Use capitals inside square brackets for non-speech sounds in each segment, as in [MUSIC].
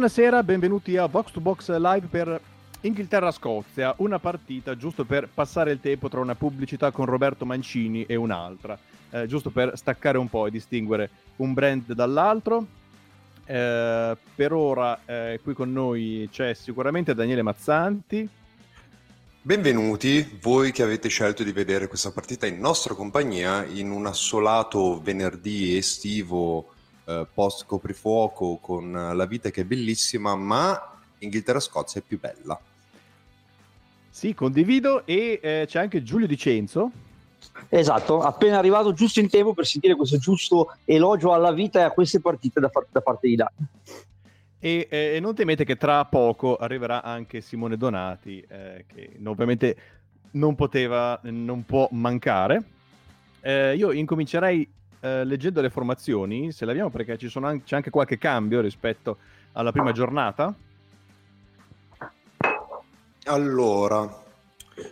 Buonasera, benvenuti a Box to Box Live per Inghilterra-Scozia, una partita giusto per passare il tempo tra una pubblicità con Roberto Mancini e un'altra, eh, giusto per staccare un po' e distinguere un brand dall'altro. Eh, per ora eh, qui con noi c'è sicuramente Daniele Mazzanti. Benvenuti, voi che avete scelto di vedere questa partita in nostra compagnia in un assolato venerdì estivo eh, post coprifuoco con la vita che è bellissima, ma Inghilterra-Scozia è più bella. Sì, condivido e eh, c'è anche Giulio Dicenzo. Esatto, appena arrivato giusto in tempo per sentire questo giusto elogio alla vita e a queste partite da, far, da parte di Dani. E, eh, non temete che tra poco arriverà anche Simone Donati, eh, che ovviamente non poteva, non può mancare. Eh, io incomincerei eh, leggendo le formazioni, se le abbiamo, perché anche, c'è anche qualche cambio rispetto alla prima giornata. Allora,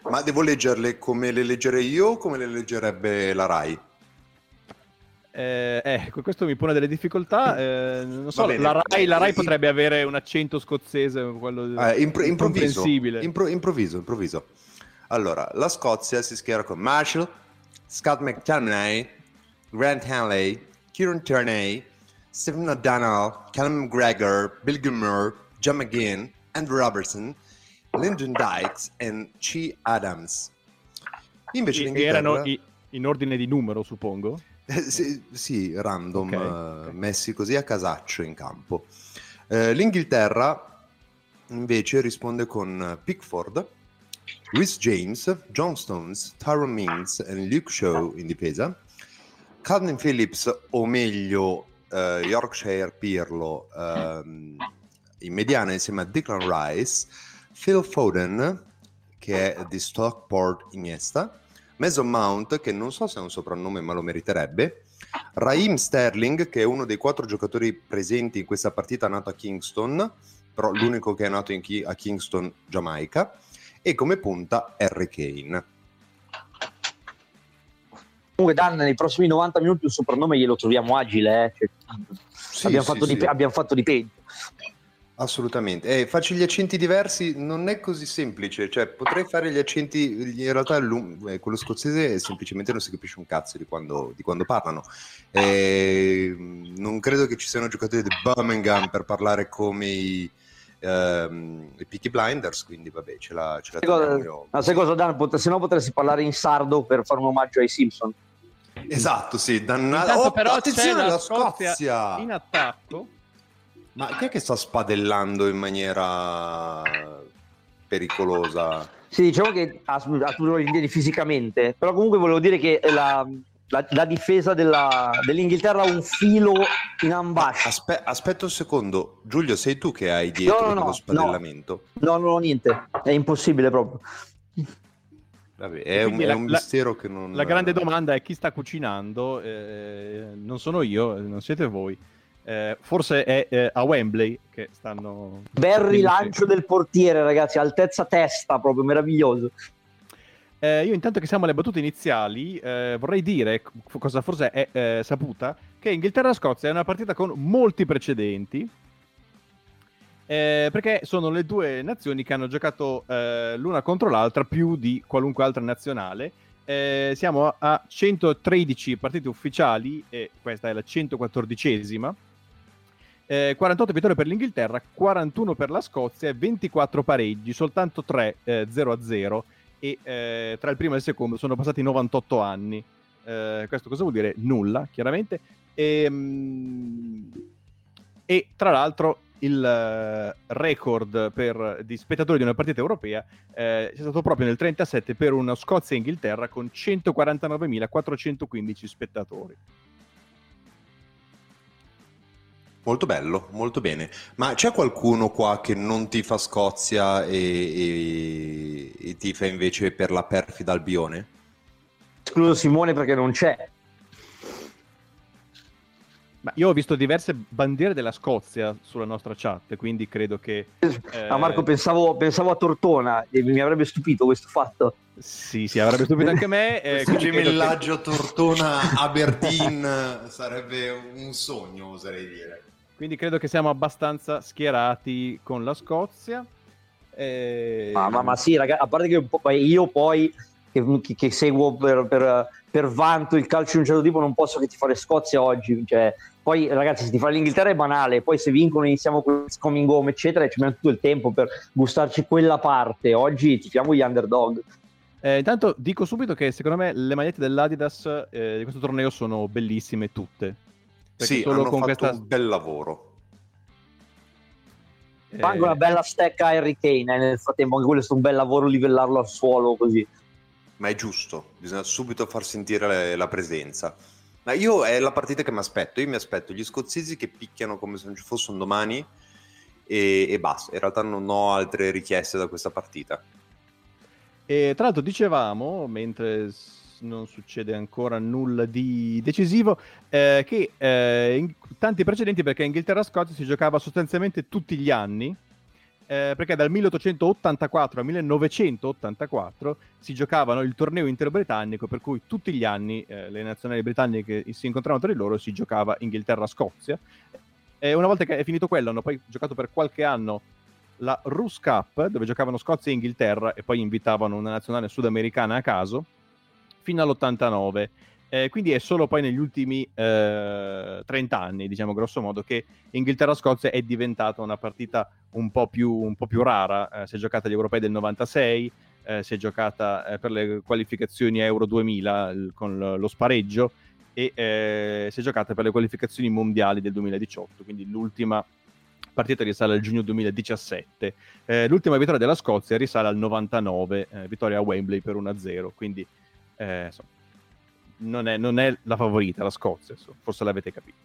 ma devo leggerle come le leggerei io o come le leggerebbe la Rai? Eh, ecco, questo mi pone delle difficoltà. Eh, non so, bene, la, Rai, la Rai potrebbe avere un accento scozzese, quello eh, impro- improvviso, impro- improvviso, improvviso. Allora, la Scozia si schiera con Marshall, Scott McTominay, Grant Hanley, Kieran Tierney, Stephen O'Donnell, Callum McGregor, Bill Gilmour, John McGinn, Andrew Robertson, Lyndon Dykes e C. Adams. Invece e erano i, in ordine di numero, suppongo? sì, sì, random, okay, okay. messi così a casaccio in campo. Eh, L'Inghilterra invece risponde con Pickford, Rhys James, John Stones, Tyrone Mings e Luke Shaw in difesa, Calvin Phillips, o meglio uh, Yorkshire Pirlo, um, in mediana insieme a Declan Rice, Phil Foden, che è di Stockport Iniesta, Mason Mount, che non so se è un soprannome ma lo meriterebbe, Raheem Sterling, che è uno dei quattro giocatori presenti in questa partita nato a Kingston, però l'unico che è nato Ki- a Kingston, Giamaica, e come punta Harry Kane. Comunque Dan nei prossimi 90 minuti un soprannome glielo troviamo agile, eh? cioè, sì, abbiamo, sì, fatto sì. Di, abbiamo, fatto di, peggio. Assolutamente, eh, faccio gli accenti diversi non è così semplice, cioè potrei fare gli accenti, in realtà eh, quello scozzese semplicemente non si capisce un cazzo di quando, di quando parlano. Eh, non credo che ci siano giocatori di Birmingham per parlare come i, ehm, i Peaky Blinders, quindi vabbè ce la, ce la cosa, no, sai cosa Dan, Pot- se no potresti parlare in sardo per fare un omaggio ai Simpson. Esatto, sì, dannato. Oh, però attenzione alla Scozia, Scozia in attacco. Ma chi è che sta spadellando in maniera pericolosa? Sì, diciamo che ha, ha problemi fisicamente, però comunque volevo dire che la, la, la difesa della, dell'Inghilterra ha un filo in ambascia. Aspe, aspetta un secondo, Giulio, sei tu che hai dietro no, no, lo spadellamento? No, no, no, niente, è impossibile proprio. Vabbè, è, un, la, è un, mistero che non... La grande [LAUGHS] domanda è chi sta cucinando, eh, non sono io, non siete voi. Eh, forse è eh, a Wembley che stanno... Bel rilancio del portiere ragazzi, altezza testa proprio meraviglioso. Eh, io intanto che siamo alle battute iniziali eh, vorrei dire, cosa forse è eh, saputa, che Inghilterra-Scozia è una partita con molti precedenti, eh, perché sono le due nazioni che hanno giocato eh, l'una contro l'altra più di qualunque altra nazionale. Eh, siamo a 113 partite ufficiali e questa è la 114esima. 48 vittorie per l'Inghilterra, 41 per la Scozia e 24 pareggi, soltanto 3 0-0 e eh, tra il primo e il secondo sono passati 98 anni. Eh, questo cosa vuol dire? Nulla, chiaramente. E, ehm, mh, e tra l'altro il uh, record per, di spettatori di una partita europea eh, è stato proprio nel 37 per una Scozia-Inghilterra con 149.415 spettatori. Molto bello, molto bene. Ma c'è qualcuno qua che non ti fa Scozia e, e, e ti fa invece per la perfida Albione? Escluso Simone perché non c'è. Ma io ho visto diverse bandiere della Scozia sulla nostra chat, quindi credo che... Eh... Ah, Marco, pensavo, pensavo, a Tortona e mi avrebbe stupito questo fatto. Sì, sì, avrebbe stupito anche me. Eh, questo gemellaggio che... Tortona-Aberdeen [LAUGHS] sarebbe un sogno, oserei dire. Quindi credo che siamo abbastanza schierati con la Scozia. E... Ma, ma, ma, sì, ragazzi, a parte che io poi che, che seguo per, per, per, vanto il calcio di un certo tipo non posso che ti fare Scozia oggi. Cioè, poi ragazzi, se ti fa l'Inghilterra è banale, poi se vincono iniziamo con il coming home, eccetera, e ci mettiamo tutto il tempo per gustarci quella parte. Oggi tifiamo gli underdog. Eh, intanto dico subito che secondo me le magliette dell'Adidas eh, di questo torneo sono bellissime tutte. Sì, solo hanno con fatto questa... un bel lavoro. Eh... Anche una bella stecca Harry Kane eh, nel frattempo, anche quello è stato un bel lavoro livellarlo al suolo così ma è giusto, bisogna subito far sentire la presenza. Ma io è la partita che mi aspetto, io mi aspetto gli scozzesi che picchiano come se non ci fosse un domani e, e basta, in realtà non ho altre richieste da questa partita. E tra l'altro dicevamo, mentre non succede ancora nulla di decisivo, eh, che eh, in tanti precedenti perché Inghilterra-Scozia si giocava sostanzialmente tutti gli anni, eh, perché dal 1884 al 1984 si giocavano il torneo interbritannico, per cui tutti gli anni eh, le nazionali britanniche si incontravano tra di loro, si giocava Inghilterra-Scozia. E una volta che è finito quello, hanno poi giocato per qualche anno la Rus Cup, dove giocavano Scozia e Inghilterra e poi invitavano una nazionale sudamericana a caso, fino all'89. Eh, quindi è solo poi negli ultimi eh, 30 anni, diciamo grosso modo, che Inghilterra-Scozia è diventata una partita un po' più, un po più rara. Eh, si è giocata agli europei del 96, eh, si è giocata eh, per le qualificazioni Euro 2000 l- con lo spareggio e eh, si è giocata per le qualificazioni mondiali del 2018, quindi l'ultima partita risale al giugno 2017. l'ultima vittoria della Scozia risale al 99, vittoria a Wembley per 1-0, quindi insomma non è, non è la favorita, la Scozia, forse l'avete capito.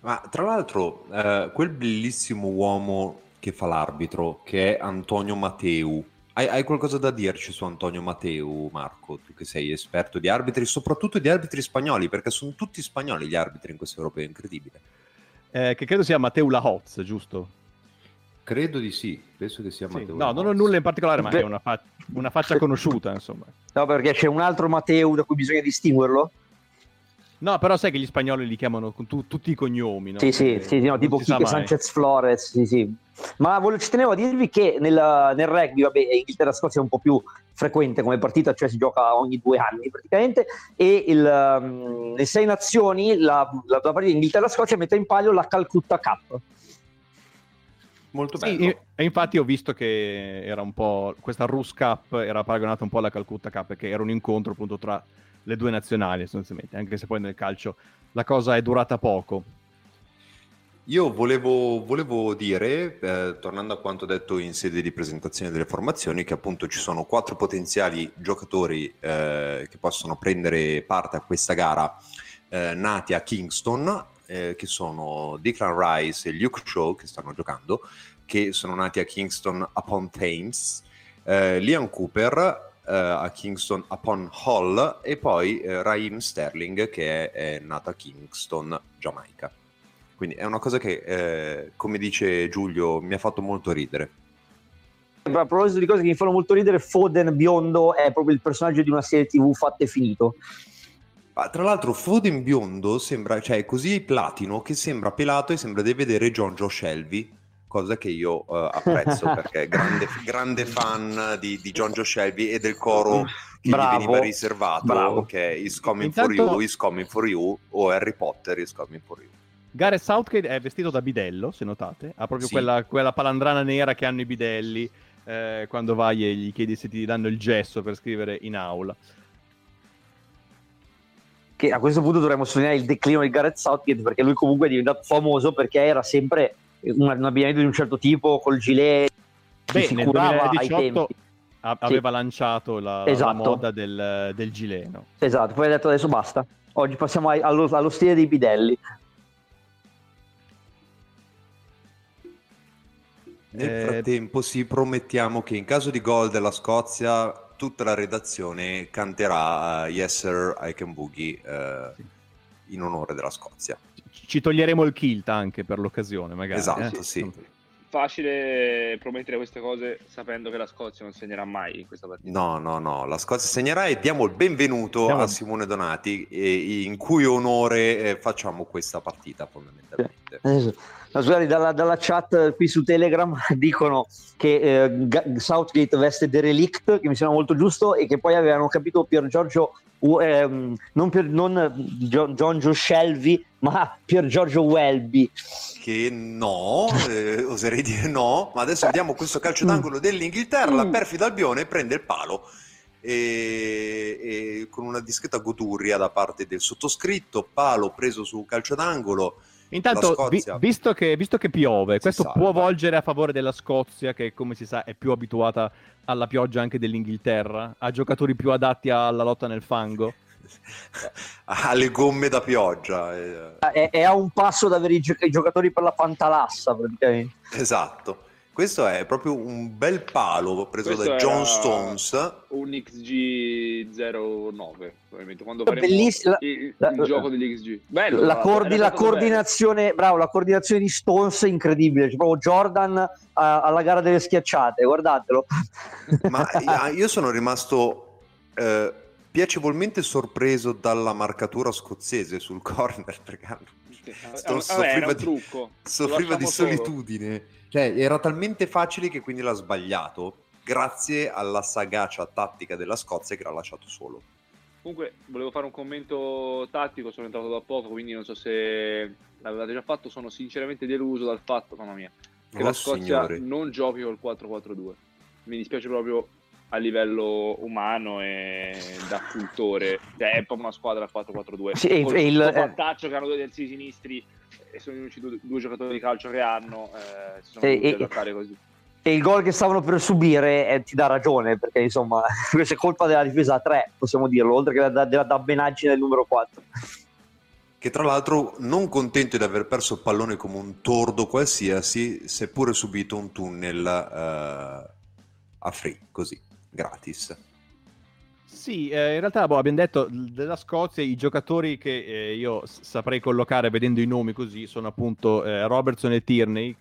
Ma tra l'altro, eh, quel bellissimo uomo che fa l'arbitro, che è Antonio Matteu, hai, hai, qualcosa da dirci su Antonio Matteu, Marco? Tu che sei esperto di arbitri, soprattutto di arbitri spagnoli, perché sono tutti spagnoli gli arbitri in questo europeo, incredibile. Eh, che credo sia Matteo Lahoz, giusto? Credo di sì, penso che sia Matteo. Sì. No, non ho nulla in particolare, ma è una, fa- una faccia [LAUGHS] conosciuta, insomma. No, perché c'è un altro Matteo da cui bisogna distinguerlo? No, però sai che gli spagnoli li chiamano con tu, tutti i cognomi, no? Sì, sì, sì no, tipo Quique Sanchez Flores, sì, sì. Ma volevo, ci tenevo a dirvi che nel, nel rugby, vabbè, Inghilterra-Scozia è un po' più frequente come partita, cioè si gioca ogni due anni praticamente, e il, um, le sei nazioni, la, la, la partita Inghilterra-Scozia mette in palio la Calcutta Cup Molto bello. Sì, e infatti ho visto che era un po'. Questa Rus Cup era paragonata un po' alla Calcutta Cup, perché era un incontro appunto tra le due nazionali, sostanzialmente, anche se poi nel calcio la cosa è durata poco. Io volevo, volevo dire, eh, tornando a quanto detto in sede di presentazione delle formazioni, che appunto ci sono quattro potenziali giocatori eh, che possono prendere parte a questa gara eh, nati a Kingston eh, che sono Declan Rice e Luke Shaw, che stanno giocando, che sono nati a Kingston upon Thames, eh, Liam Cooper eh, a Kingston upon Hall e poi eh, Raheem Sterling che è, è nato a Kingston, Giamaica. Quindi è una cosa che, eh, come dice Giulio, mi ha fatto molto ridere. A proposito di cose che mi fanno molto ridere, Foden biondo è proprio il personaggio di una serie TV fatta e finito. Ah, tra l'altro Foden biondo sembra, cioè è così platino che sembra pelato e sembra di vedere John Joe Shelby, cosa che io uh, apprezzo [LAUGHS] perché è grande, grande fan di, di, John Joe Shelby e del coro che bravo, gli veniva riservato, bravo. che è Is Coming Intanto... for You, Is Coming for You o Harry Potter Is Coming for You. Gareth Southgate è vestito da bidello, se notate, ha proprio sì. quella, quella, palandrana nera che hanno i bidelli eh, quando vai e gli chiedi se ti danno il gesso per scrivere in aula che a questo punto dovremmo sottolineare il declino di Gareth Southgate perché lui comunque è diventato famoso perché era sempre un, un abbigliamento di un certo tipo col gilet Beh, nel 2018 aveva sì. lanciato la, esatto. la, moda del, del gileno. Esatto, poi ha detto adesso basta. Oggi passiamo allo, allo stile dei bidelli. Nel eh, frattempo, sì, promettiamo che in caso di gol della Scozia, tutta la redazione canterà uh, Yes Sir, I Can Boogie uh, sì. in onore della Scozia. Ci toglieremo il kilt anche per l'occasione, magari. Esatto, eh? sì facile promettere queste cose sapendo che la Scozia non segnerà mai in questa partita. No, no, no, la Scozia segnerà e diamo il benvenuto diamo... a Simone Donati, e, in cui onore eh, facciamo questa partita fondamentalmente. Eh, Magari dalla, dalla, chat qui su Telegram [LAUGHS] dicono che eh, Southgate veste Derelict, che mi sembra molto giusto, e che poi avevano capito Pier Giorgio, eh, non, per, non John, John Joe Shelby, ma Pier Giorgio Welby. Che no, eh, oserei dire no, ma adesso vediamo questo calcio d'angolo dell'Inghilterra, la mm. perfida Albione prende il palo. E, e con una discreta godurria da parte del sottoscritto, palo preso su calcio d'angolo, Intanto, vi, visto, che, visto, che, piove, questo salva. può volgere a favore della Scozia, che come si sa è più abituata alla pioggia anche dell'Inghilterra, ha giocatori più adatti alla lotta nel fango. [LAUGHS] ha le gomme da pioggia. Eh. È, è, a un passo da avere i, gio- i giocatori per la pantalassa, praticamente. Esatto. Questo è proprio un bel palo preso Questo da John Stones. Un XG09, probabilmente, quando faremo Bellissimo. il, il, il gioco degli XG. Bello, la, cordi, la coordinazione, bravo, la coordinazione di Stones è incredibile. C'è proprio Jordan a, alla gara delle schiacciate, guardatelo. Ma [LAUGHS] io sono rimasto... Eh, piacevolmente sorpreso dalla marcatura scozzese sul corner [LAUGHS] perché Sto, soffriva, di, soffriva di solitudine. Cioè, era talmente facile che quindi l'ha sbagliato, grazie alla sagacia tattica della Scozia che l'ha lasciato solo. Comunque, volevo fare un commento tattico, sono entrato da poco, quindi non so se l'avevate già fatto, sono sinceramente deluso dal fatto, mamma mia, che oh, la Scozia signore. non giochi col 4-4-2. Mi dispiace proprio a livello umano e da cultore, cioè, è proprio una squadra 4-4-2. Sì, il, il vantaggio che hanno due terzini sinistri e sono gli unici due, due, giocatori di calcio che hanno, eh, si sono e, e, giocare così. E il gol che stavano per subire eh, ti dà ragione, perché insomma, [LAUGHS] questa è colpa della difesa a 3, possiamo dirlo, oltre che della, della dabbenaggine del numero 4 che tra l'altro non contento di aver perso il pallone come un tordo qualsiasi, seppure subito un tunnel uh, a free, così, gratis. Sì, eh, in realtà boh, abbiamo detto della Scozia i giocatori che eh, io saprei collocare vedendo i nomi così sono appunto eh, Robertson e Tierney,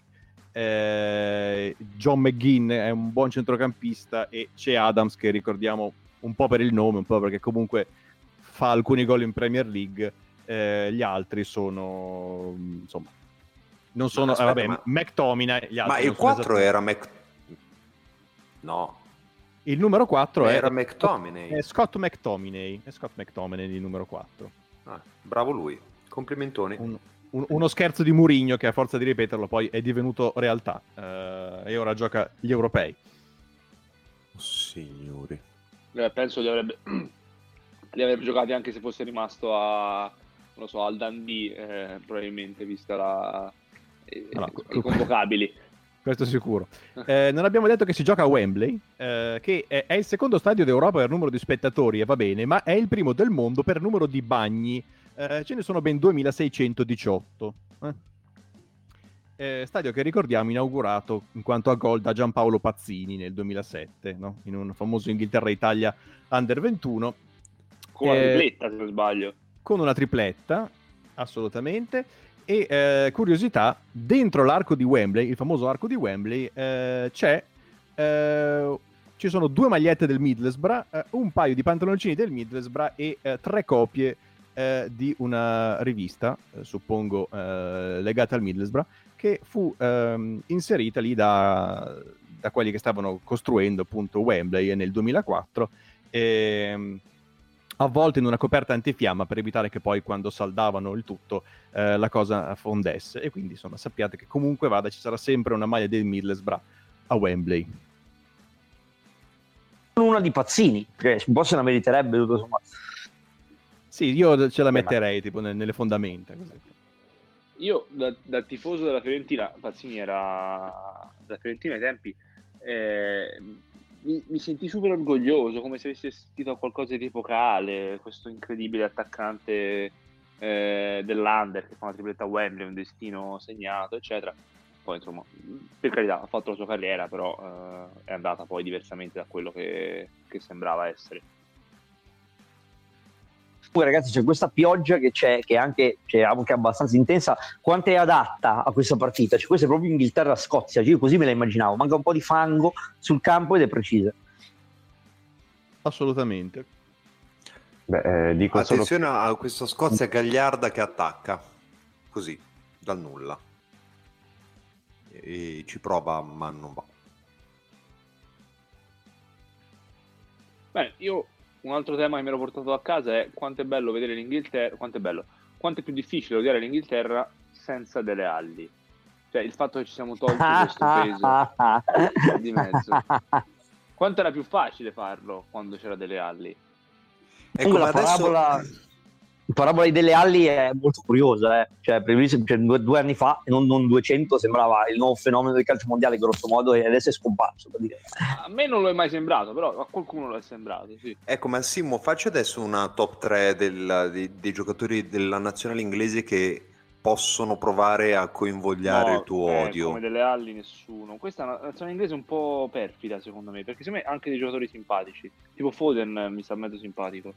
eh, John McGinn è un buon centrocampista e c'è Adams che ricordiamo un po' per il nome, un po' perché comunque fa alcuni gol in Premier League, eh, gli altri sono insomma non sono, aspetta, vabbè, ma... McTominay, Ma il 4 era Mc... No, il numero 4 Era è, McTominay. È Scott McTominay. È Scott McTominay il numero 4. Ah, bravo lui. Complimentoni. Un, un, uno scherzo di Murigno che a forza di ripeterlo poi è divenuto realtà uh, e ora gioca gli europei. Oh, signori. Eh, penso li avrebbe, [CLEARS THROAT] li avrebbe giocati anche se fosse rimasto a, non so, al Dundee, eh, probabilmente, vista la, eh, allora, i convocabili questo sicuro. Eh, non abbiamo detto che si gioca a Wembley, eh, che è, il secondo stadio d'Europa per numero di spettatori, e va bene, ma è il primo del mondo per numero di bagni. Eh, ce ne sono ben 2618. Eh. Eh, stadio che ricordiamo inaugurato in quanto a gol da Giampaolo Pazzini nel 2007, no? in un famoso Inghilterra-Italia Under 21. Con una tripletta, se non sbaglio. Con una tripletta, assolutamente. E eh, curiosità, dentro l'arco di Wembley, il famoso arco di Wembley, eh, c'è, eh, ci sono due magliette del Middlesbrough, eh, un paio di pantaloncini del Middlesbrough e eh, tre copie eh, di una rivista, suppongo legata al Middlesbrough, che fu ehm, inserita lì da, da, quelli che stavano costruendo appunto Wembley nel 2004. E, avvolte in una coperta antifiamma per evitare che poi quando saldavano il tutto eh, la cosa fondesse. E quindi insomma sappiate che comunque vada ci sarà sempre una maglia del Middlesbrough a Wembley. Una di Pazzini, che un po' se la meriterebbe tutto Sì, io ce la metterei tipo nelle fondamenta. Così. Io da, da, tifoso della Fiorentina, Pazzini era da Fiorentina ai tempi, eh, mi, mi sentii super orgoglioso, come se avessi assistito a qualcosa di epocale, questo incredibile attaccante eh, dell'Under che fa una tripletta a Wembley, un destino segnato, eccetera. Poi insomma, per carità, ha fatto la sua carriera, però eh, è andata poi diversamente da quello che, che sembrava essere poi ragazzi c'è questa pioggia che c'è, che è anche, che è anche abbastanza intensa, quanto è adatta a questa partita? Cioè, questa è proprio Inghilterra-Scozia, cioè, io così me la immaginavo, manca un po' di fango sul campo ed è precisa. Assolutamente. Beh, eh, Attenzione solo... a questa Scozia gagliarda che attacca, così, dal nulla. E ci prova ma non va. Beh, io un altro tema che mi ero portato a casa è quanto è bello vedere l'Inghilterra, quanto è bello, quanto è più difficile odiare l'Inghilterra senza delle alli. Cioè il fatto che ci siamo tolti questo peso di mezzo. [LAUGHS] Quanto era più facile farlo quando c'era delle alli? Ecco, la parabola... La parabola delle ali è molto curiosa, eh? cioè, cioè due, due, anni fa, non, non 200, sembrava il nuovo fenomeno del calcio mondiale grosso modo e adesso è scomparso. A me non lo è mai sembrato, però a qualcuno lo è sembrato, sì. Ecco, ma Simo, faccio adesso una top 3 del, dei, dei, giocatori della nazionale inglese che possono provare a coinvogliare no, il tuo eh, odio. come delle ali nessuno. Questa è una nazionale inglese un po' perfida secondo me, perché secondo me anche dei giocatori simpatici, tipo Foden mi sta mezzo simpatico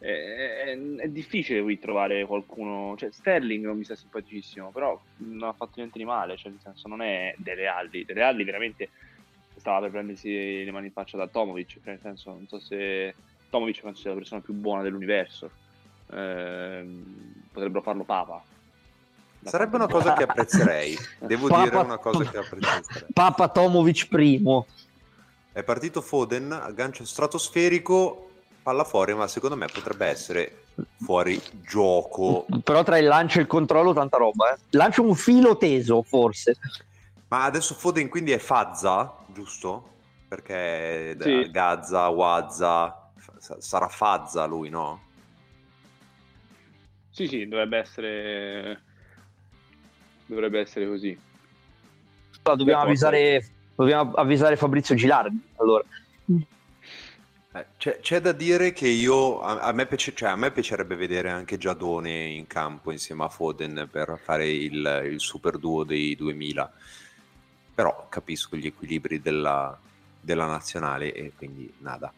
è, è, è, difficile qui trovare qualcuno. Cioè, Sterling non mi sta simpaticissimo, però non ha fatto niente di male. Cioè, nel senso, non è delle Alli. Delle Alli veramente stava per prendersi le mani in faccia da Tomovic. Cioè, nel senso, non so se Tomovic penso sia la persona più buona dell'universo. Eh, potrebbero farlo Papa. Sarebbe una cosa che apprezzerei. Devo Papa, dire una cosa che apprezzerei. Papa Tomovic primo. È partito Foden, aggancio stratosferico palla fuori, ma secondo me potrebbe essere fuori gioco. Però tra il lancio e il controllo tanta roba, eh. Lancio un filo teso, forse. Ma adesso Foden quindi è Fazza, giusto? Perché sì. Gazza, Wazza, sarà Fazza lui, no? Sì, sì, dovrebbe essere dovrebbe essere così. Dobbiamo avvisare, dobbiamo avvisare Fabrizio Gilardi, allora. Eh, c'è, c'è, da dire che io a, a, me piace, cioè, a, me piacerebbe vedere anche Giadone in campo insieme a Foden per fare il, il super duo dei 2000 però capisco gli equilibri della, della nazionale e quindi nada.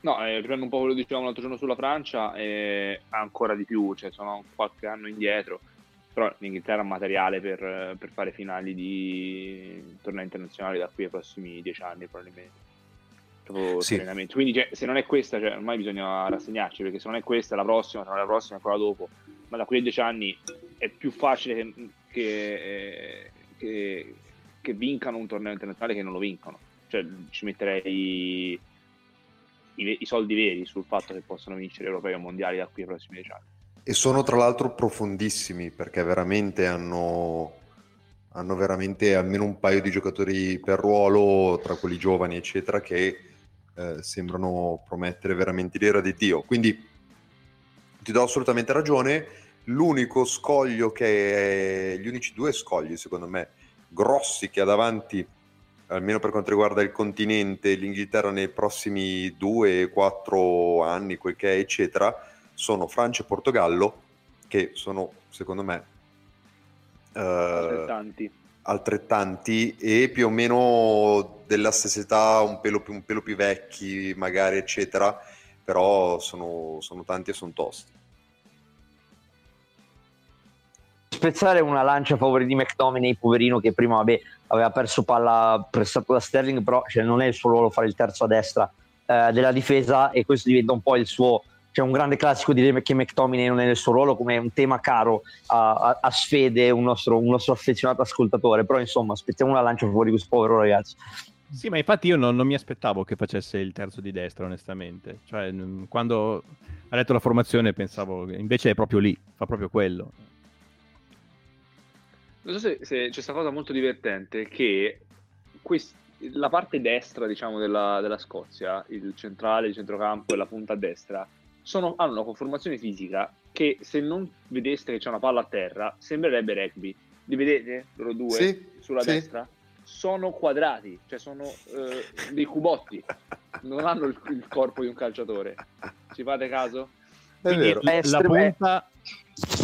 No, eh, prendo un po' quello che dicevamo l'altro giorno sulla Francia e ancora di più cioè sono qualche anno indietro. Però l'Inghilterra ha materiale per, per fare finali di tornei internazionali da qui ai prossimi dieci anni probabilmente proprio sì. serenamente. Quindi cioè, se non è questa, cioè, ormai bisogna rassegnarci, perché se non è questa, la prossima, se non è la prossima, ancora dopo. Ma da qui a dieci anni è più facile che, che, eh, che, che vincano un torneo internazionale che non lo vincono. Cioè, ci metterei i, i, soldi veri sul fatto che possano vincere europei o mondiali da qui ai prossimi dieci anni. E sono tra l'altro profondissimi perché veramente hanno, hanno veramente almeno un paio di giocatori per ruolo tra quelli giovani, eccetera, che eh, sembrano promettere veramente l'era di Dio. Quindi ti do assolutamente ragione. L'unico scoglio che è, gli unici due scogli, secondo me, grossi che ha davanti, almeno per quanto riguarda il continente, l'Inghilterra nei prossimi due, quattro anni, quel che è, eccetera, sono Francia e Portogallo, che sono, secondo me, eh, altrettanti e più o meno della stessa età, un pelo più, un pelo più vecchi magari, eccetera, però sono, sono tanti e sono tosti. Spezzare una lancia a favore di McTominay, poverino che prima vabbè, aveva perso palla prestato da Sterling, però cioè, non è il suo ruolo fare il terzo a destra eh, della difesa e questo diventa un po' il suo c'è un grande classico dire che McTominay non è nel suo ruolo come un tema caro a, a, a Sfede, un nostro, un nostro, affezionato ascoltatore, però insomma aspettiamo una lancia fuori questo povero ragazzo. Sì, ma infatti io non, non, mi aspettavo che facesse il terzo di destra, onestamente. Cioè, quando ha letto la formazione pensavo che invece è proprio lì, fa proprio quello. Non so se, se c'è questa cosa molto divertente che quest- la parte destra, diciamo, della, della Scozia, il centrale, il centrocampo e la punta a destra, sono, hanno una conformazione fisica che se non vedeste che c'è una palla a terra, sembrerebbe rugby. Li vedete loro due sì, sulla sì. destra? Sono quadrati, cioè sono eh, dei cubotti, non hanno il, il, corpo di un calciatore. Ci fate caso? È quindi vero. la, la punta,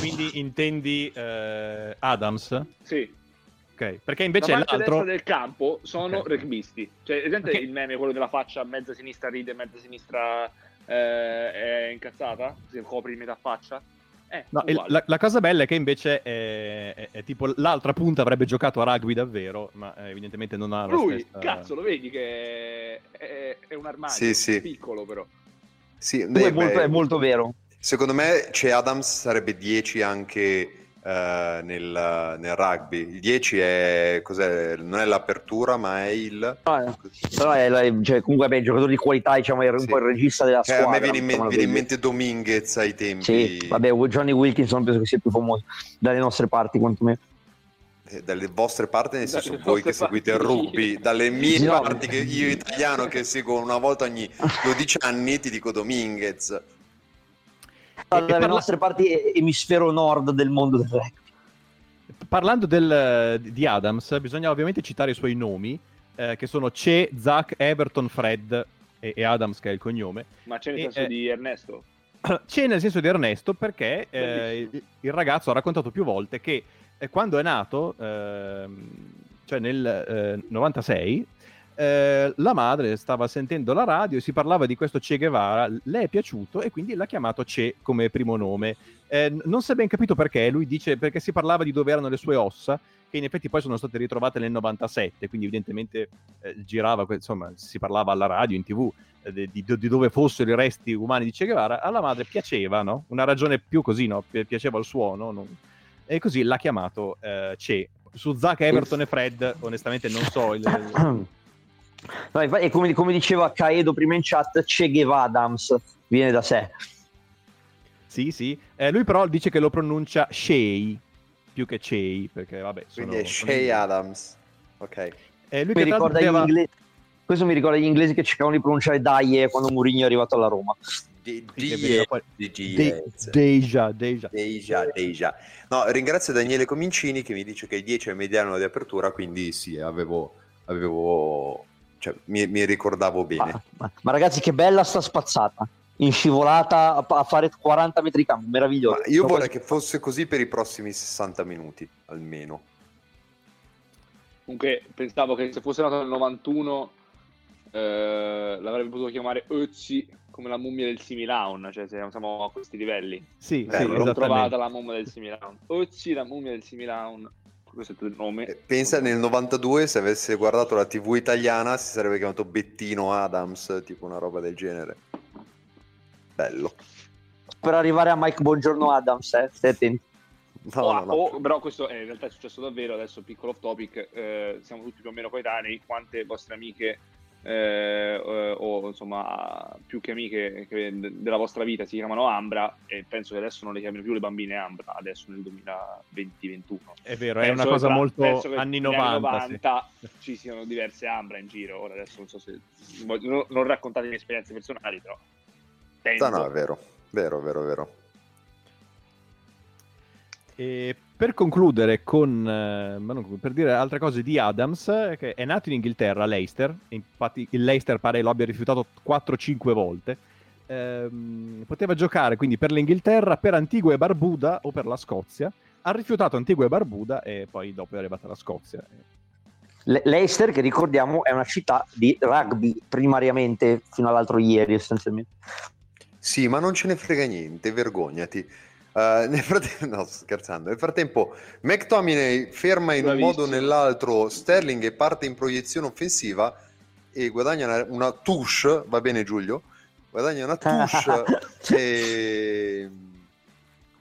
quindi intendi eh, Adams? Sì. Ok, perché invece la l'altro... del campo sono okay. rugbisti. Cioè, okay. il meme, quello della faccia, mezza sinistra ride, mezza sinistra eh, è incazzata, si copri metà faccia. Eh, no, la, la, cosa bella è che invece è, è, è, tipo l'altra punta avrebbe giocato a rugby davvero, ma eh, evidentemente non ha Lui, stessa... cazzo, lo vedi che è, è un armadio sì, sì. piccolo però. Sì, beh, è, molto, è molto vero. Secondo me c'è Adams sarebbe 10 anche nel, nel, rugby. Il 10 è, cos'è? non è l'apertura, ma è il. No, però è, la, cioè, comunque beh, giocatore di qualità, diciamo, è un po' il regista della squadra. A me viene in, me- viene in mente Dominguez ai tempi. Sì, vabbè, Johnny Wilkinson penso che sia più famoso dalle nostre parti, quantomeno. Eh, dalle vostre parti, nel senso dalle voi che seguite il rugby, dalle mie no. parti, che io italiano che seguo una volta ogni 12 anni, ti dico Dominguez dalle parla... nostre parti emisfero nord del mondo del rugby. Parlando del, di Adams, bisogna ovviamente citare i suoi nomi, eh, che sono Ce, Zach, Everton, Fred e, e, Adams, che è il cognome. Ma c'è nel e, senso eh, di Ernesto? [CLEARS THROAT] C'è nel senso di Ernesto perché eh, il, ragazzo ha raccontato più volte che eh, quando è nato, ehm, cioè nel 96, eh, la madre stava sentendo la radio e si parlava di questo Che Guevara, le è piaciuto e quindi l'ha chiamato Che come primo nome. Eh, non si è ben capito perché, lui dice perché si parlava di dove erano le sue ossa, che in effetti poi sono state ritrovate nel 97, quindi evidentemente eh, girava, insomma, si parlava alla radio, in tv, eh, di, di, di, dove fossero i resti umani di Che Guevara, alla madre piaceva, no? Una ragione più così, no? Pi- piaceva il suono, non... e così l'ha chiamato eh, Che. Su Zach, Everton e Fred, onestamente non so il... [COUGHS] No, e come, come, diceva Caedo prima in chat, Che Guevara Adams viene da sé. Sì, sì. Eh, lui però dice che lo pronuncia Shea più che Chey, perché vabbè... Sono, Quindi è Shea Adams. Ok. Eh, lui mi ricorda gli inglesi... Questo mi ricorda gli inglesi che cercavano di pronunciare Daie quando Mourinho è arrivato alla Roma. Deja, Deja. Deja, Deja. No, ringrazio Daniele Comincini che mi dice che il 10 è mediano di apertura, quindi sì, avevo, avevo cioè, mi, mi, ricordavo bene. Ma, ma, ma, ragazzi, che bella sta spazzata! In scivolata a, a fare 40 metri di campo, meraviglioso. Ma io vorrei che fosse così per i prossimi 60 minuti, almeno. Comunque, pensavo che se fosse nato nel 91 eh, l'avrebbe potuto chiamare Özzi come la mummia del Similaun, cioè siamo a questi livelli. Sì, Beh, sì l'ho trovata la mummia del Similaun. Özzi, la mummia del Similaun questo è il nome. Eh, pensa nel 92 se avesse guardato la TV italiana si sarebbe chiamato Bettino Adams, tipo una roba del genere. Bello. Per arrivare a Mike Buongiorno Adams, eh, stai attenti. No, oh, no, no. Oh, però questo è, in realtà è successo davvero, adesso piccolo off topic, eh, siamo tutti più o meno coetanei, quante vostre amiche eh, eh, o insomma più che amiche che della vostra vita si chiamano Ambra e penso che adesso non le chiamino più le bambine Ambra adesso nel 2020-2021 è vero, penso è una cosa tra, molto anni 90, 90 sì. ci siano diverse Ambra in giro ora adesso non so se non, non raccontate le esperienze personali però penso. no no è vero vero vero vero e per concludere con, eh, per dire altre cose di Adams, che è nato in Inghilterra, Leicester, infatti il Leicester pare lo abbia rifiutato 4-5 volte, ehm, poteva giocare quindi per l'Inghilterra, per Antigua e Barbuda o per la Scozia, ha rifiutato Antigua e Barbuda e poi dopo è arrivata la Scozia. Le- Leicester, che ricordiamo, è una città di rugby primariamente fino all'altro ieri essenzialmente. Sì, ma non ce ne frega niente, vergognati. Uh, [LAUGHS] nel frattempo, no, scherzando. Nel frattempo, McTominay ferma in Bravissimo. un modo o nell'altro Sterling e parte in proiezione offensiva e guadagna una, una touche. Va bene, Giulio? Guadagna una touche [LAUGHS] e,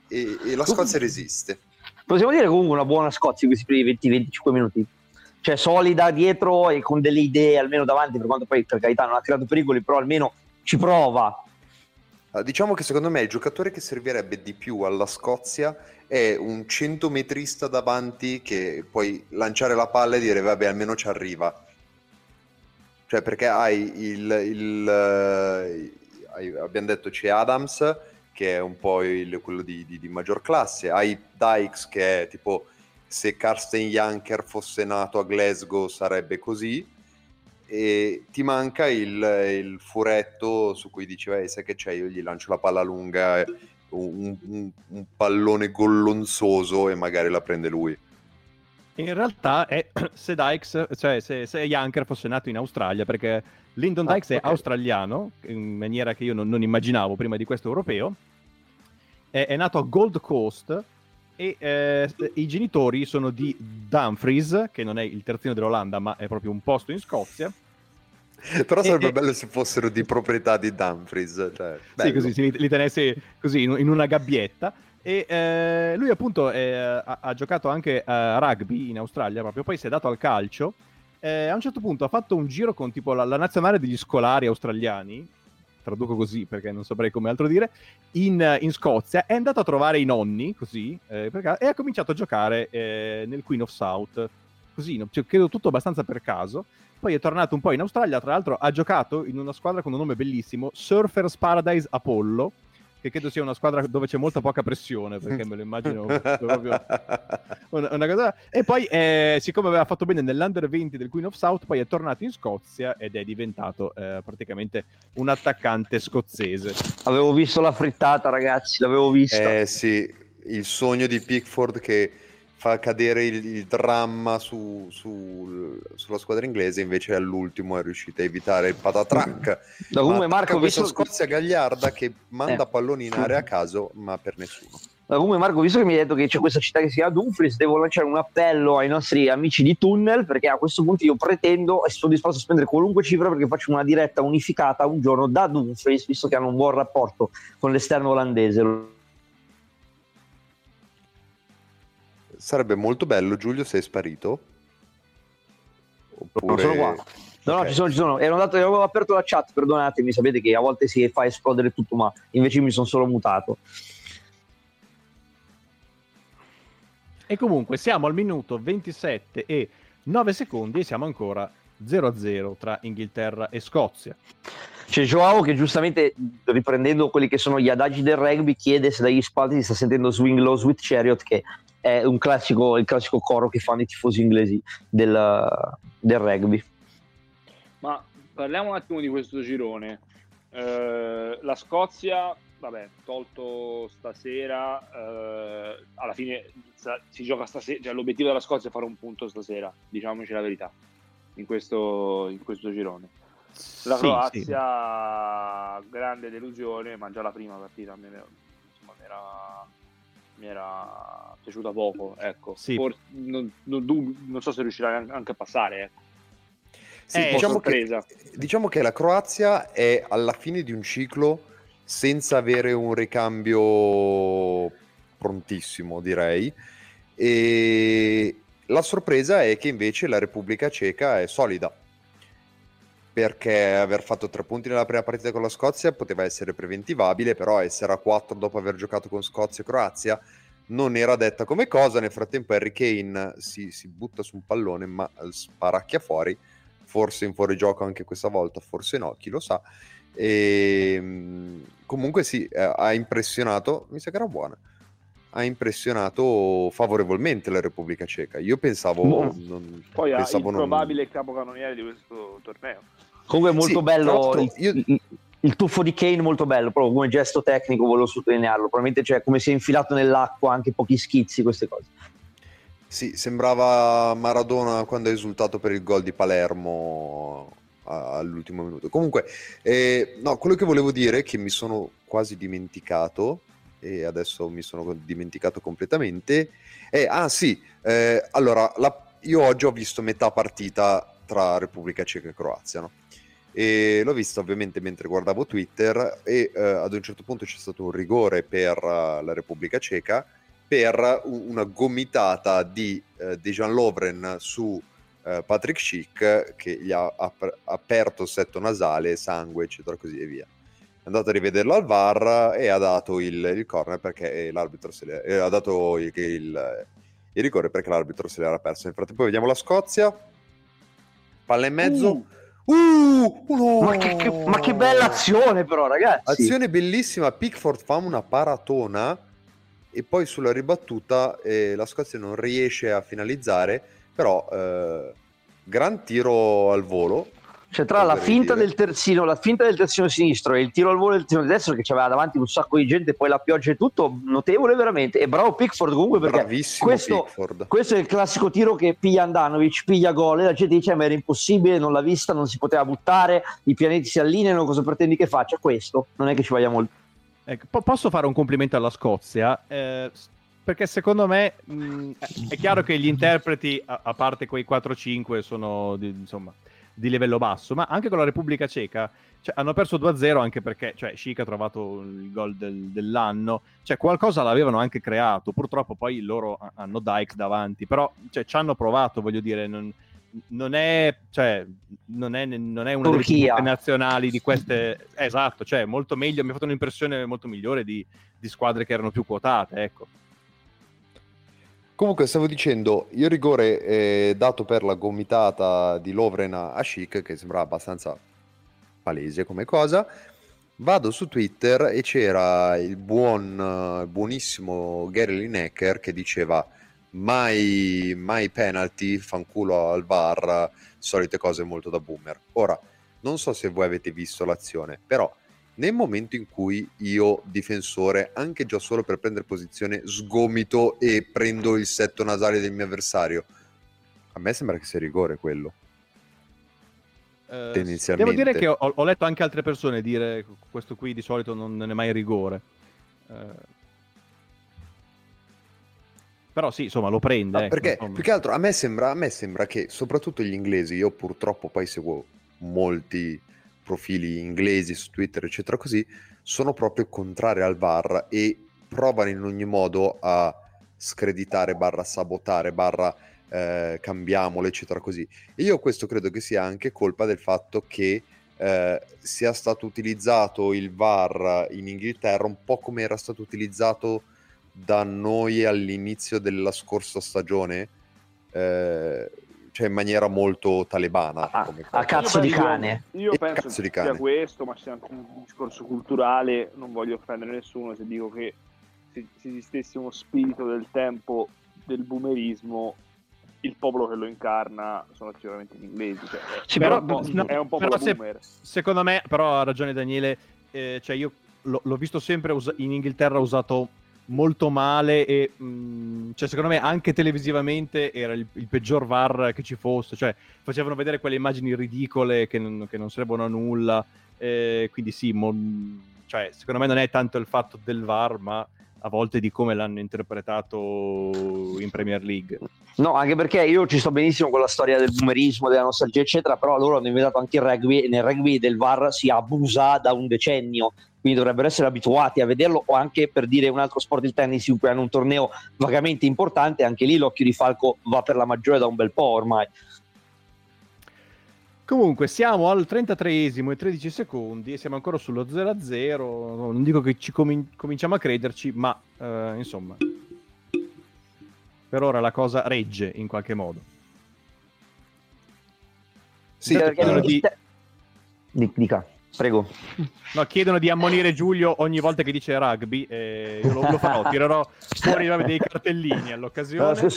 e, e, la Scozia resiste. Possiamo dire comunque una buona Scozia in questi primi 20-25 minuti. Cioè, solida dietro e con delle idee almeno davanti, per quanto poi per carità non ha creato pericoli, però almeno ci prova diciamo che secondo me il giocatore che servirebbe di più alla Scozia è un centometrista davanti che puoi lanciare la palla e dire vabbè almeno ci arriva. Cioè perché hai il... il uh, hai, abbiamo detto c'è Adams che è un po' il, quello di, di, di, maggior classe, hai Dykes che è tipo se Karsten Janker fosse nato a Glasgow sarebbe così, e ti manca il, il furetto su cui diceva eh, sai che c'è, io gli lancio la palla lunga, un, un, un pallone gollonzoso e magari la prende lui. In realtà è [CLEARS THROAT] se Dykes, cioè se, se Janker fosse nato in Australia, perché Lyndon ah, Dykes okay. è australiano, in maniera che io non, non immaginavo prima di questo europeo, è, è nato a Gold Coast e eh, i genitori sono di Dumfries, che non è il terzino dell'Olanda, ma è proprio un posto in Scozia. Però sarebbe e, bello se fossero di proprietà di Dumfries. Cioè, sì, così li, li tenesse così in, una gabbietta. E eh, lui appunto eh, ha, ha, giocato anche a rugby in Australia, proprio poi si è dato al calcio. Eh, a un certo punto ha fatto un giro con tipo la, la nazionale degli scolari australiani, traduco così perché non saprei come altro dire, in, in Scozia, è andato a trovare i nonni, così, eh, perché, e ha cominciato a giocare eh, nel Queen of South, così, no, cioè, credo tutto abbastanza per caso. Poi è tornato un po' in Australia, tra l'altro ha giocato in una squadra con un nome bellissimo, Surfers Paradise Apollo, che credo sia una squadra dove c'è molta poca pressione, perché me lo immagino [LAUGHS] proprio una, una cosa. E poi, eh, siccome aveva fatto bene nell'Under 20 del Queen of South, poi è tornato in Scozia ed è diventato eh, praticamente un attaccante scozzese. Avevo visto la frittata, ragazzi, l'avevo vista. Eh sì, il sogno di Pickford che fa cadere il, il dramma su, su, sulla squadra inglese, invece all'ultimo è riuscito a evitare il patatrack. Da come Marco visto... Scozia Gagliarda che manda eh. palloni in area a caso, ma per nessuno. Da come Marco, visto che mi hai detto che c'è questa città che si chiama Dumfries, devo lanciare un appello ai nostri amici di Tunnel, perché a questo punto io pretendo e sono disposto a spendere qualunque cifra perché faccio una diretta unificata un giorno da Dumfries, visto che hanno un buon rapporto con l'esterno olandese sarebbe molto bello, Giulio, sei sparito? Oppure... Non sono qua. No, okay. no, ci sono, ci sono. Ero andato, avevo aperto la chat, perdonatemi, sapete che a volte si fa esplodere tutto, ma invece mi sono solo mutato. E comunque siamo al minuto 27 e 9 secondi e siamo ancora 0-0 tra Inghilterra e Scozia. C'è Joao che giustamente, riprendendo quelli che sono gli adagi del rugby, chiede se dagli spalti si sta sentendo Swing Low Sweet Chariot, che è un classico, il classico coro che fanno i tifosi inglesi del, del rugby. Ma parliamo un attimo di questo girone. Eh, la Scozia, vabbè, tolto stasera, eh, alla fine si gioca stasera, cioè l'obiettivo della Scozia è fare un punto stasera, diciamoci la verità, in questo, in questo girone. La sì, Croazia, sì. grande delusione, ma già la prima partita mi era mi era piaciuta poco, ecco. Sì. For- non, non, non, so se riuscirà anche a passare, ecco. Sì, eh, diciamo, che, diciamo che la Croazia è alla fine di un ciclo senza avere un ricambio prontissimo, direi. E la sorpresa è che invece la Repubblica Ceca è solida perché aver fatto tre punti nella prima partita con la Scozia poteva essere preventivabile, però essere a quattro dopo aver giocato con Scozia e Croazia non era detta come cosa. Nel frattempo Harry Kane si, si butta su un pallone ma sparacchia fuori, forse in fuorigioco anche questa volta, forse no, chi lo sa. E, ehm, comunque sì, eh, ha impressionato, mi sa che era buona ha impressionato favorevolmente la Repubblica Ceca. Io pensavo. No. Non, Poi pensavo il probabile non... capocannoniere di questo torneo. Comunque, è molto sì, bello. Il, io... il, tuffo di Kane, molto bello. Proprio come gesto tecnico, volevo sottolinearlo. Probabilmente, cioè, come si è infilato nell'acqua, anche pochi schizzi, queste cose. Sì, sembrava Maradona quando ha esultato per il gol di Palermo all'ultimo minuto. Comunque, eh, no, quello che volevo dire, è che mi sono quasi dimenticato, e adesso mi sono dimenticato completamente. Eh, ah sì, eh, allora la, io oggi ho visto metà partita tra Repubblica Ceca e Croazia, no? E l'ho vista ovviamente mentre guardavo Twitter e eh, ad un certo punto c'è stato un rigore per uh, la Repubblica Ceca per una gomitata di uh, Dejan Lovren su uh, Patrick Schick che gli ha ap- aperto il setto nasale, sangue eccetera così e via è andato a rivederlo al VAR e ha dato il, il corner perché l'arbitro se le, eh, ha dato il, il, il, rigore perché l'arbitro se l'era perso. Nel frattempo vediamo la Scozia, palla in mezzo. Uh. Uh, no. ma, che, che, ma, che, bella azione però ragazzi azione bellissima Pickford fa una paratona e poi sulla ribattuta eh, la Scozia non riesce a finalizzare però eh, gran tiro al volo cioè, tra la finta del terzino, la finta del terzino sinistro e il tiro al volo del terzino destro, che c'aveva davanti un sacco di gente, poi la pioggia e tutto, notevole veramente. E bravo Pickford comunque perché questo, Pickford. questo, è il classico tiro che piglia Andanovic, piglia gol e la gente dice: Ma era impossibile, non l'ha vista, non si poteva buttare, i pianeti si allineano, cosa pretendi che faccia? Questo non è che ci voglia molto. Ecco, posso fare un complimento alla Scozia? Eh, perché secondo me mh, è chiaro che gli interpreti, a, a parte quei 4-5, sono di, insomma di livello basso, ma anche con la Repubblica Ceca cioè, hanno perso 2-0 anche perché cioè, Chic ha trovato il gol del, dell'anno, cioè qualcosa l'avevano anche creato, purtroppo poi loro hanno Dykes davanti, però cioè, ci hanno provato, voglio dire, non, non, è, cioè, non, è, non è una Turchia. delle nazionali di queste... esatto, cioè molto meglio, mi ha fatto un'impressione molto migliore di, di squadre che erano più quotate, ecco. Comunque stavo dicendo, il rigore è dato per la gomitata di Lovren a Chic, che sembrava abbastanza palese come cosa. Vado su Twitter e c'era il buon, buonissimo Gary Lineker che diceva mai, mai penalty, fanculo al VAR, solite cose molto da boomer. Ora, non so se voi avete visto l'azione, però nel momento in cui io, difensore, anche già solo per prendere posizione, sgomito e prendo il setto nasale del mio avversario, a me sembra che sia rigore quello. Uh, devo dire che ho, ho, letto anche altre persone dire questo qui di solito non, è mai rigore. Uh, però sì, insomma, lo prende. Ah, ecco, perché insomma. più che altro a me, sembra, a me sembra che soprattutto gli inglesi, io purtroppo poi seguo molti profili inglesi su Twitter, eccetera, così, sono proprio contrari al VAR e provano in ogni modo a screditare, barra sabotare, barra eh, cambiamolo, eccetera, così. E io questo credo che sia anche colpa del fatto che eh, sia stato utilizzato il VAR in Inghilterra un po' come era stato utilizzato da noi all'inizio della scorsa stagione. Eh, cioè in maniera molto talebana. A, a cazzo di cane. Io, io penso che sia cane. questo, ma sia anche un discorso culturale. Non voglio offendere nessuno se dico che se, se esistesse uno spirito del tempo del boomerismo, il popolo che lo incarna sono sicuramente gli inglesi. Cioè, sì, però, è, un no, è un popolo boomer. Se, secondo me, però ha ragione Daniele, eh, cioè io l'ho visto sempre us- in Inghilterra usato molto male e mh, mm, cioè, secondo me anche televisivamente era il, il, peggior VAR che ci fosse, cioè facevano vedere quelle immagini ridicole che non, che non servono a nulla, eh, quindi sì, mo, cioè, secondo me non è tanto il fatto del VAR, ma a volte di come l'hanno interpretato in Premier League. No, anche perché io ci sto benissimo con la storia del boomerismo, della nostalgia, eccetera, però loro hanno inventato anche il rugby e nel rugby del VAR si abusa da un decennio quindi dovrebbero essere abituati a vederlo o anche per dire un altro sport il tennis in cui hanno un torneo vagamente importante, anche lì l'occhio di Falco va per la maggiore da un bel po' ormai. Comunque siamo al 33esimo e 13 secondi e siamo ancora sullo 0-0, non dico che ci com- cominciamo a crederci, ma eh, insomma per ora la cosa regge in qualche modo. Sì, perché di... Dica. Prego. No, chiedono di ammonire Giulio ogni volta che dice rugby. E lo, lo farò, tirerò fuori vabbè, dei cartellini all'occasione.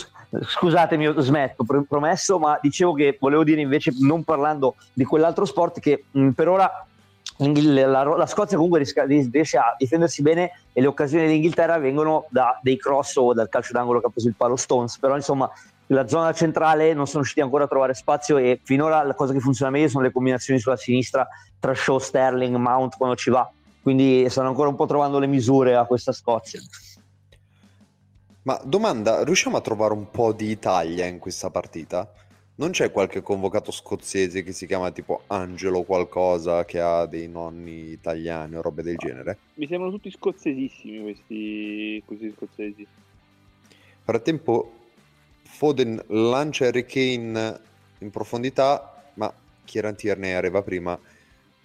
Scusatemi, smetto, promesso, ma dicevo che volevo dire invece, non parlando di quell'altro sport, che mh, per ora la, la, Scozia comunque riesce a difendersi bene e le occasioni dell'Inghilterra vengono da dei cross o dal calcio d'angolo che ha preso il palo Stones, però insomma la zona centrale non sono riusciti ancora a trovare spazio e finora la cosa che funziona meglio sono le combinazioni sulla sinistra tra Shaw, Sterling, Mount quando ci va quindi stanno ancora un po' trovando le misure a questa Scozia ma domanda, riusciamo a trovare un po' di Italia in questa partita? Non c'è qualche convocato scozzese che si chiama tipo Angelo qualcosa che ha dei nonni italiani o robe del genere? Mi sembrano tutti scozzesissimi questi, questi scozzesi. Frattempo Foden lancia Harry Kane in profondità, ma Kieran Tierney arriva prima,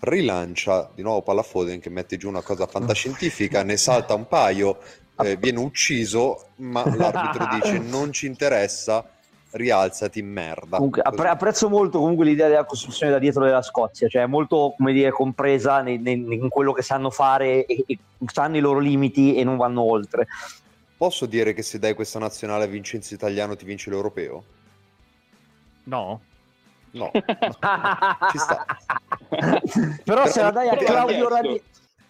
rilancia di nuovo palla Foden che mette giù una cosa fantascientifica, [LAUGHS] ne salta un paio, eh, viene ucciso, ma [LAUGHS] l'arbitro dice non ci interessa, rialzati merda. Comunque, appre- apprezzo molto comunque l'idea della costruzione da dietro della Scozia, cioè molto, come dire, compresa nei, nei, in quello che sanno fare e, e sanno i loro limiti e non vanno oltre. Posso dire che se dai questa nazionale a Vincenzo Italiano ti vince l'europeo? No. No, [LAUGHS] ci sta. Però, se la dai a Claudio Ranieri,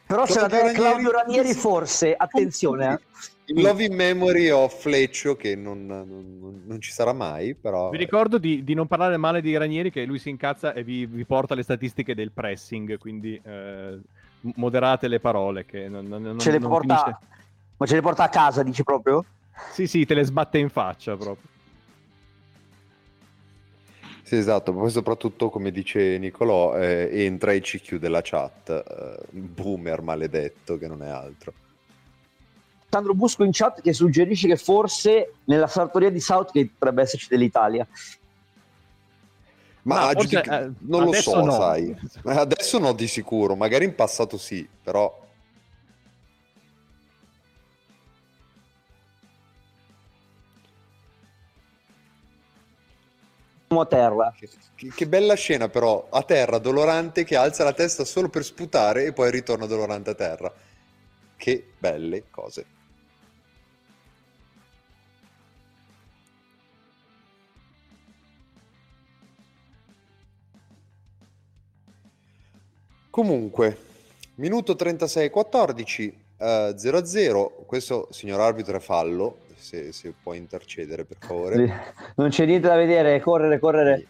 però se la dai a Claudio Ranieri forse, attenzione. Eh. Il Love in Memory of Fleccio che non, non, non, ci sarà mai, però... Vi ricordo di, di, non parlare male di Ranieri che lui si incazza e vi, vi porta le statistiche del pressing, quindi eh, moderate le parole che non, non, ce le porta... Finisce... Ma ce le porta a casa, dici proprio? Sì, sì, te le sbatte in faccia proprio. Sì, esatto, poi soprattutto come dice Nicolò, eh, entra e ci chiude la chat, eh, boomer maledetto che non è altro. Sandro Busco in chat che suggerisce che forse nella sartoria di Southgate potrebbe esserci dell'Italia. Ma ah, forse, giudic- eh, non lo so, no. sai. Adesso no di sicuro, magari in passato sì, però a terra. Che, che, bella scena però, a terra, dolorante che alza la testa solo per sputare e poi ritorna dolorante a terra. Che belle cose. Comunque, minuto 36-14, uh, 0-0, questo signor arbitro è fallo, se, se può intercedere per favore. Non c'è niente da vedere, correre, correre.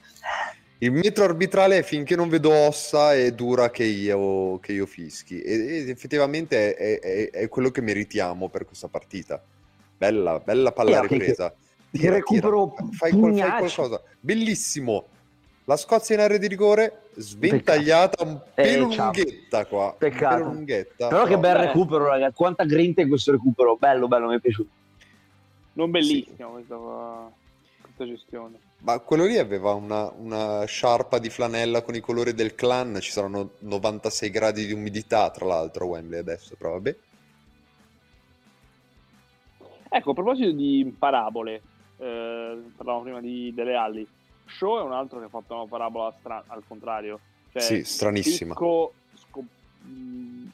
Il metro arbitrale è finché non vedo ossa e dura che io, che io fischi. Ed effettivamente è, è, è, quello che meritiamo per questa partita. Bella, bella palla ripresa. Che, tira, recupero tira. Fai, fai, qualcosa. Bellissimo. La Scozia in area di rigore, sventagliata un eh, pelo eh, lunghetta qua. Peccato. Lunghetta. Però che bel recupero, ragazzi. Quanta grinta in questo recupero. Bello, bello, mi è piaciuto non bellissima sì. questa, questa, gestione. Ma quello lì aveva una, una, sciarpa di flanella con i colori del clan, ci saranno 96 gradi di umidità tra l'altro a Wembley adesso, però vabbè. Ecco, a proposito di parabole, eh, parlavamo prima di, delle ali, Show è un altro che ha fatto una parabola stra- al contrario. Cioè, sì, stranissima. Picco, sco-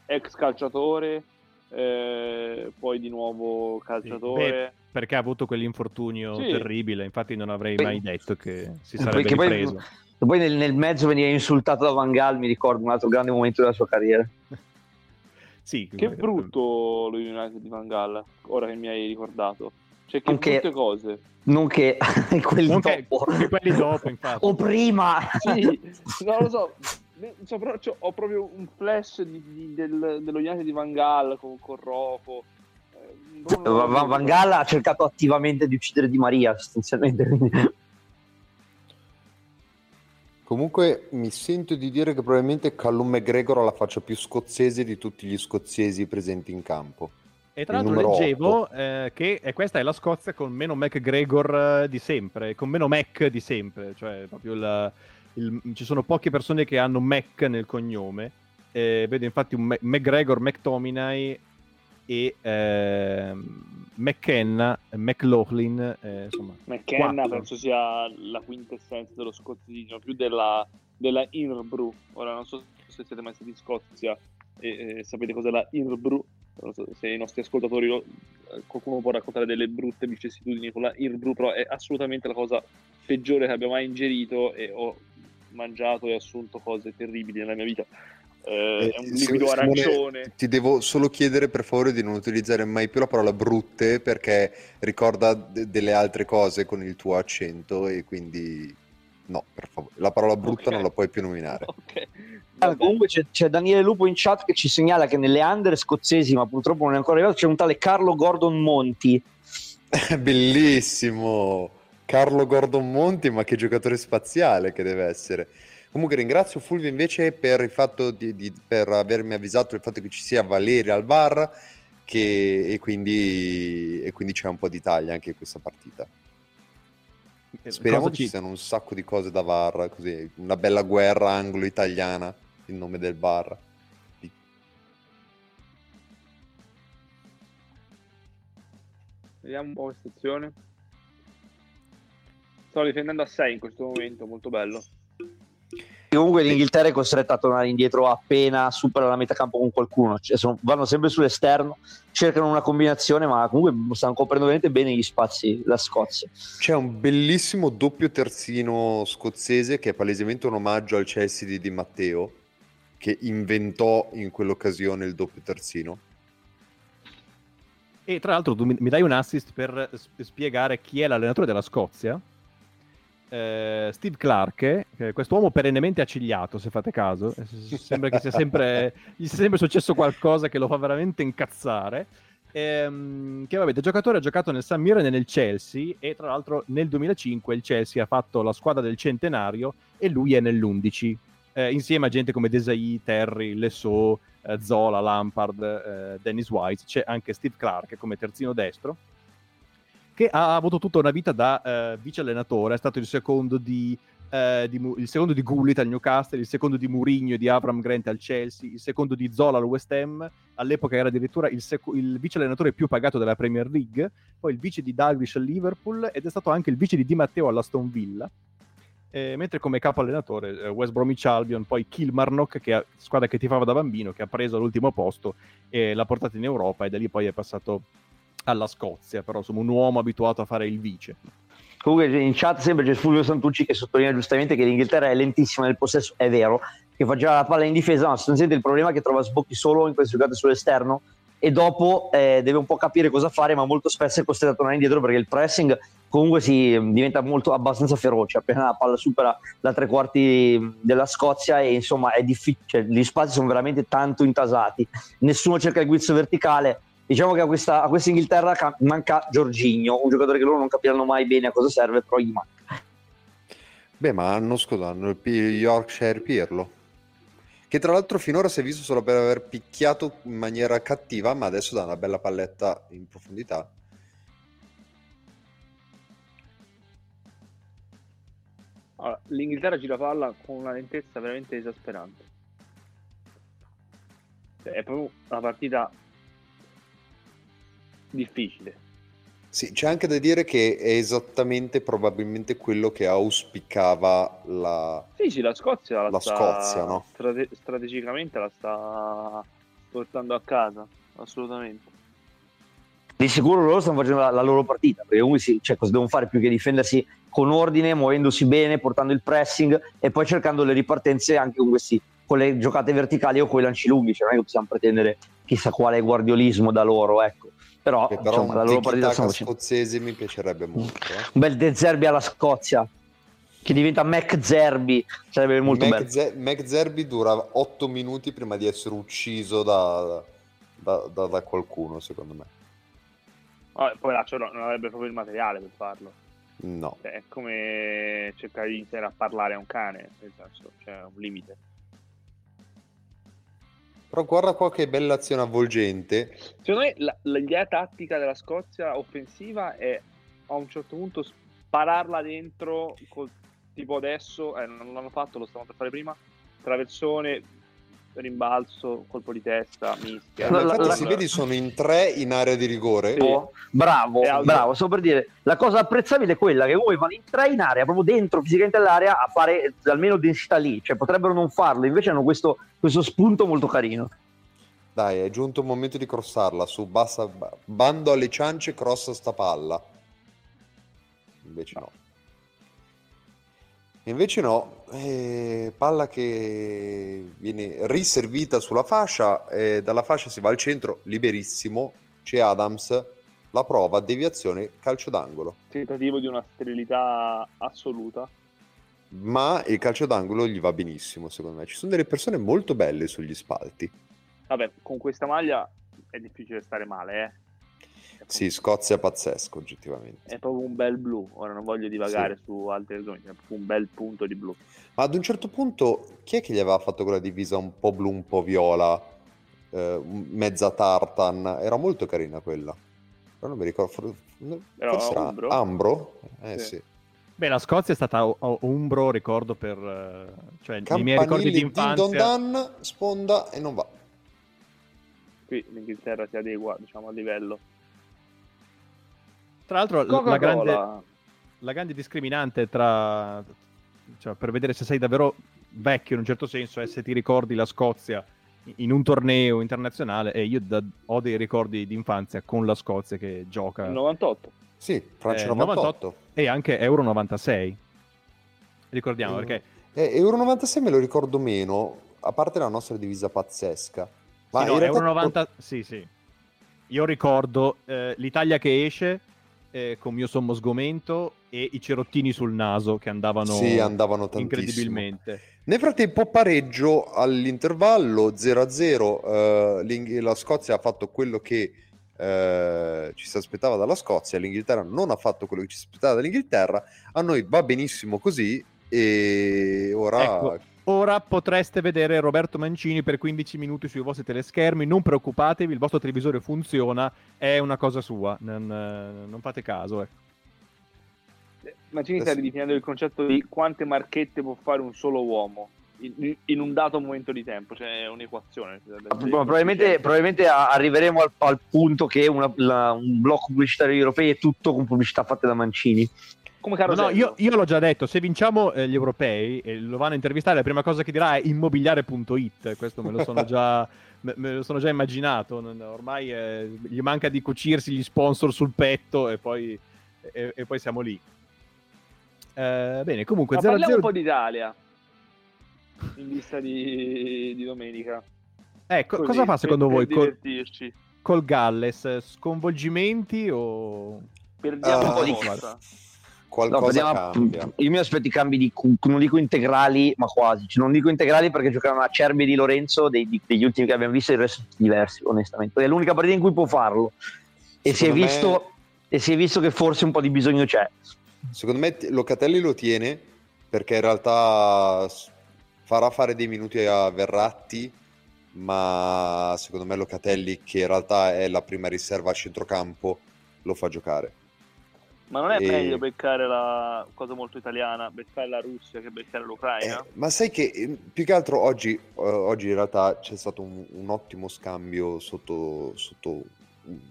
ex calciatore, eh, poi di nuovo calciatore. Sì, perché ha avuto quell'infortunio sì. terribile, infatti non avrei mai detto che si sarebbe perché ripreso. Poi, poi nel, nel, mezzo veniva insultato da Van Gaal, mi ricordo, un altro grande momento della sua carriera. [LAUGHS] sì, che brutto lo United di Van Gaal, ora che mi hai ricordato. Cioè, che Anche... brutte cose non che [LAUGHS] quelli non dopo. Che, quelli dopo infatti. o prima sì, non lo so so, però, cioè, ho proprio un flash di, di, del, dello United di Van Gaal con, con Rocco. Eh, Van, Van Gaal ha cercato attivamente di uccidere Di Maria, sostanzialmente. Comunque mi sento di dire che probabilmente Callum McGregor ha la faccia più scozzese di tutti gli scozzesi presenti in campo. E tra l'altro leggevo eh, che questa è la Scozia con meno McGregor eh, di sempre, con meno Mac di sempre, cioè proprio il, il, ci sono poche persone che hanno Mac nel cognome. Eh, vedo infatti un McGregor, McTominay e eh, McKenna, McLaughlin. Eh, insomma, McKenna quattro. penso sia la quintessenza dello scozzino, più della, della Inrbrew. Ora non so se siete mai stati in Scozia e, e sapete cos'è la Inrbrew. So se i nostri ascoltatori lo, qualcuno può raccontare delle brutte vicissitudini con la Irbrew, però è assolutamente la cosa peggiore che abbia mai ingerito e ho mangiato e assunto cose terribili nella mia vita. Eh, è un liquido Simone, arancione. Ti devo solo chiedere per favore di non utilizzare mai più la parola brutte perché ricorda d- delle altre cose con il tuo accento e quindi no, per favore. La parola brutta okay. non la puoi più nominare. Ok. Allora, comunque c'è, c'è, Daniele Lupo in chat che ci segnala che nelle under scozzesi, ma purtroppo non è ancora arrivato, c'è un tale Carlo Gordon Monti. [LAUGHS] Bellissimo! Carlo Gordon Monti, ma che giocatore spaziale che deve essere. Comunque ringrazio Fulvio invece per il fatto di, di, per avermi avvisato del fatto che ci sia Valeria al bar che, e, quindi, e quindi c'è un po' d'Italia anche in questa partita. Speriamo che ci siano un sacco di cose da VAR, così una bella guerra anglo-italiana in nome del VAR. Vediamo un po' questa azione. sto difendendo a 6 in questo momento, molto bello. Comunque l'Inghilterra è costretta a tornare indietro appena supera la metà campo con qualcuno, cioè, sono, vanno sempre sull'esterno, cercano una combinazione, ma comunque stanno coprendo veramente bene gli spazi la Scozia. C'è un bellissimo doppio terzino scozzese che è palesemente un omaggio al Chelsea di Di Matteo, che inventò in quell'occasione il doppio terzino. E tra l'altro tu mi dai un assist per spiegare chi è l'allenatore della Scozia? Eh, Steve Clark, quest'uomo perennemente accigliato, se fate caso, eh, sembra che sia sempre, [LAUGHS] gli sia sempre successo qualcosa che lo fa veramente incazzare. Ehm, che vabbè, da giocatore ha giocato nel San Mirren e nel Chelsea e tra l'altro nel 2005 il Chelsea ha fatto la squadra del centenario e lui è nell'11 eh, insieme a gente come Desai, Terry, Lesso, eh, Zola, Lampard, eh, Dennis Wise c'è anche Steve Clark come terzino destro che ha avuto tutta una vita da uh, vice allenatore, è stato il secondo di, uh, di, il secondo di Gullit al Newcastle, il secondo di Mourinho e di Avram Grant al Chelsea, il secondo di Zola al West Ham, all'epoca era addirittura il, sec- il vice allenatore più pagato della Premier League, poi il vice di Dalglish al Liverpool ed è stato anche il vice di Di Matteo all'Aston Villa. Eh, mentre come capo allenatore eh, West Bromwich Albion, poi Kilmarnock, che è squadra che tifava da bambino, che ha preso l'ultimo posto e l'ha portata in Europa e da lì poi è passato alla Scozia, però insomma un uomo abituato a fare il vice. Comunque in chat sempre c'è Fulvio Santucci che sottolinea giustamente che l'Inghilterra è lentissima nel possesso, è vero, che fa girare la palla in difesa, ma sostanzialmente il problema è che trova sbocchi solo in queste giocate sull'esterno e dopo eh, deve un po' capire cosa fare, ma molto spesso è costretto a tornare indietro perché il pressing comunque si diventa molto abbastanza feroce appena la palla supera da tre quarti della Scozia e insomma è difficile, cioè, gli spazi sono veramente tanto intasati, nessuno cerca il guizzo verticale Diciamo che a questa, a questa Inghilterra manca Giorginio, un giocatore che loro non capiranno mai bene a cosa serve, però gli manca. Beh, ma hanno scusato il Yorkshire Pirlo, che tra l'altro finora si è visto solo per aver picchiato in maniera cattiva, ma adesso dà una bella palletta in profondità. Allora, L'Inghilterra gira palla con una lentezza veramente esasperante. È proprio una partita difficile. Sì, c'è anche da dire che è esattamente probabilmente quello che auspicava la, sì, sì, la Scozia. La, la sta, Scozia, no? strate- strategicamente la sta portando a casa, assolutamente. Di sicuro loro stanno facendo la, la loro partita, perché comunque sì, cioè, cosa devono fare più che difendersi con ordine, muovendosi bene, portando il pressing e poi cercando le ripartenze anche con, questi, con le giocate verticali o con i lanci lunghi, cioè non è che possiamo pretendere chissà quale guardiolismo da loro, ecco però, che però insomma, la loro partita scozzese mi piacerebbe molto. Eh. Un bel De Zerbi alla Scozia che diventa Mac Zerbi sarebbe molto Mac bello. Z- Mac Zerbi dura 8 minuti prima di essere ucciso da, da, da, da qualcuno, secondo me. Oh, poi là, cioè, non avrebbe proprio il materiale per farlo. No. Cioè, è come cercare di iniziare a parlare a un cane, nel senso, c'è un limite. Però guarda qua che bella azione avvolgente. Secondo me l'idea tattica della Scozia offensiva è a un certo punto spararla dentro, col, tipo adesso, eh, non l'hanno fatto, lo stavano per fare prima, traversone, rimbalzo, colpo di testa, mischia. No, infatti, la, si vedi, sono in tre in area di rigore. Sì. Bravo, bravo. Sto per dire, la cosa apprezzabile è quella che voi vanno in tre in area, proprio dentro fisicamente all'area, a fare almeno densità lì. Cioè, potrebbero non farlo, invece hanno questo, questo spunto molto carino. Dai, è giunto il momento di crossarla su bassa, bando alle ciance, crossa sta palla. Invece no. Invece no, eh, palla che viene riservita sulla fascia, e dalla fascia si va al centro, liberissimo, c'è Adams, la prova, deviazione, calcio d'angolo. Tentativo di una sterilità assoluta. Ma il calcio d'angolo gli va benissimo, secondo me. Ci sono delle persone molto belle sugli spalti. Vabbè, con questa maglia è difficile stare male, eh. Sì, Scozia pazzesco, oggettivamente. È proprio un bel blu. Ora non voglio divagare sì. su altri argomenti, è proprio un bel punto di blu. Ma ad un certo punto, chi è che gli aveva fatto quella divisa un po' blu, un po' viola, eh, mezza tartan? Era molto carina quella. Però non mi ricordo. Però Ambro? Ambro? Eh sì. sì. Beh, la Scozia è stata Umbro, ricordo per... Eh, cioè, i miei ricordi di infanzia... Din don dan, sponda e non va. Qui l'Inghilterra si adegua, diciamo, a livello tra l'altro, la grande... la grande discriminante tra, cioè, per vedere se sei davvero vecchio in un certo senso è se ti ricordi la Scozia in un torneo internazionale e io da, ho dei ricordi di infanzia con la Scozia che gioca. 98. Sì, Francia eh, 98. 98. E anche Euro 96. Ricordiamo mm. perché... Eh, Euro 96 me lo ricordo meno, a parte la nostra divisa pazzesca. Ma sì, no, Euro 90... Sì, sì. Io ricordo eh, l'Italia che esce eh, con mio sommo sgomento e i cerottini sul naso che andavano, sì, andavano incredibilmente. Nel frattempo pareggio all'intervallo 0-0, eh, la Scozia ha fatto quello che eh, ci si aspettava dalla Scozia, l'Inghilterra non ha fatto quello che ci si aspettava dall'Inghilterra, a noi va benissimo così e ora... Ecco, ora potreste vedere Roberto Mancini per 15 minuti sui vostri teleschermi, non preoccupatevi, il vostro televisore funziona, è una cosa sua, non, non fate caso. Ecco. Mancini sta ridefinendo il concetto di quante marchette può fare un solo uomo in, in un dato momento di tempo, cioè è un'equazione. Probabilmente, probabilmente arriveremo al, al, punto che una, la, un blocco pubblicitario europeo è tutto con pubblicità fatte da Mancini. Come no, no, io, io, l'ho già detto, se vinciamo eh, gli europei e lo vanno a intervistare, la prima cosa che dirà è immobiliare.it, questo me lo sono già, [LAUGHS] me, me lo sono già immaginato, ormai eh, gli manca di cucirsi gli sponsor sul petto e poi, e, e poi siamo lì. Eh, bene, comunque... Ma 0 parliamo 0... un po' d'Italia in vista di, di domenica. Eh, co- Così, cosa fa secondo voi col, col, Galles? Sconvolgimenti o... Perdiamo uh, un po' di forza. Qualcosa no, cambia. Io mi aspetto i cambi di, non dico integrali, ma quasi. Cioè, non dico integrali perché giocano a Cerbi di Lorenzo dei, degli ultimi che abbiamo visto, il resto diversi, onestamente. È l'unica partita in cui può farlo. E si, visto, me... e si è visto che forse un po' di bisogno c'è. Secondo me Locatelli lo tiene perché in realtà farà fare dei minuti a Verratti, ma secondo me Locatelli, che in realtà è la prima riserva a centrocampo, lo fa giocare. Ma non è e... meglio beccare la cosa molto italiana, beccare la Russia che beccare l'Ucraina? Eh, ma sai che eh, più che altro oggi, eh, oggi in realtà c'è stato un, un ottimo scambio sotto, sotto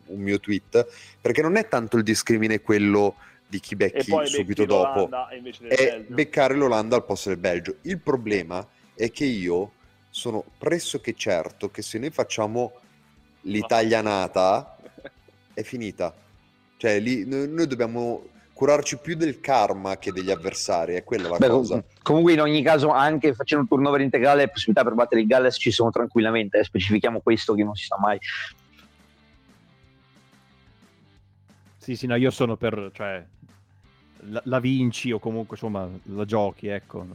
un mio tweet, perché non è tanto il discrimine quello di chi becchi subito dopo è beccare l'Olanda al posto del Belgio. Il problema è che io sono pressoché certo che se noi facciamo l'italianata è finita. Cioè, lì, noi, noi dobbiamo curarci più del karma che degli avversari, è quella la Beh, cosa. Comunque in ogni caso anche facendo un turnover integrale le possibilità per battere il Galles ci sono tranquillamente, eh, specifichiamo questo che non si sa mai. Sì, sì, no, io sono per, cioè, la, la vinci o comunque, insomma, la giochi, ecco.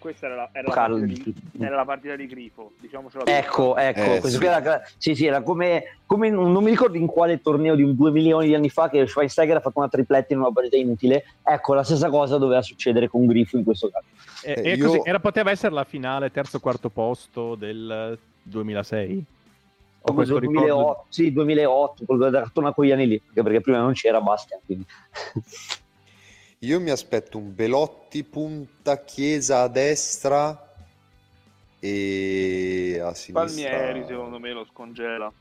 Questa era la, era la, partita, di, era la partita di Grifo, diciamocelo. Ecco, ecco, eh, sì. Era, sì, sì, era come, come, non mi ricordo in quale torneo di un 2 milioni di anni fa che Schweinsteiger ha fatto una tripletta in una partita inutile. Ecco, la stessa cosa doveva succedere con Grifo in questo caso. Eh, eh, io... così, era, poteva essere la finale terzo quarto posto del 2006? O questo 2008, ricordo... Sì, 2008, quello da cartona con gli anni lì, perché prima non c'era Bastian. Quindi. Io mi aspetto un Belotti punta Chiesa a destra e a sinistra. Palmieri secondo me lo scongela.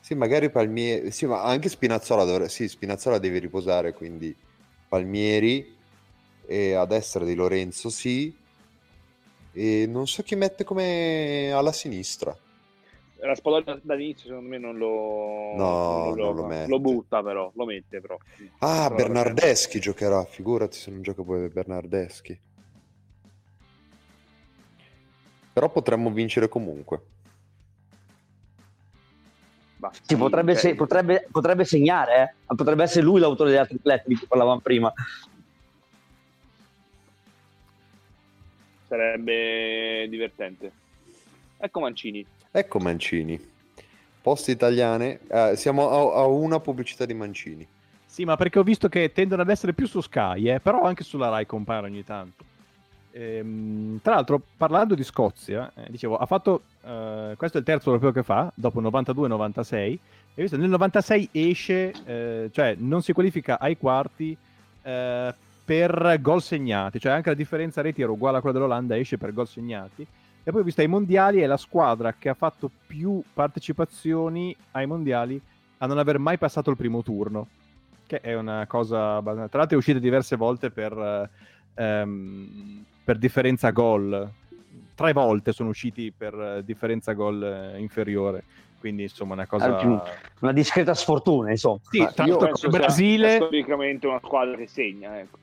Sì, magari Palmieri, sì, ma anche Spinazzola, dovrebbe... sì, Spinazzola deve riposare, quindi Palmieri e a destra di Lorenzo sì. E non so chi mette come alla sinistra. Raspadori dall'inizio secondo me non lo, no, non lo, non lo, lo, butta però, lo mette però. Ah, però Bernardeschi giocherà, figurati se non gioca poi Bernardeschi. Però potremmo vincere comunque. Bah, sì, potrebbe, se, potrebbe, potrebbe, segnare, eh? potrebbe essere lui l'autore della tripletta di cui parlavamo prima. Sarebbe divertente. Ecco Mancini. Ecco Mancini. Poste italiane. Eh, siamo a, a, una pubblicità di Mancini. Sì, ma perché ho visto che tendono ad essere più su Sky, eh, però anche sulla Rai compare ogni tanto. Ehm, tra l'altro, parlando di Scozia, eh, dicevo, ha fatto. Eh, questo è il terzo europeo che fa, dopo 92-96. E visto, nel 96 esce, eh, cioè non si qualifica ai quarti eh, per gol segnati, cioè anche la differenza reti era uguale a quella dell'Olanda, esce per gol segnati e poi ho visto ai mondiali è la squadra che ha fatto più partecipazioni ai mondiali a non aver mai passato il primo turno. che è una cosa... Tra l'altro è uscita diverse volte per, ehm, per differenza gol. Tre volte sono usciti per differenza gol eh, inferiore quindi insomma una cosa una discreta sfortuna insomma sì, penso il Brasile storicamente una squadra che segna ecco.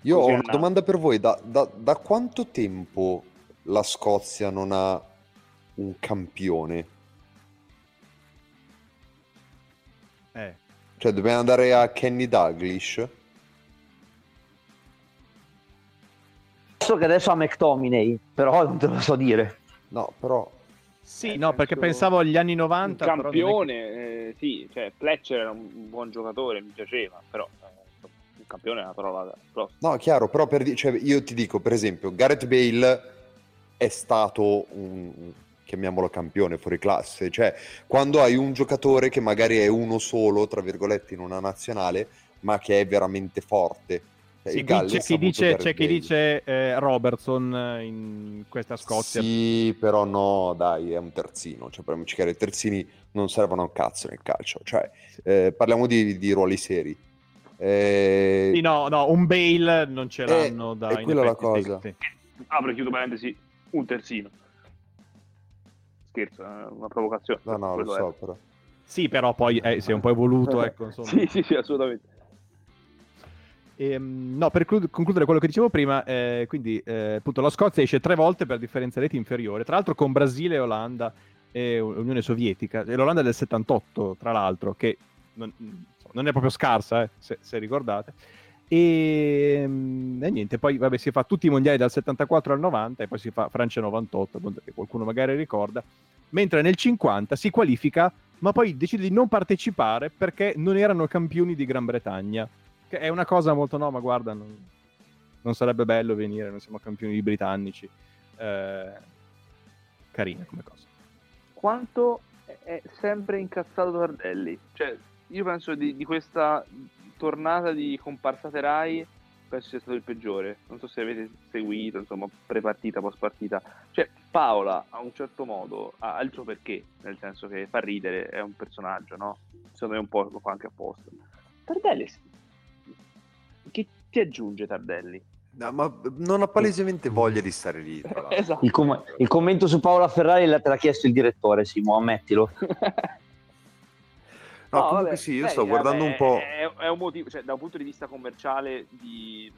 io Così ho una domanda per voi da, da, da, quanto tempo la Scozia non ha un campione eh. cioè dobbiamo andare a Kenny Douglas so che adesso ha McTominay però non te lo so dire no però sì, no, perché pensavo agli anni 90. Un campione, che... eh, sì, cioè Fletcher era un buon giocatore, mi piaceva, però eh, un campione è una parola grossa. No, chiaro, però per, cioè, io ti dico, per esempio, Gareth Bale è stato un, chiamiamolo campione fuori classe, cioè quando hai un giocatore che magari è uno solo, tra virgolette, in una nazionale, ma che è veramente forte sì, c'è chi dice, c'è chi dice eh, Robertson eh, in questa Scozia. Sì, però no, dai, è un terzino. Cioè, parliamoci chiaro, i terzini non servono a un cazzo nel calcio. Cioè, eh, parliamo di, di, ruoli seri. Eh... Sì, no, no, un Bale non ce eh, l'hanno da È quella la cosa. Sì, sì. Apro e chiudo parentesi, un terzino. Scherzo, è una provocazione. No, no, lo so, è. però. Sì, però poi eh, si è un po' evoluto, [LAUGHS] ecco, insomma. sì, sì, sì, assolutamente. Ehm, no, per concludere quello che dicevo prima, eh, quindi eh, appunto la Scozia esce tre volte per differenza reti inferiore, tra l'altro con Brasile, Olanda e Unione Sovietica, e l'Olanda è del 78, tra l'altro, che non, non è proprio scarsa, eh, se, se, ricordate. E, ehm, e, niente, poi vabbè, si fa tutti i mondiali dal 74 al 90 e poi si fa Francia 98, che qualcuno magari ricorda, mentre nel 50 si qualifica, ma poi decide di non partecipare perché non erano campioni di Gran Bretagna che è una cosa molto no, ma guarda, non, non sarebbe bello venire, non siamo campioni britannici. Eh, carina come cosa. Quanto è sempre incazzato Tardelli? Cioè, io penso di, di questa tornata di comparsate Rai penso sia stato il peggiore. Non so se avete seguito, insomma, pre-partita, post-partita. Cioè, Paola, a un certo modo, ha il suo perché, nel senso che fa ridere, è un personaggio, no? Secondo me un po' lo fa anche apposta. Tardelli che ti aggiunge Tardelli? No, ma non ha palesemente voglia di stare lì. [LAUGHS] esatto. il, com- il, commento su Paola Ferrari te l'ha chiesto il direttore, Simo, ammettilo. [LAUGHS] No, no comunque vabbè, sì, io beh, sto guardando vabbè, un po'. È, è, un motivo, cioè, da un punto di vista commerciale di,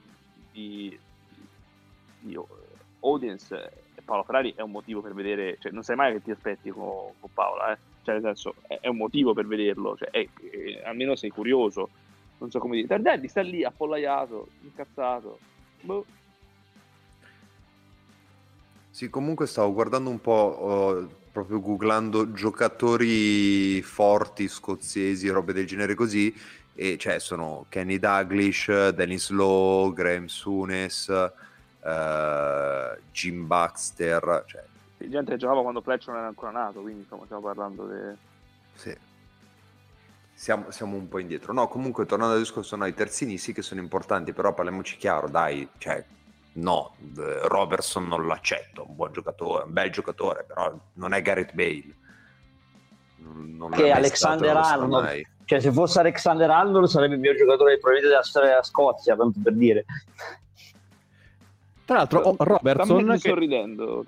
di, di audience, Paolo Ferrari è un motivo per vedere, cioè, non sai mai che ti aspetti con, con Paola, eh? cioè, nel senso, è, è, un motivo per vederlo, cioè, è, almeno sei curioso non so come dire. Tardelli sta lì appollaiato, incazzato. Boh. Sì, comunque stavo guardando un po', oh, proprio googlando giocatori forti scozzesi, robe del genere così, e cioè sono Kenny Douglas, Dennis Lowe, Graham Sunes, uh, Jim Baxter. Cioè... Il gente giocava quando Fletcher non era ancora nato, quindi insomma stiamo parlando di... Sì siamo, siamo, un po' indietro. No, comunque tornando al discorso, no, i terzini sì che sono importanti, però parliamoci chiaro, dai, cioè, no, Robertson non l'accetto, un buon giocatore, un bel giocatore, però non è Gareth Bale. Non che Alexander Arnold, cioè se fosse Alexander Arnold sarebbe il mio giocatore probabilmente della storia della Scozia, tanto per dire. Tra l'altro, oh, Robertson, che, sto ridendo,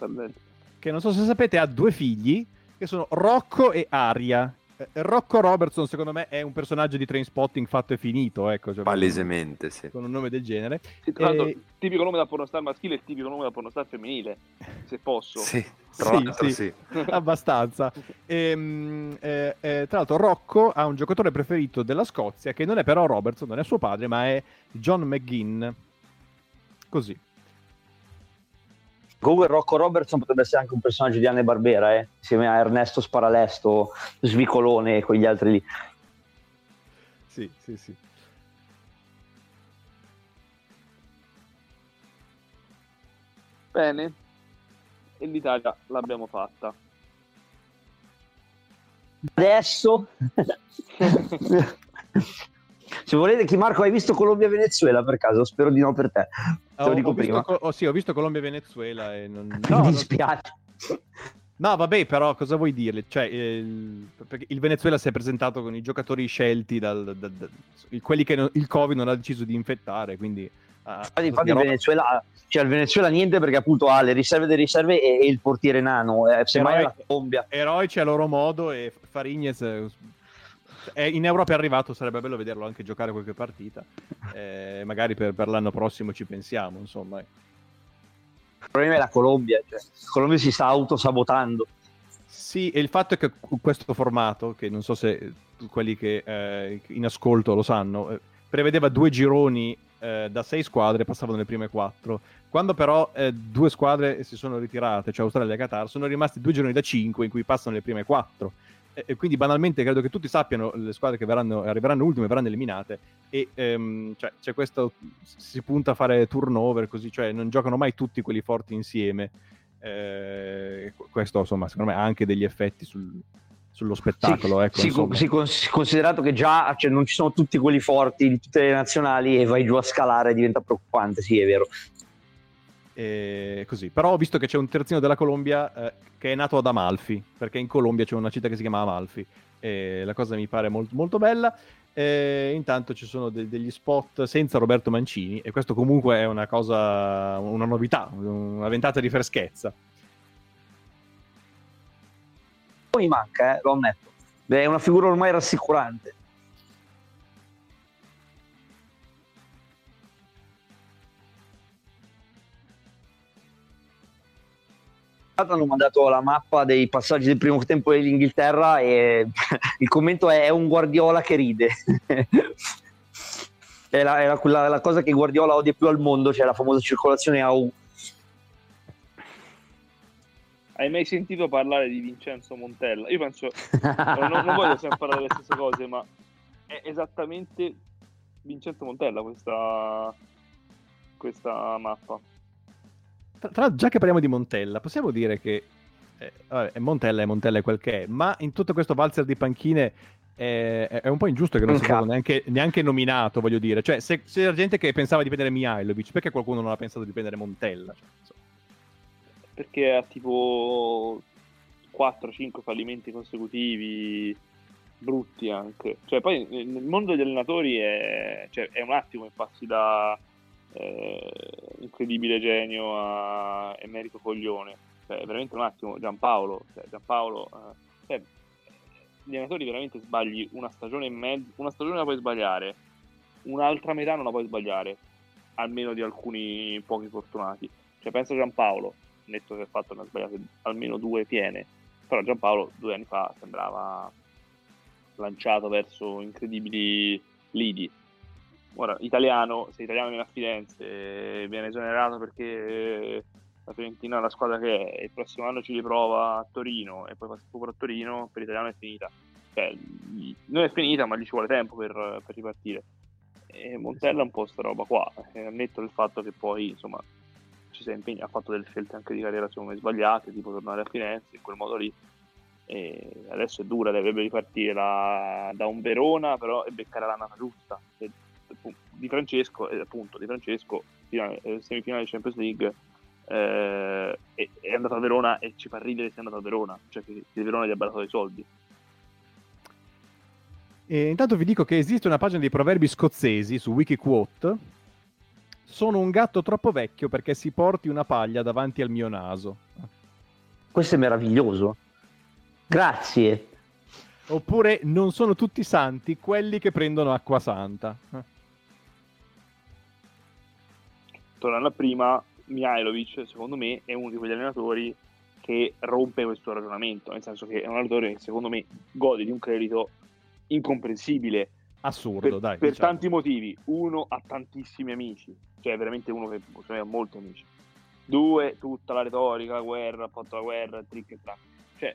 che non so se sapete, ha due figli che sono Rocco e Aria eh, Rocco Robertson, secondo me, è un personaggio di train spotting fatto e finito. Ecco, cioè Palesemente, sì. Con un nome del genere. Sì, tra l'altro, e... tipico nome da pornostar maschile e tipico nome da pornostar femminile, se posso. Sì, tra sì, sì. [LAUGHS] abbastanza. E, ehm, eh, eh, tra l'altro, Rocco ha un giocatore preferito della Scozia, che non è però Robertson, non è suo padre, ma è John McGinn. Così. Comunque Rocco Robertson potrebbe essere anche un personaggio di Anne Barbera, eh? insieme a Ernesto Sparalesto, Svicolone e quegli altri lì. Sì, sì, sì. Bene, e l'Italia l'abbiamo fatta. Adesso [LAUGHS] [LAUGHS] Se volete, chi Marco, hai visto Colombia-Venezuela per caso? Spero di no per te. Te oh, lo dico prima. Visto, oh, sì, ho visto Colombia-Venezuela e non... [LAUGHS] No, Mi dispiace. No, vabbè, però cosa vuoi dirle? Cioè, il, il, Venezuela si è presentato con i giocatori scelti, dal, dal, dal, quelli che non, il Covid non ha deciso di infettare, quindi... Uh, infatti, infatti il, Venezuela, cioè il Venezuela niente perché appunto ha le riserve delle riserve e, e il portiere nano, eh, semmai la Colombia. Eroici a loro modo e Farignez eh, in Europa è arrivato, sarebbe bello vederlo anche giocare qualche partita. Eh, magari per, per, l'anno prossimo ci pensiamo, insomma. Il problema è la Colombia, cioè, la Colombia si sta autosabotando. Sì, e il fatto è che questo formato, che non so se quelli che eh, in ascolto lo sanno, eh, prevedeva due gironi eh, da sei squadre, passavano le prime quattro. Quando però eh, due squadre si sono ritirate, cioè Australia e Qatar, sono rimasti due gironi da cinque in cui passano le prime quattro e quindi banalmente credo che tutti sappiano le squadre che verranno, arriveranno ultime verranno eliminate. E um, cioè, c'è questo si punta a fare turnover così cioè non giocano mai tutti quelli forti insieme. Eh, questo insomma secondo me ha anche degli effetti sul, sullo spettacolo sì, ecco, sì, sì, considerato che già cioè, non ci sono tutti quelli forti di tutte le nazionali e vai giù a scalare diventa preoccupante sì è vero e così. Però ho visto che c'è un terzino della Colombia eh, che è nato ad Amalfi, perché in Colombia c'è una città che si chiama Amalfi. E la cosa mi pare molto, molto bella. E intanto ci sono de- degli spot senza Roberto Mancini, e questo comunque è una cosa, una novità, una ventata di freschezza. Mi manca, eh, lo ammetto. È una figura ormai rassicurante. Hanno mandato la mappa dei passaggi del primo tempo dell'Inghilterra e [LAUGHS] il commento è, è un Guardiola che ride. [LAUGHS] è, la, è la, la, cosa che Guardiola odia più al mondo, cioè la famosa circolazione a U. Hai mai sentito parlare di Vincenzo Montella? Io penso, non, non voglio sempre parlare delle stesse cose, ma è esattamente Vincenzo Montella questa, questa mappa tra l'altro, già che parliamo di Montella, possiamo dire che eh, vabbè, Montella è Montella è quel che è, ma in tutto questo valzer di panchine è, è un po' ingiusto che non sia stato neanche, neanche, nominato, voglio dire. Cioè, se, se c'era gente che pensava di prendere Mihailovic, perché qualcuno non ha pensato di prendere Montella? Cioè. Perché ha tipo 4-5 fallimenti consecutivi brutti anche. Cioè, poi nel mondo degli allenatori è, cioè, è un attimo che passi da eh, incredibile genio a Emerito Coglione. Cioè, veramente un attimo, Giampaolo, cioè, Giampaolo eh, cioè, gli allenatori veramente sbagli una stagione e mezzo, una stagione la puoi sbagliare, un'altra metà non la puoi sbagliare, almeno di alcuni pochi fortunati. Cioè, penso a Giampaolo, netto che ha fatto ne ha sbagliate almeno due piene, però Giampaolo due anni fa sembrava lanciato verso incredibili lidi ora italiano, se italiano viene a Firenze viene esonerato perché la Fiorentina è la squadra che è, il prossimo anno ci riprova a Torino e poi fa schifo a Torino, per l'italiano è finita. Cioè, non è finita, ma gli ci vuole tempo per, per ripartire. E Montella è un po' sta roba qua, eh, ammetto il fatto che poi insomma ci si impegni, ha fatto delle scelte anche di carriera secondo me sbagliate, tipo tornare a Firenze in quel modo lì. E adesso è dura, dovrebbe ripartire la, da un Verona, però e beccare la nata giusta. Se di Francesco, eh, appunto di Francesco, finale, eh, semifinale di Champions League, eh, è, è, andato a Verona e ci fa ridere se è andato a Verona, cioè che, che Verona gli ha dato dei soldi. E intanto vi dico che esiste una pagina di proverbi scozzesi su Wikiquote. Sono un gatto troppo vecchio perché si porti una paglia davanti al mio naso. Questo è meraviglioso. Grazie. Oppure non sono tutti santi quelli che prendono acqua santa. Tornando a prima, Mihailovic, secondo me, è uno di quegli allenatori che rompe questo ragionamento, nel senso che è un allenatore che secondo me gode di un credito incomprensibile. Assurdo, per, dai. Per diciamo. tanti motivi. Uno, ha tantissimi amici, cioè veramente uno che ha molti amici. Due, tutta la retorica, la guerra, fatto la guerra, trick e track. Cioè,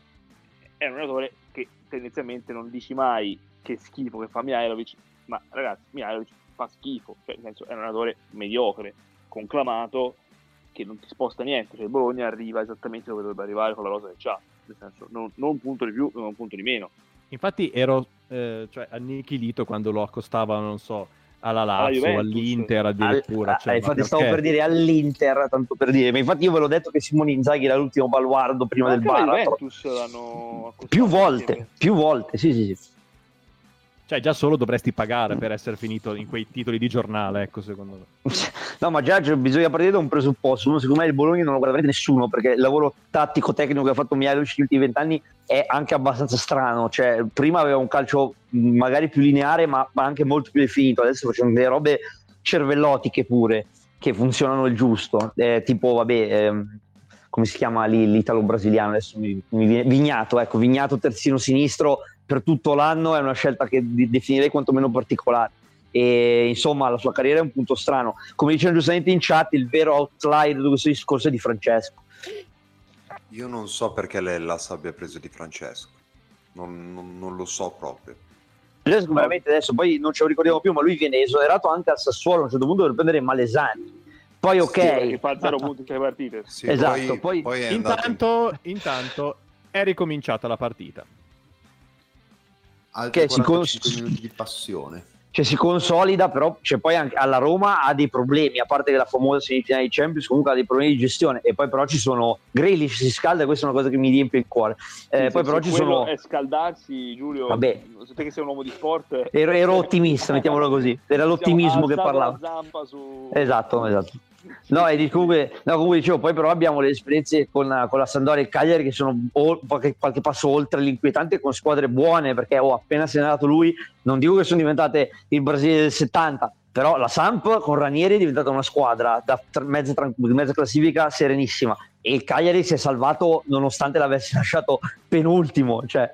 è un allenatore che tendenzialmente non dici mai che schifo che fa Mihailovic, ma ragazzi, Mihailovic fa schifo, cioè nel senso è un allenatore mediocre, conclamato, che non ti sposta niente, cioè Bologna arriva esattamente dove dovrebbe arrivare con la rosa che ha, nel senso non, non, un punto di più, non un punto di meno. Infatti ero eh, cioè, annichilito quando lo accostavano, non so, alla Lazio, alla all'Inter addirittura. All, cioè, infatti stavo per dire all'Inter, tanto per dire, ma infatti io ve l'ho detto che Simone Inzaghi era l'ultimo baluardo prima ma del Baratro. Più volte, più volte, sì sì sì. Cioè, già solo dovresti pagare per essere finito in quei titoli di giornale, ecco, secondo me. [LAUGHS] No, ma già bisogna partire da un presupposto. Uno, secondo me, il Bologna non lo guarda nessuno, perché il lavoro tattico-tecnico che ha fatto Mihailovic negli ultimi vent'anni è anche abbastanza strano. Cioè, prima aveva un calcio magari più lineare, ma, ma anche molto più definito. Adesso facciamo delle robe cervellotiche pure, che funzionano il giusto. Eh, tipo, vabbè... Ehm, come si chiama lì l'italo-brasiliano adesso mi, mi, Vignato, ecco, Vignato terzino sinistro per tutto l'anno è una scelta che definirei quantomeno particolare. E insomma la sua carriera è un punto strano. Come dicevano giustamente in chat il vero outlier di questo discorso è di Francesco. Io non so perché l'Ellas abbia preso di Francesco. Non, non, non lo so proprio. Francesco veramente adesso poi non ce lo ricordiamo più ma lui viene esonerato anche al Sassuolo a un certo punto per prendere Malesani. Poi ok. sì, fa 0 [LAUGHS] punti tra partite. Sì, esatto poi, poi, poi intanto, in... intanto è ricominciata la partita altri che 45 si minuti di passione. Cioè si consolida, però cioè, poi anche alla Roma ha dei problemi, a parte che la famosa semifinale di Champions comunque ha dei problemi di gestione e poi però ci sono Grealish si scalda e questa è una cosa che mi riempie il cuore. Eh, sì, poi però ci sono è scaldarsi, Giulio. Vabbè. Te che sei un uomo di sport. Ero, ero ottimista, mettiamolo così. Era l'ottimismo che parlavo. Su... Esatto, esatto. No, e comunque, no, comunque dicevo, poi però abbiamo le esperienze con, con la Sandoria e il Cagliari che sono o, qualche, qualche, passo oltre l'inquietante con squadre buone, perché oh, appena se n'è andato lui, non dico che sono diventate il Brasile del 70, però la Samp con Ranieri è diventata una squadra da mezza, mezza classifica serenissima e il Cagliari si è salvato nonostante l'avesse [LAUGHS] lasciato penultimo, cioè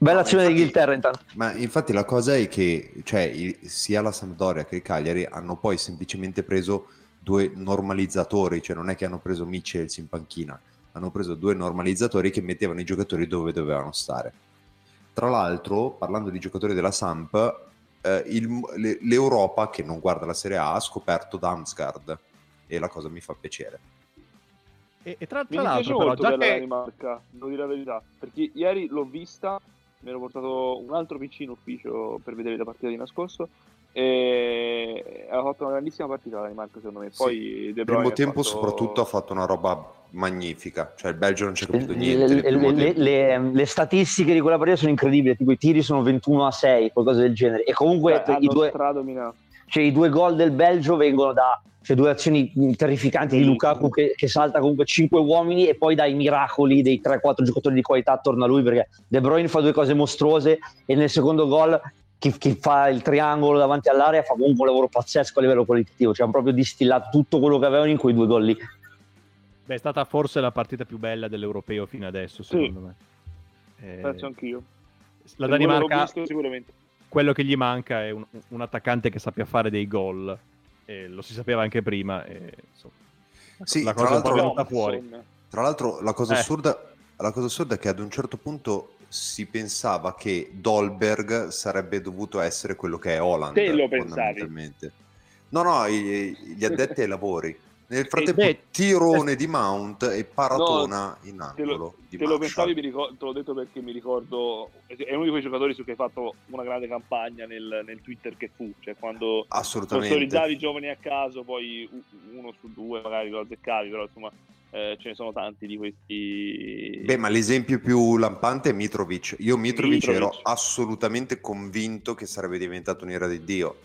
Bella azione no, d'Inghilterra intanto. Ma infatti la cosa è che cioè, sia la Sampdoria che il Cagliari hanno poi semplicemente preso due normalizzatori, cioè non è che hanno preso Mitchell in panchina, hanno preso due normalizzatori che mettevano i giocatori dove dovevano stare. Tra l'altro, parlando di giocatori della Samp, eh, il, l'Europa, che non guarda la Serie A, ha scoperto Damsgaard e la cosa mi fa piacere. E, e tra, tra l'altro, però, già che... Danimarca, devo dire la verità, perché ieri l'ho vista, mi ero portato un altro PC in ufficio per vedere la partita di nascosto e ha fatto una grandissima partita la Danimarca secondo me. Poi sì. De primo tempo fatto... soprattutto ha fatto una roba magnifica. Cioè il Belgio non c'è capito niente le, le, le, le, statistiche di quella partita sono incredibili tipo i tiri sono 21 a 6 qualcosa del genere. E comunque Beh, i, due, cioè, i due gol del Belgio vengono da cioè, due azioni terrificanti di Lukaku che, che, salta comunque 5 uomini e poi dai miracoli dei 3-4 giocatori di qualità attorno a lui perché De Bruyne fa due cose mostruose e nel secondo gol chi, chi, fa il triangolo davanti all'area fa comunque un lavoro pazzesco a livello qualitativo, cioè hanno proprio distillato tutto quello che avevano in quei due gol lì. Beh, è stata forse la partita più bella dell'europeo fino adesso, secondo sì. me. Eh, Penso anch'io. La Danimarca, sicuramente. quello che gli manca è un, un, attaccante che sappia fare dei gol, e lo si sapeva anche prima. E, insomma, sì, la cosa è un po' venuta fuori. Tra l'altro, la cosa, eh. assurda, la cosa assurda è che ad un certo punto si pensava che Dolberg sarebbe dovuto essere quello che è Holland. Te lo pensavi? No, no, gli addetti ai lavori. Nel frattempo, beh, tirone di Mount e paratona no, in angolo. Te lo, te lo pensavi, ricordo, te l'ho detto perché mi ricordo. È uno di quei giocatori su cui hai fatto una grande campagna nel, nel Twitter che fu. Cioè, quando sponsorizzavi i giovani a caso, poi uno su due magari lo azzeccavi, però insomma eh, ce ne sono tanti di questi. Beh, ma l'esempio più lampante è Mitrovic. Io Mitrovic, Mitrovic. ero assolutamente convinto che sarebbe diventato un'ira di Dio.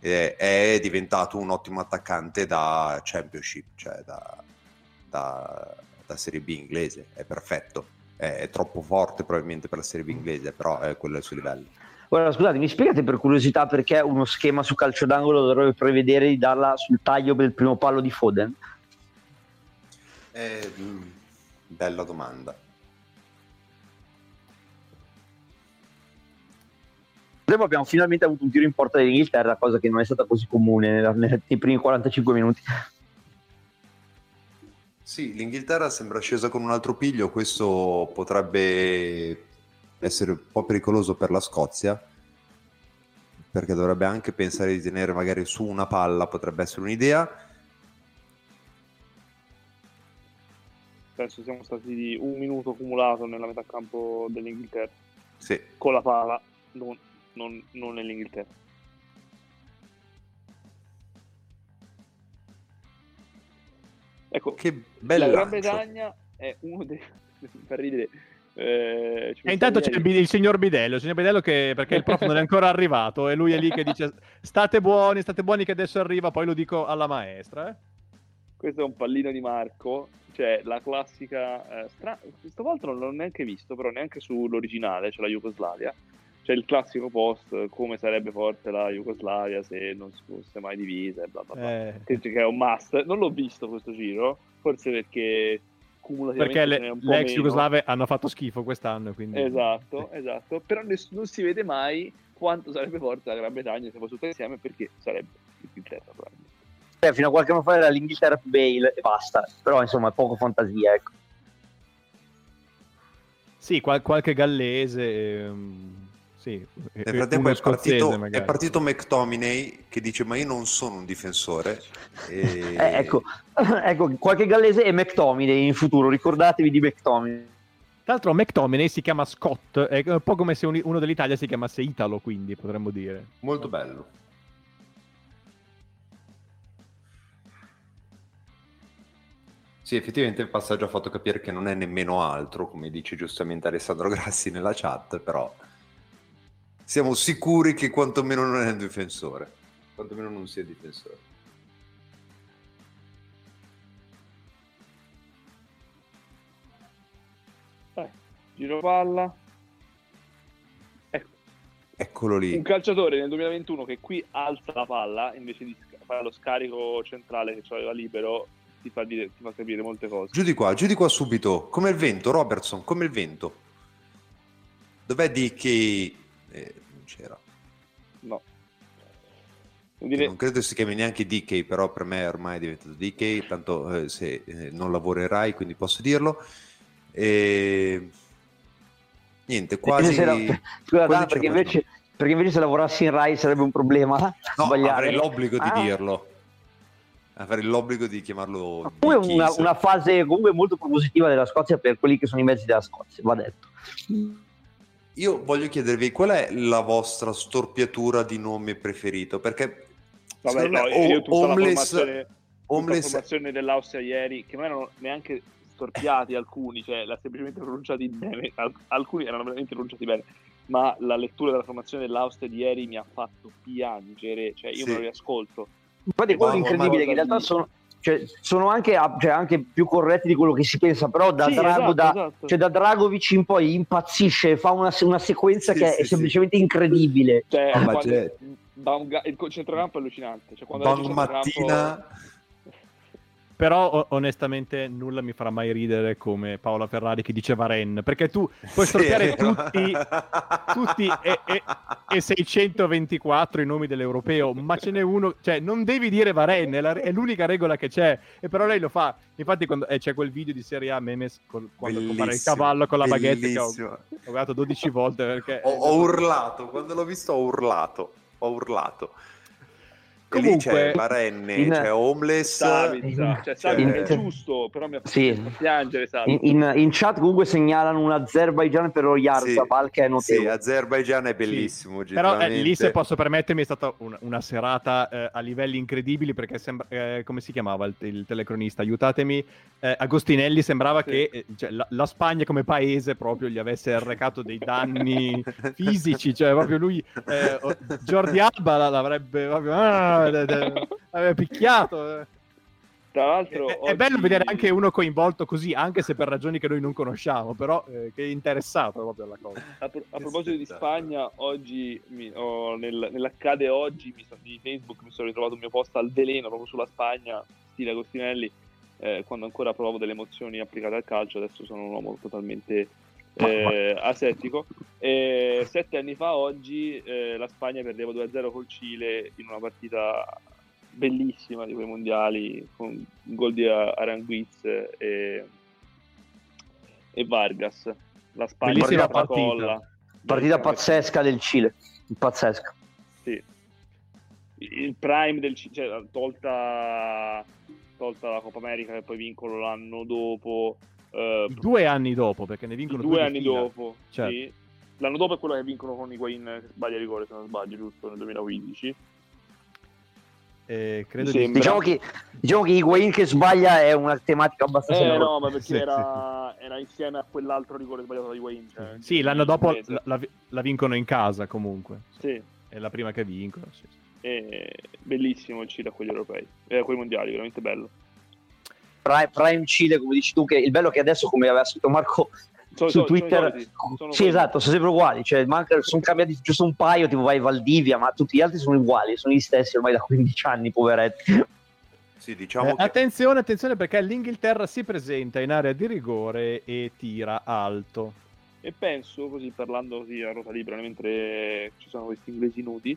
Eh, è diventato un ottimo attaccante da Championship, cioè da, da, da Serie B inglese. È perfetto. È, è, troppo forte probabilmente per la Serie B inglese, però è quello è il suo livello. Ora, scusate, mi spiegate per curiosità perché uno schema su calcio d'angolo dovrebbe prevedere di darla sul taglio per il primo palo di Foden? Eh, bella domanda. Dopo abbiamo finalmente avuto un tiro in porta dell'Inghilterra, cosa che non è stata così comune [LAUGHS] nei primi 45 minuti. Sì, l'Inghilterra sembra scesa con un altro piglio, questo potrebbe essere un po' pericoloso per la Scozia, perché dovrebbe anche pensare di tenere magari su una palla, potrebbe essere un'idea penso siamo stati di un minuto accumulato nella metà campo dell'Inghilterra. Sì. Con la pala, non, non, non nell'Inghilterra. Ecco, che bella la Gran Bretagna è uno dei... [LAUGHS] per ridere. Eh, e intanto c'è il, il, signor Bidello, il signor Bidello che, perché il prof non è ancora arrivato e lui è lì che dice state buoni, state buoni che adesso arriva, poi lo dico alla maestra. Eh? Questo è un pallino di Marco, cioè la classica... Eh, stra... Stavolta non l'ho neanche visto, però neanche sull'originale, cioè la Jugoslavia c'è il classico post come sarebbe forte la Jugoslavia se non si fosse mai divisa bla bla bla. Eh. Che, è un must. Non l'ho visto questo giro, forse perché perché le, l'ex Jugoslave hanno fatto schifo quest'anno. Quindi... Esatto, esatto. Però ness- non si vede mai quanto sarebbe forte la Gran Bretagna se fosse tutta insieme perché sarebbe l'Inghilterra probabilmente. Eh, fino a qualche anno fa era l'Inghilterra più Bale e basta. Però insomma è poco fantasia, ecco. Sì, qual- qualche gallese... Ehm sì, Nel frattempo è partito, è partito, McTominay che dice ma io non sono un difensore. [LAUGHS] E... eh, ecco, [CLEARS THROAT] ecco, qualche gallese è McTominay in futuro, ricordatevi di McTominay. Tra l'altro McTominay si chiama Scott, è un po' come se uno dell'Italia si chiamasse Italo, quindi potremmo dire. Molto bello. Sì, effettivamente il passaggio ha fatto capire che non è nemmeno altro, come dice giustamente Alessandro [LAUGHS] Grassi nella chat, però siamo sicuri che quantomeno non è un difensore. Quantomeno non sia difensore. Dai, giro palla. Ecco. Eccolo lì. Un calciatore nel 2021 che qui alza la palla invece di fare lo scarico centrale che aveva libero ti fa, dire, ti fa capire molte cose. Giù di qua, giù di qua subito. Come il vento, Robertson, come il vento. Dov'è di che eh, non c'era. No. Dire... Non credo si chiami neanche DK, però per me ormai è diventato DK, tanto eh, se eh, non lavorerai, quindi posso dirlo. E... Niente, quasi... Scusa, quasi perché, invece, perché, invece, se lavorassi in Rai sarebbe un problema no, sbagliare. avrei l'obbligo di ah. dirlo. Avrei l'obbligo di chiamarlo... Comunque una, una fase comunque molto propositiva della Scozia per quelli che sono i mezzi della Scozia, va detto. Io voglio chiedervi qual è la vostra storpiatura di nome preferito? Perché Vabbè, no, io tutta homeless, la formazione, homeless... la formazione dell'Austria ieri, che non erano neanche storpiati alcuni, cioè l'ha semplicemente pronunciati bene, alcuni erano veramente pronunciati bene, ma la lettura della formazione dell'Austria di ieri mi ha fatto piangere, cioè io sì. me lo riascolto. Infatti, quello incredibile che in realtà sono, cioè, sono anche, cioè, anche, più corretti di quello che si pensa, però da, sì, Drago, esatto, da, esatto. Cioè, da Dragovic in poi impazzisce, fa una, una sequenza sì, che sì, è semplicemente incredibile. Cioè, ah, quando, cioè... il centrocampo è allucinante. Cioè, quando mattina però onestamente nulla mi farà mai ridere come Paola Ferrari che diceva Ren, perché tu puoi sì, storpiare tutti, tutti e, e, e, 624 i nomi dell'europeo, ma ce n'è uno, cioè non devi dire Varen, è, la, è l'unica regola che c'è, e però lei lo fa. Infatti quando, eh, c'è quel video di Serie A Memes col, quando compare il cavallo con la baguette che ho, ho guardato 12 volte perché... Ho, ho urlato, quando l'ho visto ho urlato, ho urlato. Comunque, c'è Varenne, in... c'è Homeless. Savizza, cioè, Savizza è giusto, però mi ha fatto sì. piangere in, in, in, chat comunque segnalano un Azerbaijan per lo Yarzabal sì. che è notevole. Sì, Azerbaijan è bellissimo. Sì. Però eh, lì, se posso permettermi, è stata una, una serata eh, a livelli incredibili perché sembra, eh, come si chiamava il, il telecronista? Aiutatemi. Eh, Agostinelli sembrava sì. che eh, cioè, la, la, Spagna come paese proprio gli avesse arrecato dei danni [LAUGHS] fisici, cioè proprio lui, eh, Jordi Alba l'avrebbe proprio... Ah, aveva picchiato. Tra l'altro, è, oggi... è, bello vedere anche uno coinvolto così, anche se per ragioni che noi non conosciamo, però eh, che è interessato proprio alla cosa. A, pro- a proposito di Spagna, oggi mi, oh, nel, nell'accade oggi mi di Facebook mi sono ritrovato un mio post al veleno proprio sulla Spagna, stile Agostinelli, eh, quando ancora provo delle emozioni applicate al calcio, adesso sono un uomo totalmente eh, asettico. E sette anni fa oggi eh, la Spagna perdeva 2-0 col Cile in una partita bellissima di quei mondiali con un gol di Aranguiz e, e Vargas. La Spagna partita, partita. partita pazzesca del Cile, pazzesca. Sì. Il prime del Cile, cioè, tolta, tolta la Coppa America che poi vincono l'anno dopo Uh, due anni dopo, perché ne vincono due, due anni fila. dopo. Certo. Sì. L'anno dopo è quello che vincono con Higuain che sbaglia rigore, se non sbaglio, giusto, nel 2015. Eh, credo di... diciamo, che, diciamo che Higuain che sbaglia è una tematica abbastanza eh, no ma perché sì, era, sì. era, insieme a quell'altro rigore sbagliato da Higuain cioè, sì l'anno dopo la, la, vincono in casa comunque sì. è la prima che vincono sì. È bellissimo il Cile a quelli europei e a quei mondiali veramente bello Prime, Prime Cile come dici tu che il bello è che adesso come aveva scritto Marco sono, su Twitter sono sono sì esatto sono sempre uguali cioè, manca, sono cambiati giusto un paio tipo vai Valdivia ma tutti gli altri sono uguali sono gli stessi ormai da 15 anni poveretti. Sì, diciamo eh, che... attenzione attenzione perché l'Inghilterra si presenta in area di rigore e tira alto. E penso così parlando così a ruota libera mentre ci sono questi inglesi nudi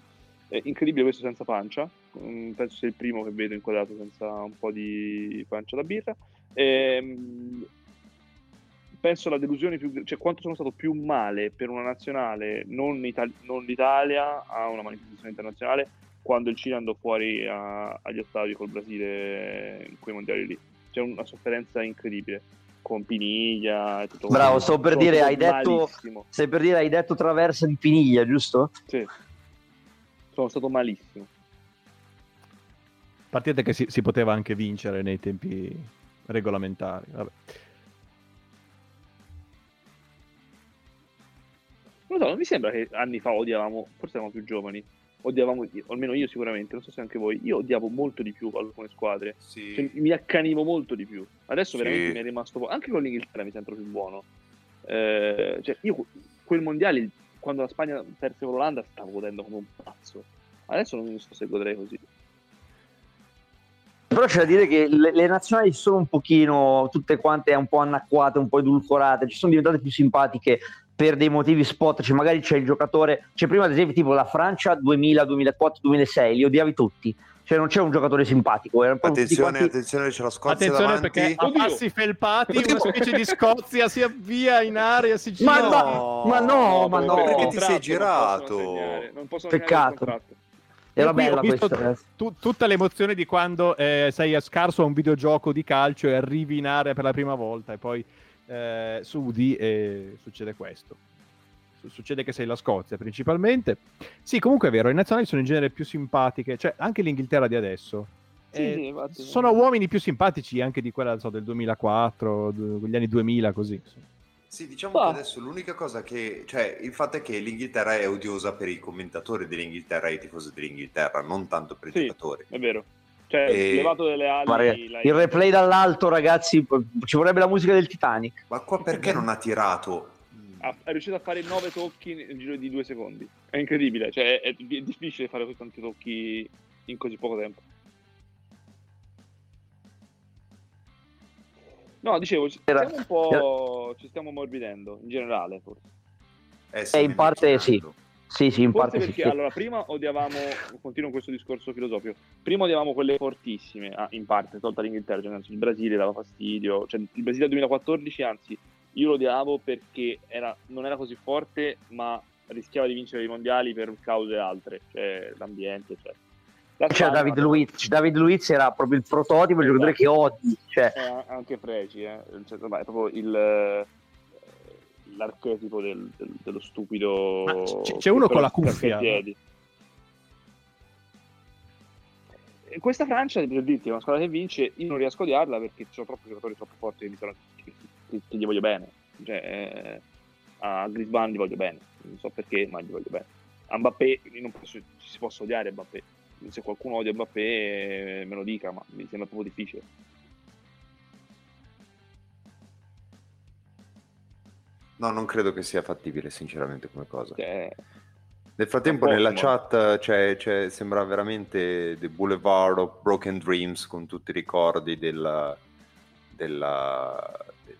è incredibile questo senza pancia. Mm, penso sia il primo che vedo inquadrato senza un po' di pancia da birra. E, ehm, penso la delusione più cioè quanto sono stato più male per una nazionale non, Itali- non l'Italia a una manifestazione internazionale quando il Cile andò fuori a- agli ottavi col Brasile in quei mondiali lì. C'è una sofferenza incredibile con Piniglia e tutto bravo sto per dire hai detto sei per dire hai detto traversa di Piniglia giusto? sì sono stato malissimo partite che si, si poteva anche vincere nei tempi regolamentari vabbè Non so, non mi sembra che anni fa odiavamo, forse eravamo più giovani, odiavamo, almeno io sicuramente, non so se anche voi, io odiavo molto di più alcune squadre, sì. cioè, mi accanivo molto di più. Adesso sì. veramente mi è rimasto anche con l'Inghilterra mi sento più buono. Eh, cioè, io quel mondiale, quando la Spagna perse con l'Olanda, stavo godendo come un pazzo. Adesso non so se godrei così. Però c'è da dire che le, le, nazionali sono un pochino tutte quante un po' annacquate, un po' edulcorate, ci sono diventate più simpatiche per dei motivi spot, cioè magari c'è il giocatore, c'è prima ad esempio tipo la Francia 2000, 2004, 2006, li odiavi tutti. Cioè non c'è un giocatore simpatico. Attenzione, quanti... attenzione, c'è la Scozia Attenzione davanti. perché a passi felpati una specie di Scozia si avvia in aria, si gira. Ma no, ma no, ma no. Perché ti sei girato? Non posso Peccato. Era bella questa. Tu, tutta l'emozione di quando eh, sei scarso a un videogioco di calcio e arrivi in area per la prima volta e poi eh, sudi e succede questo. Succede che sei la Scozia principalmente. Sì, comunque è vero, le nazionali sono in genere più simpatiche, cioè anche l'Inghilterra di adesso. Sì, eh, sì, sono uomini più simpatici anche di quella so, del 2004, degli anni 2000, così. Sì, diciamo oh. che adesso l'unica cosa che... Cioè, il fatto è che l'Inghilterra è odiosa per i commentatori dell'Inghilterra e i tifosi dell'Inghilterra, non tanto per i sì, giocatori. è vero. Cioè, e... levato delle ali... La... Il replay dall'alto, ragazzi, ci vorrebbe la musica del Titanic. Ma qua perché non ha tirato? è riuscito a fare nove tocchi nel giro di due secondi. È incredibile, cioè è, è difficile fare così tanti tocchi in così poco tempo. No, dicevo, ci stiamo un po'. ci stiamo morbidendo in generale, forse. Eh, sì, eh, in parte sì. Sì, sì, in forse parte perché sì. allora prima odiavamo, continuo questo discorso filosofico, prima odiavamo quelle fortissime, ah, in parte, tolta l'Inghilterra, cioè, il Brasile dava fastidio, cioè il Brasile del 2014, anzi, io lo odiavo perché era, non era così forte, ma rischiava di vincere i mondiali per cause altre, cioè l'ambiente, eccetera. Cioè, David, Luiz, David Luiz era proprio il prototipo, il giocatore che odi. Cioè. Eh, anche Fregi, eh. cioè, è proprio il, l'archetipo del, del, dello stupido. C- c'è uno con la cuffia. E questa Francia, per dirti, è una squadra che vince, io non riesco a odiarla perché ci sono troppi giocatori troppo forti che, sono, che, che, che gli voglio bene. Cioè, eh, a Grisban gli voglio bene, non so perché, ma gli voglio bene. A Mbappé non posso, ci si possa odiare Mbappé se qualcuno odia Mbappé me lo dica, ma mi sembra proprio difficile. No, non credo che sia fattibile, sinceramente, come cosa. Cioè, Nel frattempo, nella chat c'è, c'è, sembra veramente The Boulevard of Broken Dreams con tutti i ricordi della, della,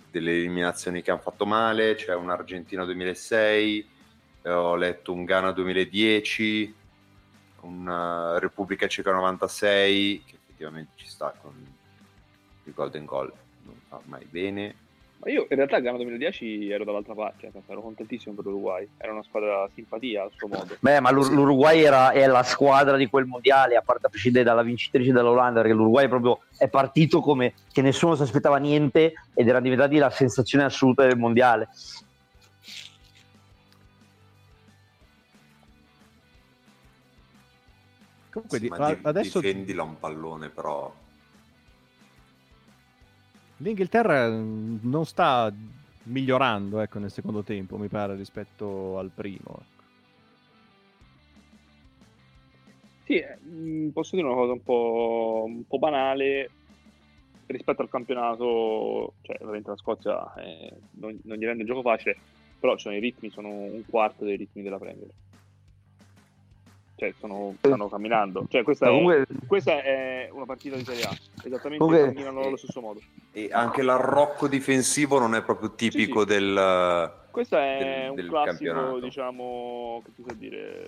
delle eliminazioni che hanno fatto male. C'è un Argentina 2006, ho letto un Ghana 2010 una Repubblica Ceca 96 che effettivamente ci sta con il Golden Goal non fa mai bene ma io in realtà Ghana 2010 ero dall'altra parte, cioè, ero contentissimo per l'Uruguay, era una squadra simpatia al suo modo. Beh, ma l'Ur- l'Uruguay era, è la squadra di quel mondiale, a parte a prescindere dalla vincitrice dell'Olanda, perché l'Uruguay proprio è partito come che nessuno si aspettava niente ed era diventati la sensazione assoluta del mondiale. Comunque sì, di, di, adesso difendila un pallone, però l'Inghilterra mm, non sta migliorando ecco, nel secondo tempo, mi pare, rispetto al primo. Ecco. Sì, eh, mm, posso dire una cosa un po', un po', banale rispetto al campionato, cioè ovviamente la Scozia eh, non, non, gli rende il gioco facile, però cioè, i ritmi sono un quarto dei ritmi della Premier. Cioè, sono, stanno camminando. Cioè, questa, comunque... è, questa, è, una partita di Serie A. Esattamente comunque... camminano allo stesso modo. E anche l'arrocco difensivo non è proprio tipico sì, sì. del. Questo è del, un del classico, diciamo, che ti so dire,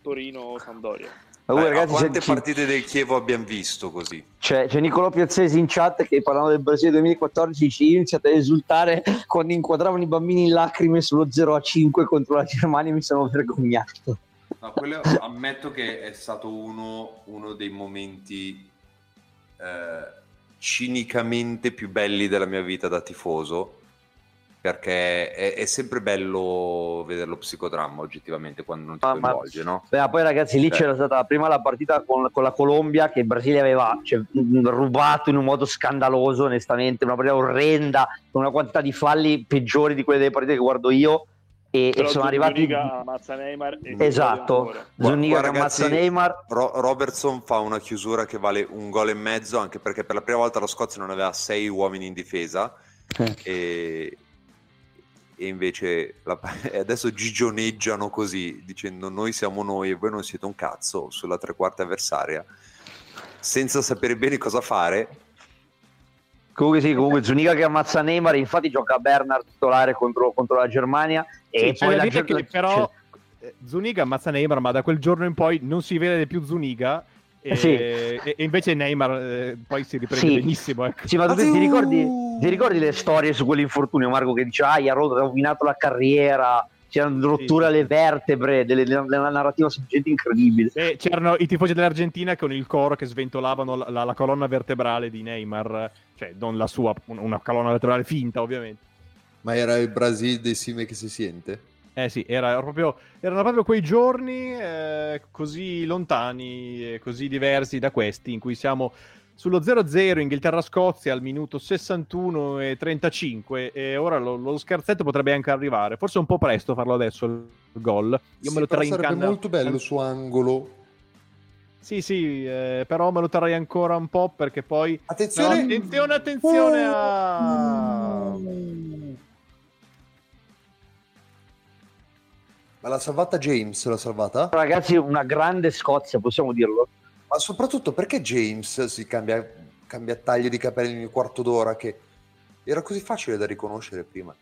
Torino-Sandoria. Ma voi, ragazzi, quante c'è, partite del Chievo abbiamo visto così? C'è, c'è Nicolò Piazzesi in chat che parlando del Brasile 2014 ci iniziate a esultare quando inquadravano i bambini in lacrime sullo 0 a 5 contro la Germania mi sono vergognato. No, quello ammetto che è stato uno, uno dei momenti eh, cinicamente più belli della mia vita da tifoso perché è, è, sempre bello vedere lo psicodramma oggettivamente quando non ti ah, coinvolge, ma, no? Beh, poi ragazzi lì eh. c'era stata prima la partita con, con la Colombia che il Brasile aveva cioè, rubato in un modo scandaloso onestamente, una partita orrenda con una quantità di falli peggiori di quelle delle partite che guardo io e, e sono arrivati Zuniga ammazza Neymar esatto Zuniga che ammazza Neymar Ro- Robertson fa una chiusura che vale un gol e mezzo anche perché per la prima volta la Scozia non aveva sei uomini in difesa eh. e, e invece la, [LAUGHS] adesso gigioneggiano così dicendo noi siamo noi e voi non siete un cazzo sulla tre quarti avversaria senza sapere bene cosa fare. Comunque sì comunque Zuniga che ammazza Neymar infatti gioca Bernard titolare contro, contro la Germania e sì, poi la Germania però cioè... Zuniga ammazza Neymar ma da quel giorno in poi non si vede più Zuniga e, eh sì. e, invece Neymar eh, poi si riprende sì. benissimo. Ecco. Sì, ma tu ti ricordi, ti ricordi, le storie su quell'infortunio, Marco, che dice ah, gli ha rovinato la carriera, c'erano rotture alle vertebre, delle, della narrativa gente incredibile. E c'erano i tifosi dell'Argentina con il coro che sventolavano la, la, colonna vertebrale di Neymar, cioè non la sua, una colonna vertebrale finta ovviamente. Ma era il Brasile dei Sime che si sente? Eh sì, era proprio, erano proprio quei giorni eh, così lontani e così diversi da questi, in cui siamo sullo 0-0 Inghilterra-Scozia al minuto 61 e 35 e ora lo, lo, scherzetto potrebbe anche arrivare. Forse è un po' presto farlo adesso il gol. Io sì, me lo terrei in canna. molto bello su angolo. Sì, sì, eh, però me lo terrei ancora un po' perché poi... Attenzione! No, attenzione, attenzione a... Ma l'ha salvata James, l'ha salvata? Ragazzi, una grande Scozia, possiamo dirlo. Ma soprattutto perché James si cambia, cambia taglio di capelli ogni quarto d'ora che era così facile da riconoscere prima.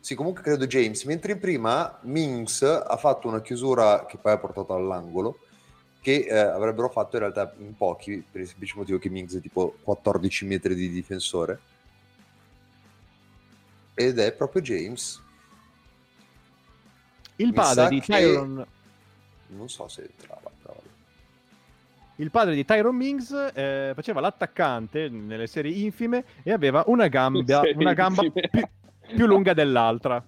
Sì, comunque credo James, mentre in prima Minx ha fatto una chiusura che poi ha portato all'angolo, che eh, avrebbero fatto in realtà in pochi, per il semplice motivo che Minx è tipo 14 metri di difensore. Ed è proprio James il padre di Tyron... Non so se entrava, però... Il padre di Tyron Mings eh, faceva l'attaccante nelle serie infime e aveva una gamba, una gamba più, più, lunga dell'altra.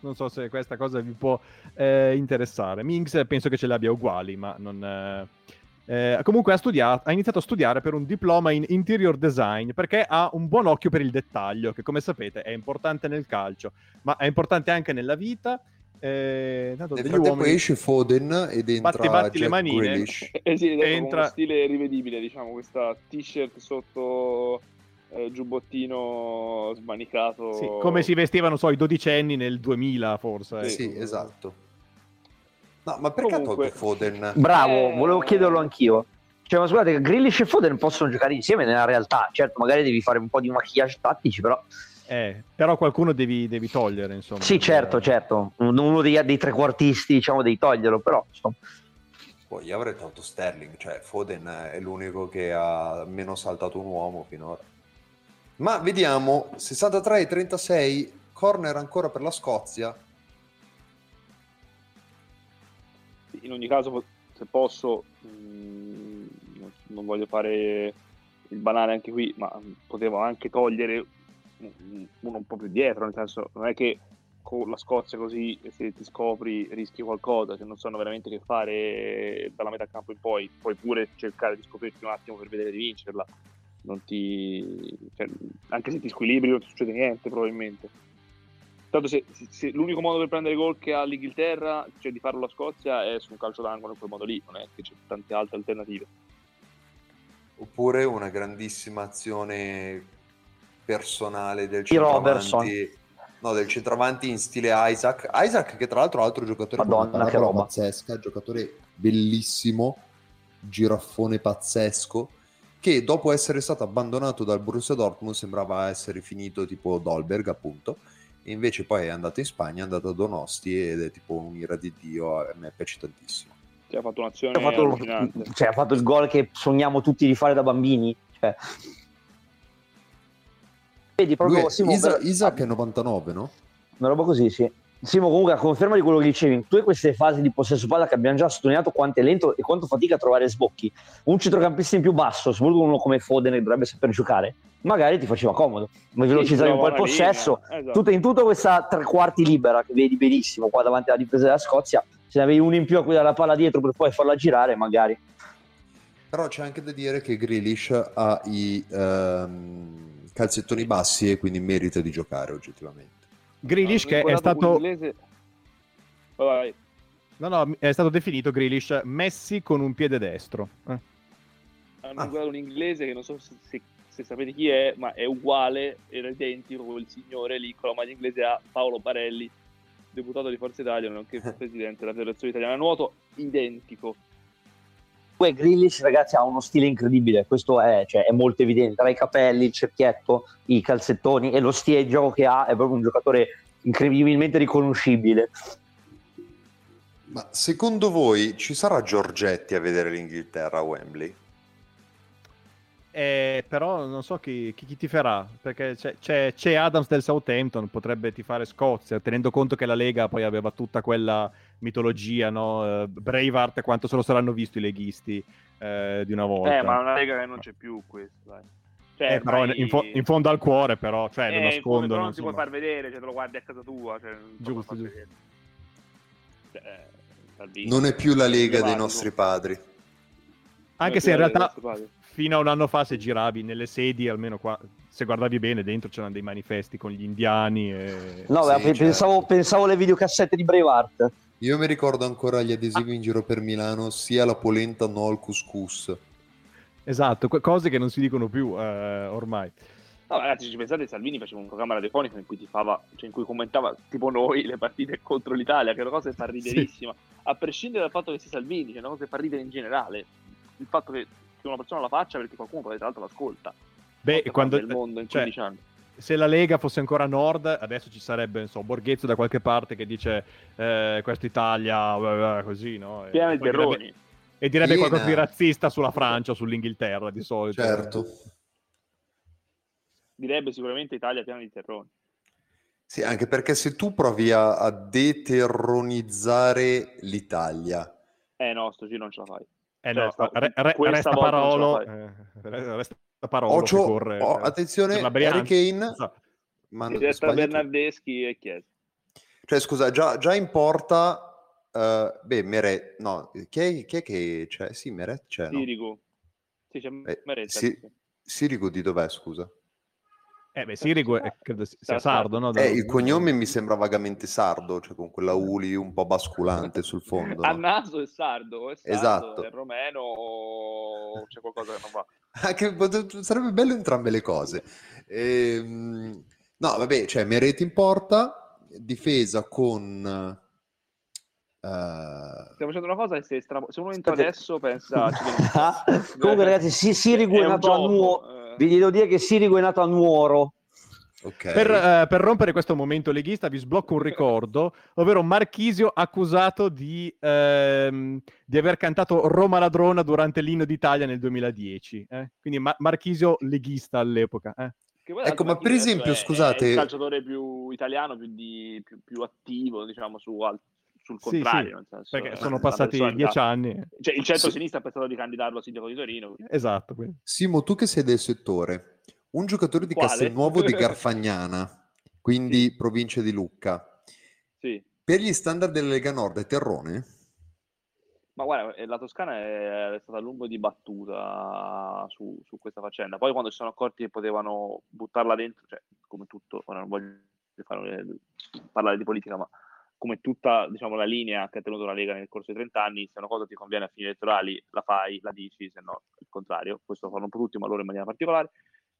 Non so se questa cosa vi può eh, interessare. Mings penso che ce le abbia uguali, ma non... Eh... Eh, comunque ha, studiato, ha, iniziato a studiare per un diploma in interior design perché ha un buon occhio per il dettaglio, che come sapete è importante nel calcio, ma è importante anche nella vita eh, Nel frattempo esce Foden ed entra batti, batti le manine eh sì, entra... stile rivedibile diciamo questa t-shirt sotto eh, giubbottino smanicato sì, come si vestivano so, i dodicenni nel 2000 forse sì, ecco. esatto no ma perché Comunque... ha tolto Foden? bravo eh... volevo chiederlo anch'io cioè, ma scusate, Grillish e Foden possono giocare insieme nella realtà. Certo, magari devi fare un po' di maquillage tattici, però eh, però qualcuno devi, devi, togliere, insomma. Sì, certo, certo. Uno dei, dei trequartisti, diciamo, devi toglierlo, però... Insomma. Poi io avrei tolto Sterling, cioè Foden è l'unico che ha meno saltato un uomo finora. Ma vediamo, 63 36, corner ancora per la Scozia. In ogni caso, se posso, mh, mm, non voglio fare il banale anche qui, ma potevo anche togliere uno un po' più dietro, nel senso non è che con la Scozia così se ti scopri rischi qualcosa, se non sanno veramente che fare dalla metà campo in poi, puoi pure cercare di scoprirti un attimo per vedere di vincerla. Ti, cioè, anche se ti squilibri non ti succede niente probabilmente. Tanto se, se, l'unico modo per prendere gol che ha l'Inghilterra, cioè di farlo la Scozia, è su un calcio d'angolo in quel modo lì, non è che c'è tante altre alternative. Oppure una grandissima azione personale del centravanti no, del centravanti in stile Isaac. Isaac, che tra l'altro è un altro giocatore Madonna, che roba pazzesca, giocatore bellissimo, giraffone pazzesco, che dopo essere stato abbandonato dal Borussia Dortmund sembrava essere finito tipo Dolberg, appunto. E invece poi è andato in Spagna, è andato a Donosti ed è tipo un'ira di Dio, a me piace tantissimo. Cioè, ha fatto un'azione ha fatto, cioè, ha fatto il gol che sogniamo tutti di fare da bambini. Cioè. Vedi, proprio Simo, Isa- per... Isaac è 99, no? Una roba così, sì. Simo, comunque, a conferma di quello che dicevi, tu hai queste fasi di possesso palla che abbiamo già sottolineato quanto è lento e quanto fatica a trovare sbocchi. Un centrocampista in più basso, soprattutto uno come Foden che dovrebbe saper giocare, magari ti faceva comodo. Ma velocizzare un po' il possesso. Esatto. in tutta questa tre quarti libera che vedi benissimo qua davanti alla difesa della Scozia, se ne avevi uno in più a cui dare la palla dietro per poi farla girare, magari. Però c'è anche da dire che Grealish ha i... Um calzettoni bassi e quindi merita di giocare oggettivamente. Grealish che è stato... No, no, è stato definito Grealish Messi con un piede destro. Eh. Hanno ah. guardato un inglese che non so se, se, se, sapete chi è, ma è uguale, era identico quel signore lì con la maglia inglese a Paolo Barelli, deputato di Forza Italia, nonché [LAUGHS] presidente della Federazione Italiana Nuoto, identico. Poi Grillish, ragazzi, ha uno stile incredibile, questo è, cioè, è, molto evidente, tra i capelli, il cerchietto, i calzettoni e lo stile di gioco che ha, è proprio un giocatore incredibilmente riconoscibile. Ma secondo voi ci sarà Giorgetti a vedere l'Inghilterra a Wembley? Eh, però non so chi, chi, chi ti farà, perché c'è, c'è, c'è, Adams del Southampton, potrebbe tifare Scozia, tenendo conto che la Lega poi aveva tutta quella mitologia, no? Uh, Braveheart, quanto se lo saranno visti i leghisti uh, di una volta. Eh, ma una Lega che non c'è più questo, dai. Cioè, eh, però in, fo- in, fondo al cuore, però, cioè, lo eh, nascondono. Però non si può far vedere, cioè te lo guardi a casa tua. Cioè, giusto, giusto. Cioè, non è più la Lega dei nostri padri. Anche se in realtà fino a un anno fa se giravi nelle sedi, almeno qua, se guardavi bene, dentro c'erano dei manifesti con gli indiani. E... No, sì, beh, pensavo, certo. pensavo alle videocassette di Braveheart. Io mi ricordo ancora gli adesivi ah. in giro per Milano, sia la polenta no al couscous. Esatto, cose che non si dicono più eh, ormai. No, ragazzi, ci pensate, Salvini faceva un programma radiofonico in cui tifava, cioè in cui commentava tipo noi le partite contro l'Italia, che è una cosa che fa riderissima. Sì. A prescindere dal fatto che sia Salvini, che è una cosa che fa ridere in generale. Il fatto che che una persona la faccia perché qualcuno poi tra l'altro l'ascolta. Beh, quando il mondo in cioè, 15 anni. Se la Lega fosse ancora nord, adesso ci sarebbe, so, Borghezzo da qualche parte che dice eh, questa Italia, così, no? Piena di terroni. E direbbe Piena. qualcosa di razzista sulla Francia, sull'Inghilterra di solito. Certo. Direbbe sicuramente Italia piena di terroni. Sì, anche perché se tu provi a, a deterronizzare l'Italia... Eh no, sto giro non ce la fai. Eh no, cioè, re, re, resta Parolo, eh, resta Parolo Ocio, corre, oh, attenzione, Harry Kane so. resta Bernardeschi e Chiesa. Cioè, scusa, già, già in porta, uh, beh, Meret, no, chi è, chi è che c'è? Sì, Meret c'è, Sirigu. No? Sì, c'è eh, Meret. Sì, Sirigu di dov'è, scusa? Eh beh, Sirigu è, credo sia sardo, no? Eh, il cognome mi sembra vagamente sardo, cioè con quella uli un po' basculante sul fondo. A naso è sardo, è sardo, esatto. è romeno o c'è qualcosa che non va. [LAUGHS] Anche, sarebbe bello entrambe le cose. Ehm, no, vabbè, cioè Merete in porta, difesa con... Uh... Stiamo facendo una cosa se, stra... se uno entra adesso pensa... [LAUGHS] Comunque ragazzi, Sirigu è, è nato a nuovo vi devo dire che Sirigo è nato a Nuoro. Okay. Per, uh, per, rompere questo momento leghista vi sblocco un ricordo, ovvero Marchisio accusato di, ehm, di aver cantato Roma ladrona durante l'inno d'Italia nel 2010. Eh? Quindi Ma- Marchisio leghista all'epoca. Eh? Ecco, ma per esempio, scusate... È il calciatore più italiano, più, di, più, più attivo, diciamo, su altri sul contrario. Sì, sì, senso, perché sono passati dieci anni. Cioè, il centro-sinistra ha pensato di candidarlo a sindaco di Torino. Esatto. Quindi. Simo, tu che sei del settore, un giocatore di Quale? Castelnuovo di [LAUGHS] Garfagnana, quindi sì. provincia di Lucca, Sì. Per gli standard della Lega Nord è terrone? Ma guarda, eh, la Toscana è, stata a lungo dibattuta su, su, questa faccenda. Poi quando si sono accorti che potevano buttarla dentro, cioè come tutto, ora non voglio fare, parlare di politica, ma come tutta diciamo, la linea che ha tenuto la Lega nel corso dei 30 anni, se una cosa ti conviene a fini elettorali la fai, la dici, se no il contrario. Questo lo fanno un po' tutti, ma loro in maniera particolare.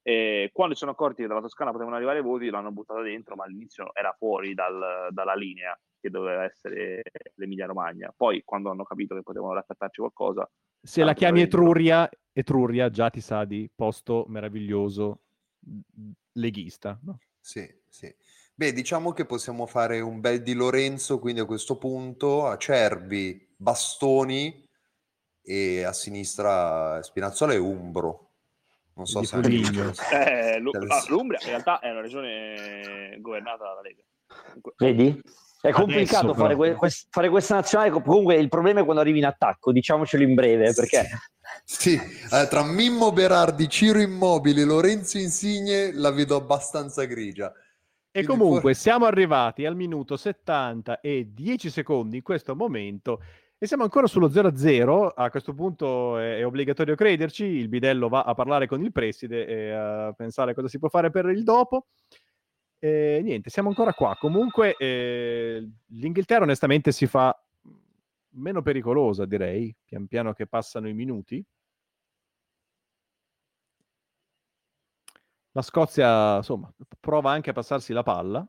E quando si sono accorti che dalla Toscana potevano arrivare i voti, l'hanno buttata dentro, ma all'inizio era fuori dal, dalla linea che doveva essere l'Emilia Romagna. Poi, quando hanno capito che potevano raccattarci qualcosa. Se la chiami Etruria, Etruria già ti sa di posto meraviglioso leghista, no? Sì, sì. Beh, diciamo che possiamo fare un bel di Lorenzo, quindi a questo punto, Acerbi, Bastoni e a sinistra Spinazzola e Umbro. Non so se anche... eh, l'Umbria in realtà è una regione governata dalla Lega. Vedi? È complicato Adesso, fare, que- quest- fare, questa nazionale. Comunque il problema è quando arrivi in attacco, diciamocelo in breve, perché... Sì, eh, tra Mimmo Berardi, Ciro Immobile, Lorenzo Insigne la vedo abbastanza grigia. E comunque siamo arrivati al minuto 70 e 10 secondi in questo momento e siamo ancora sullo 0-0. A questo punto è, è, obbligatorio crederci. Il bidello va a parlare con il preside e a pensare cosa si può fare per il dopo. E niente, siamo ancora qua. Comunque, eh, l'Inghilterra onestamente si fa meno pericolosa, direi, pian piano che passano i minuti. La Scozia, insomma, prova anche a passarsi la palla.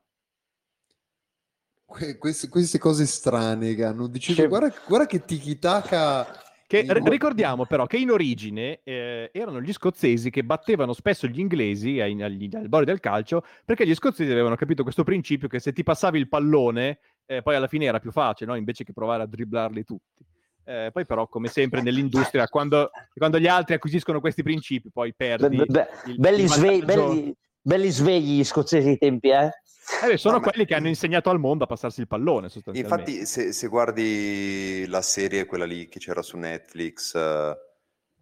Que- queste, queste, cose strane che hanno deciso, che... Guarda, guarda che tiki-taka... Che, r- ricordiamo però che in origine eh, erano gli scozzesi che battevano spesso gli inglesi ai, agli, albori del calcio perché gli scozzesi avevano capito questo principio che se ti passavi il pallone eh, poi alla fine era più facile no? invece che provare a dribblarli tutti. Eh, poi però, come sempre nell'industria, quando, quando, gli altri acquisiscono questi principi, poi perdi. Be- be- il, belli, il svegli, belli, belli, svegli gli scozzesi ai tempi, eh? eh sono no, quelli ma... che hanno insegnato al mondo a passarsi il pallone, Infatti, se, se, guardi la serie, quella lì che c'era su Netflix, uh,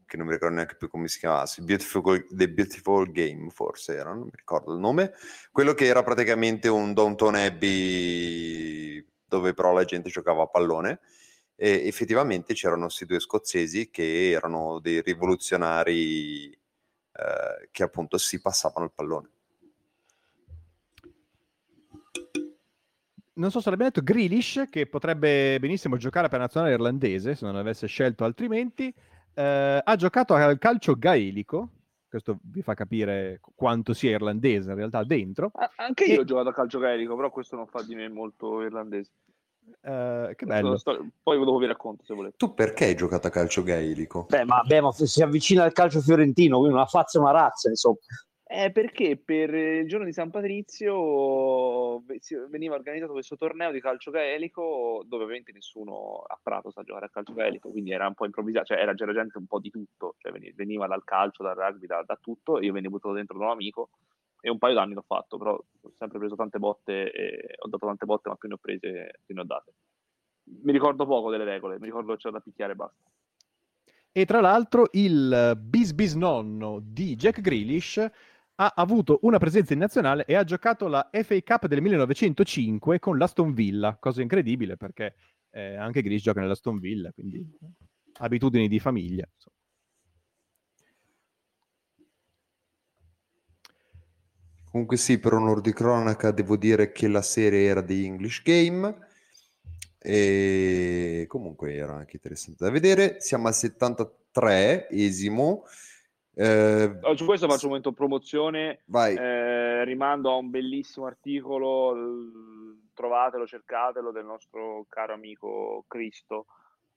che non mi ricordo neanche più come si chiamasse, Beautiful, The Beautiful Game, forse era, non mi ricordo il nome, quello che era praticamente un Downton Abbey dove però la gente giocava a pallone e effettivamente c'erano questi due scozzesi che erano dei rivoluzionari eh, che appunto si passavano il pallone. Non so se l'abbiamo detto, Grealish, che potrebbe benissimo giocare per la nazionale irlandese, se non avesse scelto altrimenti, eh, ha giocato al calcio gaelico, questo vi fa capire quanto sia irlandese in realtà dentro. Anche io e... ho giocato a calcio gaelico, però questo non fa di me molto irlandese. Uh, che bello. Poi dopo vi racconto se volete. Tu perché hai giocato a calcio gaelico? Beh, ma, beh, ma si avvicina al calcio fiorentino, quindi una fazza e una razza, insomma. Eh, perché per il giorno di San Patrizio veniva organizzato questo torneo di calcio gaelico dove ovviamente nessuno a Prato sa giocare a calcio gaelico, quindi era un po' improvvisato, cioè era, c'era gente un po' di tutto, cioè veniva dal calcio, dal rugby, da, da tutto, io venivo buttato dentro da un amico e un paio d'anni l'ho fatto, però ho sempre preso tante botte e ho dato tante botte, ma più ne ho prese, più ne ho date. Mi ricordo poco delle regole, mi ricordo che c'era da picchiare e basta. E tra l'altro il bis bis nonno di Jack Grealish ha avuto una presenza in nazionale e ha giocato la FA Cup del 1905 con l'Aston Villa, cosa incredibile perché eh, anche Grealish gioca nell'Aston Villa, quindi abitudini di famiglia. Insomma. Comunque sì, per onore di cronaca devo dire che la serie era di English Game e comunque era anche interessante da vedere. Siamo al 73esimo. Eh, su questo faccio un momento promozione. Eh, rimando a un bellissimo articolo, trovatelo, cercatelo, del nostro caro amico Cristo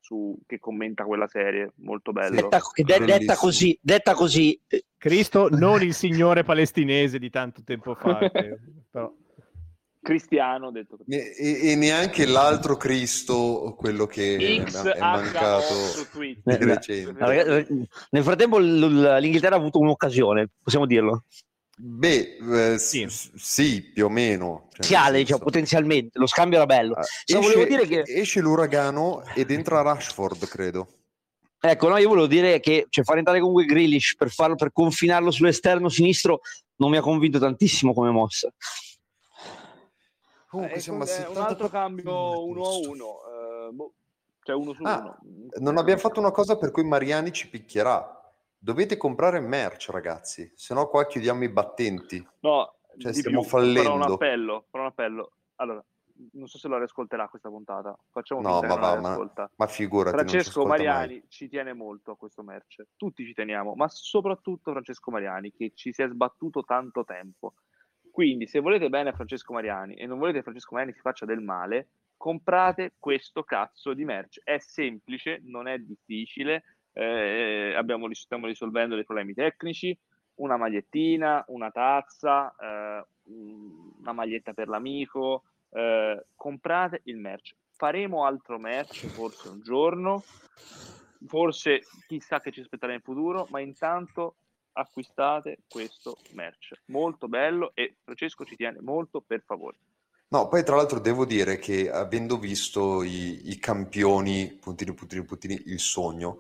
su, che commenta quella serie, molto bello. Detta, de, detta, così, detta così. Cristo, [LAUGHS] non il signore palestinese di tanto tempo fa. Però... Cristiano, detto e, e, neanche l'altro Cristo, quello che X è mancato di recente. Nel frattempo l'Inghilterra ha avuto un'occasione, possiamo dirlo. Beh, eh, sì. sì. più o meno. Cioè, Chiale, diciamo, potenzialmente, lo scambio era bello. Uh, esce, dire che... esce l'uragano ed entra Rashford, credo. Ecco, no, io volevo dire che cioè, far entrare comunque Grealish per, farlo, per confinarlo sull'esterno sinistro non mi ha convinto tantissimo come mossa. Comunque eh, siamo a 70... un altro cambio 1 a 1. Eh, boh, cioè uno su ah, uno. Non abbiamo fatto una cosa per cui Mariani ci picchierà. Dovete comprare merch, ragazzi, se no qua chiudiamo i battenti. No, cioè, stiamo più, fallendo. Farò un appello, farò un appello. Allora, non so se lo riascolterà questa puntata. Facciamo no, ma, va, ma, ma figurati. Francesco Mariani mai. ci tiene molto a questo merch. Tutti ci teniamo, ma soprattutto Francesco Mariani, che ci si è sbattuto tanto tempo. Quindi, se volete bene a Francesco Mariani e non volete che Francesco Mariani si faccia del male, comprate questo cazzo di merch. È semplice, non è difficile eh, abbiamo, stiamo risolvendo dei problemi tecnici, una magliettina, una tazza, eh, una maglietta per l'amico, eh, comprate il merch. Faremo altro merch forse un giorno, forse chissà che ci aspetterà in futuro, ma intanto acquistate questo merch. Molto bello e Francesco ci tiene molto, per favore. No, poi tra l'altro devo dire che avendo visto i, i campioni, puntini, puntini, puntini, il sogno,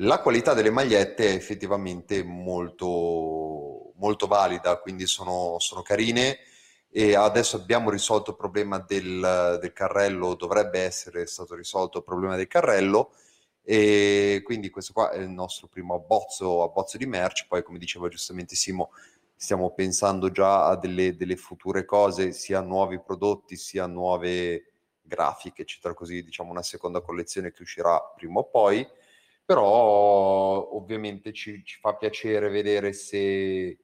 la qualità delle magliette è effettivamente molto, molto valida, quindi sono, sono carine. E adesso abbiamo risolto il problema del, del, carrello, dovrebbe essere stato risolto il problema del carrello. E quindi questo qua è il nostro primo abbozzo, abbozzo di merch, poi come diceva giustamente Simo stiamo pensando già a delle, delle future cose, sia nuovi prodotti sia nuove grafiche, eccetera, così diciamo una seconda collezione che uscirà prima o poi però ovviamente ci, ci fa piacere vedere se,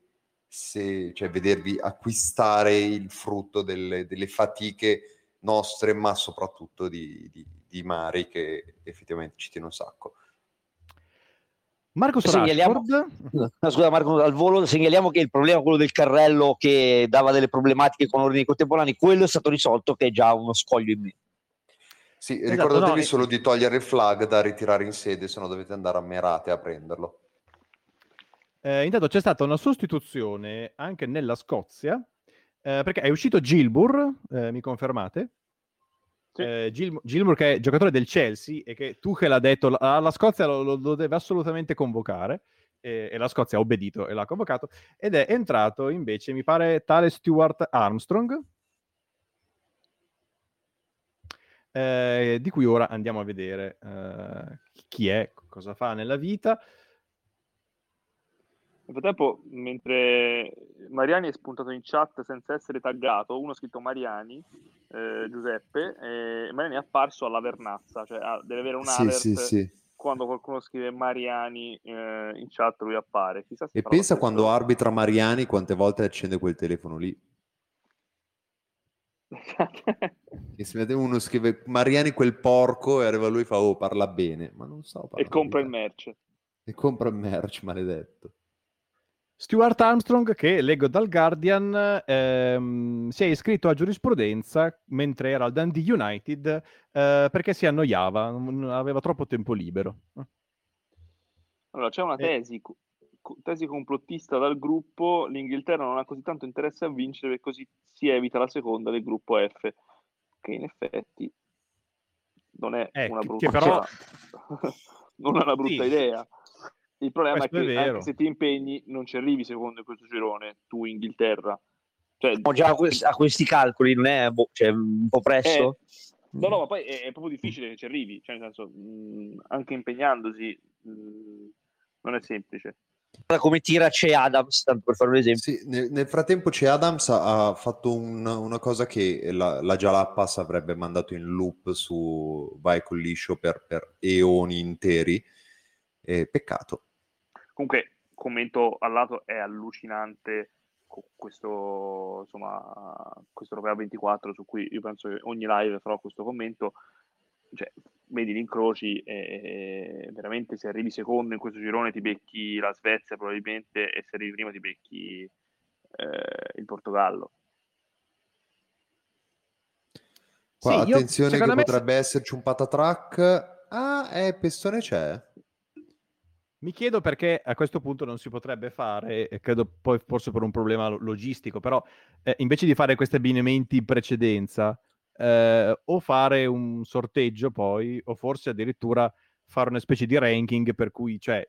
se, cioè vedervi acquistare il frutto delle, delle fatiche nostre, ma soprattutto di, di, di, Mari che effettivamente ci tiene un sacco. Marco segnaliamo, no, scusa Marco, al volo segnaliamo che il problema, quello del carrello che dava delle problematiche con ordini contemporanei, quello è stato risolto che è già uno scoglio in meno. Sì, esatto, ricordatevi no, solo e... di togliere il flag da ritirare in sede, se no dovete andare a Merate a prenderlo. Eh, intanto c'è stata una sostituzione anche nella Scozia, eh, perché è uscito Gilbur, eh, mi confermate? Sì. Eh, Gil- Gilmour che è giocatore del Chelsea e che Tuchel ha detto alla Scozia lo, lo deve assolutamente convocare e, e, la Scozia ha obbedito e l'ha convocato ed è entrato invece mi pare tale Stuart Armstrong eh, di cui ora andiamo a vedere eh, chi è, cosa fa nella vita. Nel frattempo, mentre Mariani è spuntato in chat senza essere taggato, uno ha scritto Mariani, eh, Giuseppe, e Mariani è apparso alla Vernazza, cioè ah, deve avere un sì, alert sì, sì. quando qualcuno scrive Mariani eh, in chat lui appare. e pensa quando arbitra Mariani quante volte accende quel telefono lì uno scrive Mariani quel porco e arriva lui e fa oh parla bene ma non so e compra il merch e compra il merch maledetto. Stuart Armstrong che leggo dal Guardian ehm, si è iscritto a giurisprudenza mentre era al Dundee United eh, perché si annoiava non aveva troppo tempo libero. Allora c'è una tesi tesi complottista dal gruppo, l'Inghilterra non ha così tanto interesse a vincere perché così si evita la seconda del gruppo F, che in effetti non è eh, una brutta però... [LAUGHS] non è una brutta sì. idea. Il problema Questo è che è anche se ti impegni non ci arrivi secondo in questo girone, tu Inghilterra. Cioè, no, già a, questi, a, questi calcoli non è boh, cioè, un po' presto. Eh, no, no, ma poi è, è, proprio difficile che ci arrivi, cioè, nel senso, mh, anche impegnandosi mh, non è semplice come tira c'è Adams, tanto per fare un esempio. Sì, nel, nel, frattempo c'è Adams ha, ha fatto un, una cosa che la, la Jalapas avrebbe mandato in loop su Vai con liscio per, per eoni interi. Eh, peccato. Comunque, commento al lato, è allucinante questo, insomma, questo europeo 24 su cui io penso che ogni live farò questo commento cioè, vedi gli incroci e, veramente se arrivi secondo in questo girone ti becchi la Svezia probabilmente e se arrivi prima ti becchi eh, il Portogallo. Qua, sì, attenzione io, che potrebbe esserci un patatrack. Ah, eh, Pestone c'è. Mi chiedo perché a questo punto non si potrebbe fare, e credo poi forse per un problema logistico, però eh, invece di fare questi abbinamenti in precedenza, eh, o fare un sorteggio poi, o forse addirittura fare una specie di ranking per cui, cioè,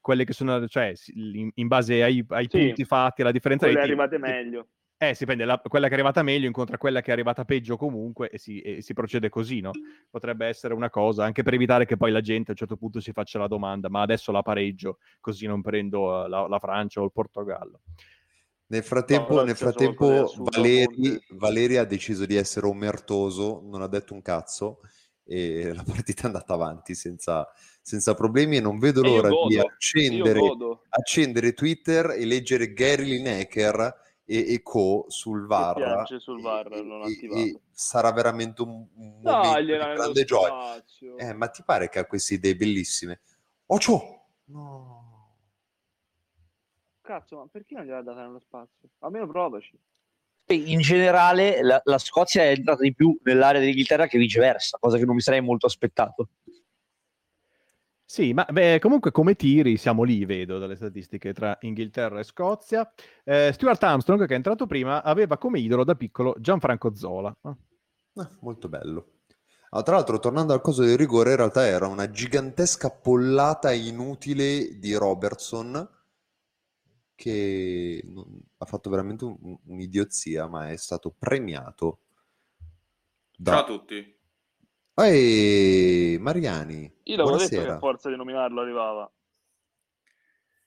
quelle che sono, cioè, in, in base ai, ai sì, punti fatti, alla differenza dei arrivate team, meglio. Eh, si prende la, quella che è arrivata meglio incontra quella che è arrivata peggio comunque e si, e si, procede così, no? Potrebbe essere una cosa, anche per evitare che poi la gente a un certo punto si faccia la domanda, ma adesso la pareggio, così non prendo la, la Francia o il Portogallo. Nel frattempo, no, nel frattempo Valeri, Valeri, ha deciso di essere omertoso, non ha detto un cazzo e [LAUGHS] la partita è andata avanti senza, senza problemi e non vedo l'ora di accendere, accendere, Twitter e leggere Gary Lineker e, e co sul VAR, sul VAR e, e, sarà veramente un, un no, momento di grande gioia. eh, ma ti pare che ha queste idee bellissime? Ocio! No cazzo ma perché non gliel'ha data nello spazio almeno provaci in generale la, la Scozia è entrata di più nell'area dell'Inghilterra che viceversa cosa che non mi sarei molto aspettato sì, ma beh, comunque come tiri siamo lì, vedo dalle statistiche tra Inghilterra e Scozia. Eh, Stuart Armstrong, che è entrato prima, aveva come idolo da piccolo Gianfranco Zola. Ah. Eh, molto bello. Ah, tra l'altro, tornando al coso del rigore, in realtà era una gigantesca pollata inutile di Robertson che non, ha fatto veramente un, un'idiozia, ma è stato premiato. Da... Ciao a tutti. Ehi, Mariani, Io l'avevo detto che a forza di nominarlo arrivava.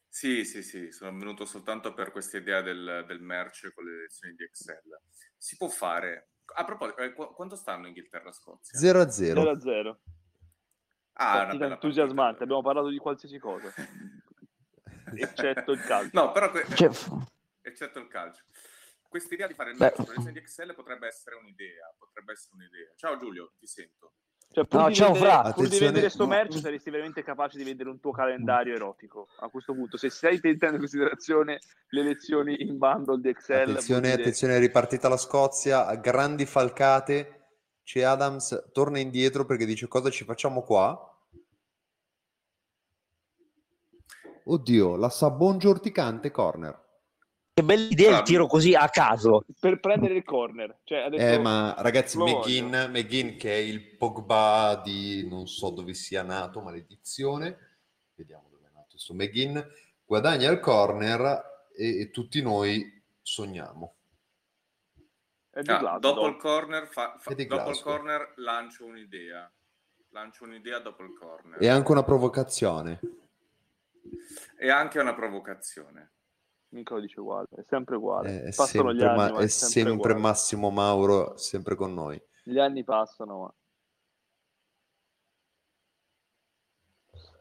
Sì, sì, sì, sono venuto soltanto per questa idea del, del merce con le lezioni di Excel. Si può fare. A proposito, eh, qu- quanto stanno Inghilterra e Scozia? 0 a 0. 0 a 0. Ah, partita entusiasmante, partita. abbiamo parlato di qualsiasi cosa, [LAUGHS] eccetto il calcio. No, però que- eccetto il calcio questa idea di fare il match con le di Excel potrebbe essere un'idea, potrebbe essere un'idea. Ciao Giulio, ti sento. Cioè, pur, no, di, ciao, vendere, pur di vendere sto merch saresti veramente capace di vendere un tuo calendario erotico a questo punto se stai tenendo in considerazione le lezioni in bundle di Excel attenzione, dire... attenzione ripartita la Scozia grandi falcate c'è Adams torna indietro perché dice cosa ci facciamo qua oddio la Sabongia urticante corner che bella idea il tiro così a caso per prendere il corner. Cioè, eh, ma ragazzi, McGinn, McGinn, che è il Pogba di non so dove sia nato, maledizione. Vediamo dove è nato questo McGinn. Guadagna il corner e, e tutti noi sogniamo. Ah, dopo, il corner, fa, fa, dopo il corner lancio un'idea. Lancio un'idea dopo il corner. E anche una provocazione. E anche una provocazione mica lo dice uguale, è sempre uguale. È passano sempre, gli anni, ma è sempre, sempre Massimo Mauro, sempre con noi. Gli anni passano, ma...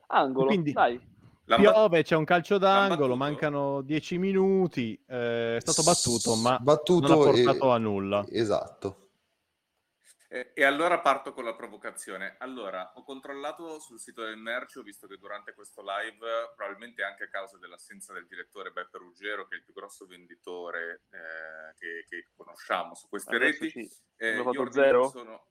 Angolo, Quindi, dai. Piove, c'è un calcio d'angolo, mancano dieci minuti, eh, è stato battuto, ma battuto non ha portato e... a nulla. Esatto. Eh, e allora parto con la provocazione. Allora, ho controllato sul sito del merce, ho visto che durante questo live, probabilmente anche a causa dell'assenza del direttore Beppe Ruggero, che è il più grosso venditore eh, che, che, conosciamo su queste Adesso reti, eh, gli, ordini sono,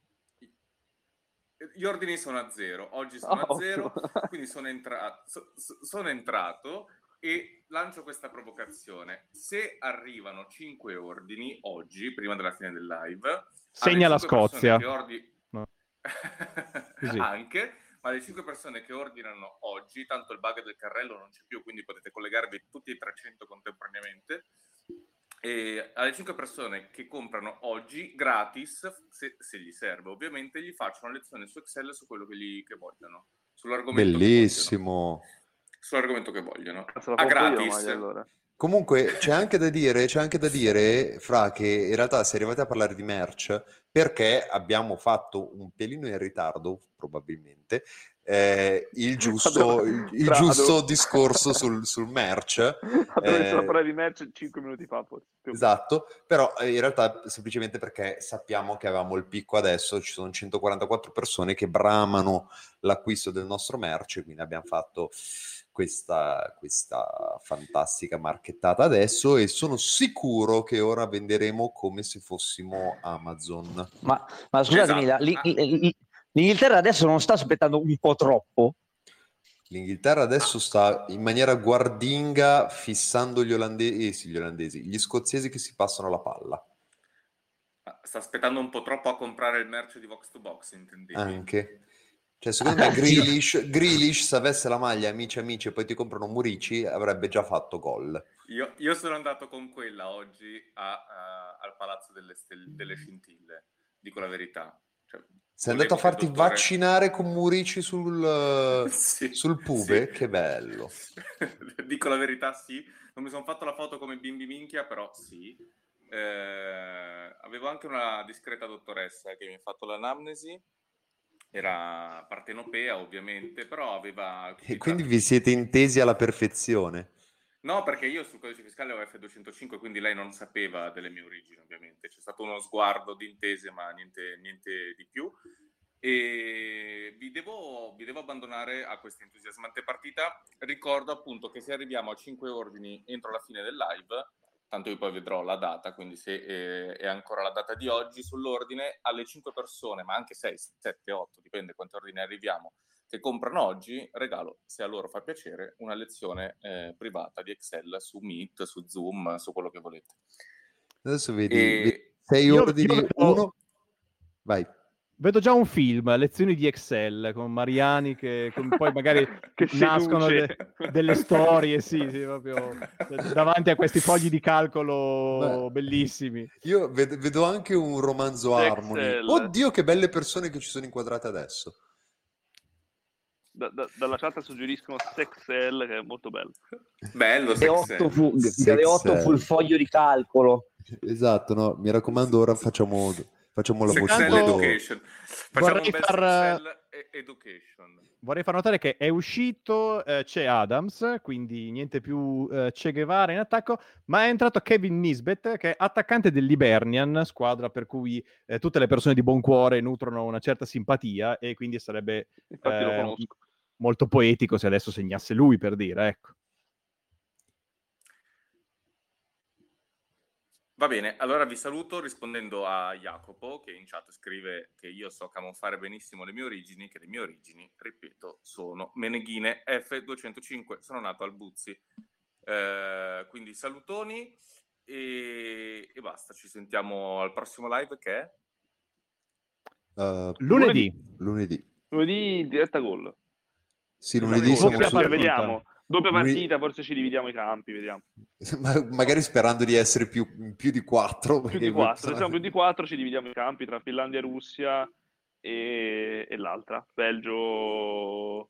gli, ordini sono, a zero. Oggi sono oh, a zero, quindi sono, entra- so, sono entrato e lancio questa provocazione. Se arrivano 5 ordini oggi, prima della fine del live, segna la Scozia. Ordi... No. [LAUGHS] Anche, ma le 5 persone che ordinano oggi, tanto il bug del carrello non c'è più, quindi potete collegarvi tutti i 300 contemporaneamente. E alle 5 persone che comprano oggi gratis, se, se, gli serve ovviamente, gli faccio una lezione su Excel su quello che, gli, che vogliono. Sull'argomento Bellissimo sull'argomento che vogliono. A gratis. Io, allora. Comunque c'è anche da dire, c'è anche da dire, Fra, che in realtà se arrivate a parlare di merch, perché abbiamo fatto un pelino in ritardo, probabilmente, eh, il, giusto, il, il giusto discorso [LAUGHS] sul, sul merch. Abbiamo iniziato a parlare di merch 5 minuti fa. Forse, esatto, però eh, in realtà semplicemente perché sappiamo che avevamo il picco adesso, ci sono 144 persone che bramano l'acquisto del nostro merch, quindi abbiamo fatto questa, questa fantastica marchettata adesso e sono sicuro che ora venderemo come se fossimo Amazon. Ma, ma scusatemi, esatto. l'Inghilterra adesso non sta aspettando un po' troppo? L'Inghilterra adesso sta in maniera guardinga fissando gli olandesi, gli olandesi, gli scozzesi che si passano la palla. Sta aspettando un po' troppo a comprare il merce di Vox to Box, intendi? Anche. Cioè, secondo me [LAUGHS] Grealish, Grealish, se avesse la maglia amici amici e poi ti comprano Murici, avrebbe già fatto gol. Io, io sono andato con quella oggi a, a, al Palazzo delle, Stelle, delle Scintille, dico la verità. Cioè, Sei andato a farti dottore... vaccinare con Murici sul, [LAUGHS] sì, sul pube? Sì. Che bello. [LAUGHS] dico la verità, sì. Non mi sono fatto la foto come bimbi minchia, però sì. Eh, avevo anche una discreta dottoressa che mi ha fatto l'anamnesi era partenopea ovviamente, però aveva... E quindi vi siete intesi alla perfezione? No, perché io sul codice fiscale ho F205, quindi lei non sapeva delle mie origini ovviamente. C'è stato uno sguardo di intese, ma niente, niente di più. E vi devo, vi devo, abbandonare a questa entusiasmante partita. Ricordo appunto che se arriviamo a 5 ordini entro la fine del live, tanto io poi vedrò la data, quindi se eh, è ancora la data di oggi, sull'ordine alle 5 persone, ma anche 6, 7, 8, dipende quanti ordini arriviamo, che comprano oggi, regalo, se a loro fa piacere, una lezione eh, privata di Excel su Meet, su Zoom, su quello che volete. Adesso vedi, e... 6 ordini, io... uno... Vai. Vedo già un film, lezioni di Excel con Mariani che con, poi magari [LAUGHS] che nascono de, delle storie, sì, sì, [LAUGHS] proprio davanti a questi fogli di calcolo Beh, bellissimi. Io vedo, vedo, anche un romanzo Harmony. Oddio, che belle persone che ci sono inquadrate adesso. Da, da, dalla chat suggeriscono Sexel che è molto bello. Bello, Sexel. Fu, 8 fu il foglio di calcolo. Esatto, no, mi raccomando, ora facciamo Facciamo la voce education. Facciamo vorrei far... education. Vorrei far notare che è uscito, eh, c'è Adams, quindi niente più eh, Che Guevara in attacco, ma è entrato Kevin Nisbet, che è attaccante dell'Ibernian, squadra per cui eh, tutte le persone di buon cuore nutrono una certa simpatia e quindi sarebbe eh, molto poetico se adesso segnasse lui, per dire, ecco. Va bene, allora vi saluto rispondendo a Jacopo che in chat scrive che io so camuffare benissimo le mie origini, che le mie origini, ripeto, sono Meneghine F205, sono nato al Buzzi. Eh, quindi salutoni e, e, basta, ci sentiamo al prossimo live che è? Uh, lunedì. Lunedì. Lunedì diretta gol. Sì, lunedì siamo su... vediamo. Doppia partita, forse ci dividiamo i campi, vediamo. [LAUGHS] Ma, magari sperando di essere più, più di quattro. Più di quattro, se siamo più di quattro ci dividiamo i campi tra Finlandia e Russia e, e l'altra, Belgio...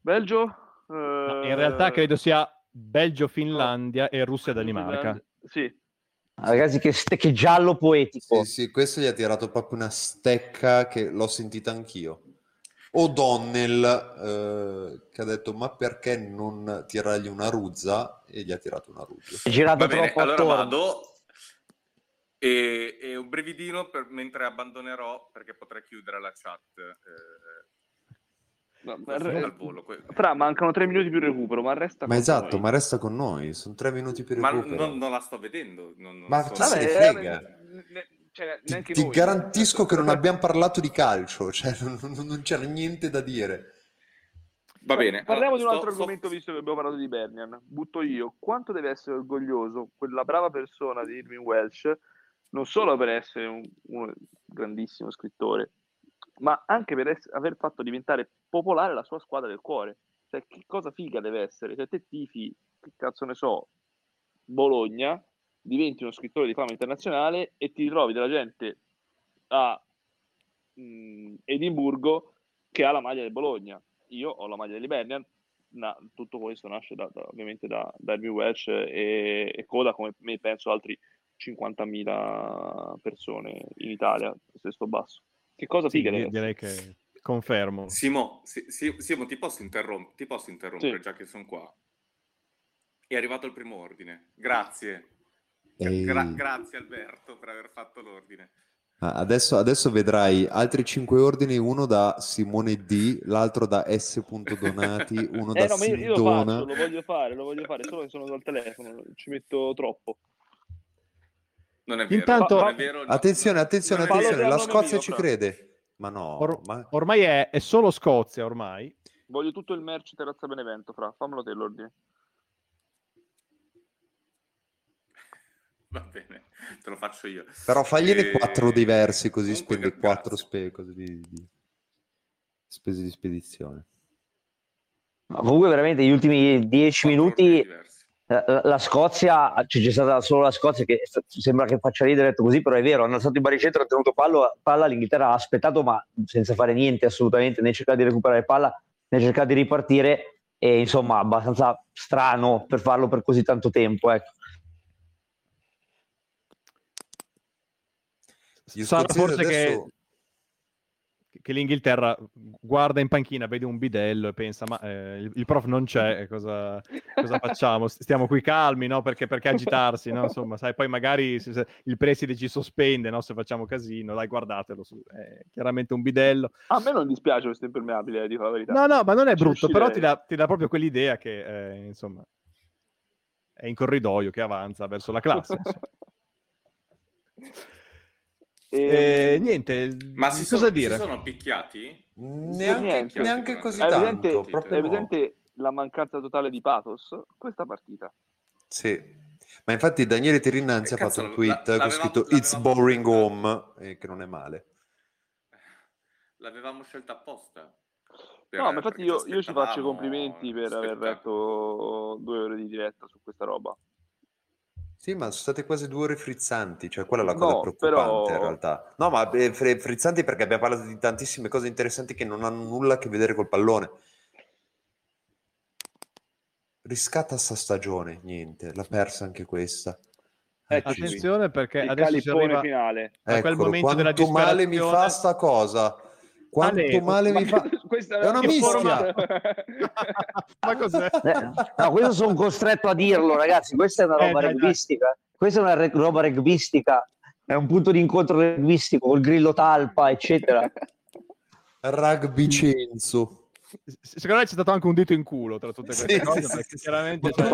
Belgio? Eh... In realtà credo sia Belgio-Finlandia no. e Russia-Danimarca. Sì, Ragazzi, che, ste- che giallo poetico. Sì, sì, questo gli ha tirato proprio una stecca che l'ho sentita anch'io. O'Donnell eh, che ha detto ma perché non tirargli una ruzza e gli ha tirato una ruzza. È girato bene, allora attorno. vado e, e, un brevidino per, mentre abbandonerò perché potrei chiudere la chat. Eh, No, ma re... volo, Fra, mancano tre minuti più recupero, ma resta ma esatto, noi. ma resta con noi. Sono tre minuti più recupero. Ma non, non la sto vedendo. Non, non ma se ne frega? Ne, cioè, ti, ti noi, garantisco che non abbiamo parlato di calcio, cioè [LAUGHS] non, non, non c'era niente da dire. Va bene. Parliamo allora, di un altro sto, argomento, sto... visto che abbiamo parlato di Bernian. Butto io. Quanto deve essere orgoglioso quella brava persona di Irving Welsh, non solo per essere un, un grandissimo scrittore, ma anche per essere, aver fatto diventare popolare la sua squadra del cuore. Cioè, che cosa figa deve essere? Se te tifi, che cazzo ne so, Bologna, diventi uno scrittore di fama internazionale e ti ritrovi della gente a mh, Edimburgo che ha la maglia del Bologna. Io ho la maglia dell'Ibernian, na, tutto questo nasce da, da, ovviamente da, da Irving Welsh e, e, Coda, come me penso altri 50.000 persone in Italia, stesso basso. Che cosa sì, figa direi che confermo. Simo, si, si, Simo ti posso, interrom- ti posso interrompere sì. già che sono qua? È arrivato il primo ordine. Grazie. Gra- grazie Alberto per aver fatto l'ordine. Adesso, adesso, vedrai altri 5 ordini, uno da Simone D, l'altro da S. Donati, [LAUGHS] uno eh, da no, io, io lo, faccio, lo voglio fare, lo voglio fare, solo che sono dal telefono, ci metto troppo. Non è vero. Intanto, non è vero, no. attenzione, attenzione, attenzione, la Scozia mio, ci crede. Ma no, Or- ma... ormai è, è, solo Scozia, ormai. Voglio tutto il merch Terrazza Benevento, fra, fammelo te l'ordine. Va bene, te lo faccio io. Però fagliene e... quattro diversi così Comunque, spende quattro spe così di... spese di spedizione. Ma comunque veramente gli ultimi dieci minuti la, la, Scozia, cioè c'è stata solo la Scozia che sembra che faccia ridere detto così, però è vero, hanno stato in baricentro, ha tenuto pallo, palla, l'Inghilterra ha aspettato ma senza fare niente assolutamente, né cercare di recuperare palla né cercare di ripartire e insomma abbastanza strano per farlo per così tanto tempo. Ecco. Sarà forse adesso... che che l'Inghilterra guarda in panchina, vede un bidello e pensa: Ma eh, il, il, prof non c'è, cosa, cosa facciamo? [LAUGHS] Stiamo qui calmi, no? Perché, perché agitarsi, no? Insomma, sai, poi magari se, se il preside ci sospende, no? Se facciamo casino, dai, guardatelo. Su. È chiaramente un bidello. A me non dispiace questo impermeabile, dico la verità. No, no, ma non è brutto, però ti dà, ti dà, proprio quell'idea che, eh, insomma, è in corridoio che avanza verso la classe. [LAUGHS] E, eh, niente, ma si cosa sono, dire? Si sono picchiati? Neanche, neanche così è evidente, tanto. È evidente la mancanza totale di pathos questa partita. Sì, ma infatti Daniele Terrinnanzi ha fatto un tweet la, con scritto It's boring home, eh, che non è male. L'avevamo scelta apposta. no, ma infatti io, io ci faccio i complimenti per aver letto due ore di diretta su questa roba. Sì, ma sono state quasi due ore frizzanti, cioè quella è la cosa no, preoccupante però... in realtà. No, ma eh, frizzanti perché abbiamo parlato di tantissime cose interessanti che non hanno nulla a che vedere col pallone. Riscatta sta stagione, niente, l'ha persa anche questa. Eh, Attenzione perché Il adesso si arriva finale. a quel Eccolo, momento della disperazione. male mi fa sta cosa quanto Ale, male mi fa [LAUGHS] questa è una mischia. [LAUGHS] ma cos'è? Eh, no, questo sono costretto a dirlo ragazzi questa è una roba eh, rugbistica. Questa è una re- roba rugbistica è un punto di incontro rugbístico col grillo talpa eccetera. Rugby censo secondo me c'è stato anche un dito in culo tra tutte queste sì, cose sì, perché sì, chiaramente cioè...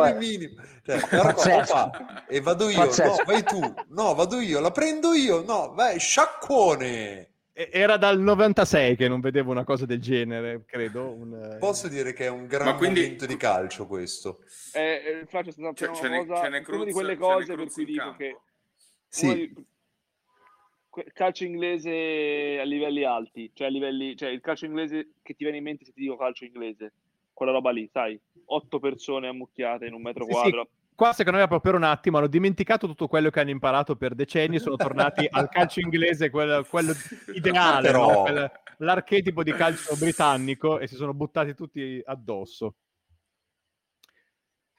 Cioè, e vado io. Pazzesco. no vai tu. No vado io. La prendo io. No vai sciacquone era dal 96 che non vedevo una cosa del genere, credo. Un... Eh, Posso dire che è un gran quindi... momento di calcio questo. Eh, faccio stata c'è, c'è una cosa, ne, una di quelle cose per cui dico che sì. di... calcio inglese a livelli alti, cioè a livelli, cioè il calcio inglese che ti viene in mente se ti dico calcio inglese, quella roba lì, sai, otto persone ammucchiate in un metro sì, quadro. Sì qua secondo me proprio per un attimo hanno dimenticato tutto quello che hanno imparato per decenni e sono tornati al calcio inglese, quello, quello ideale, Però... no? Quel, l'archetipo di calcio britannico e si sono buttati tutti addosso.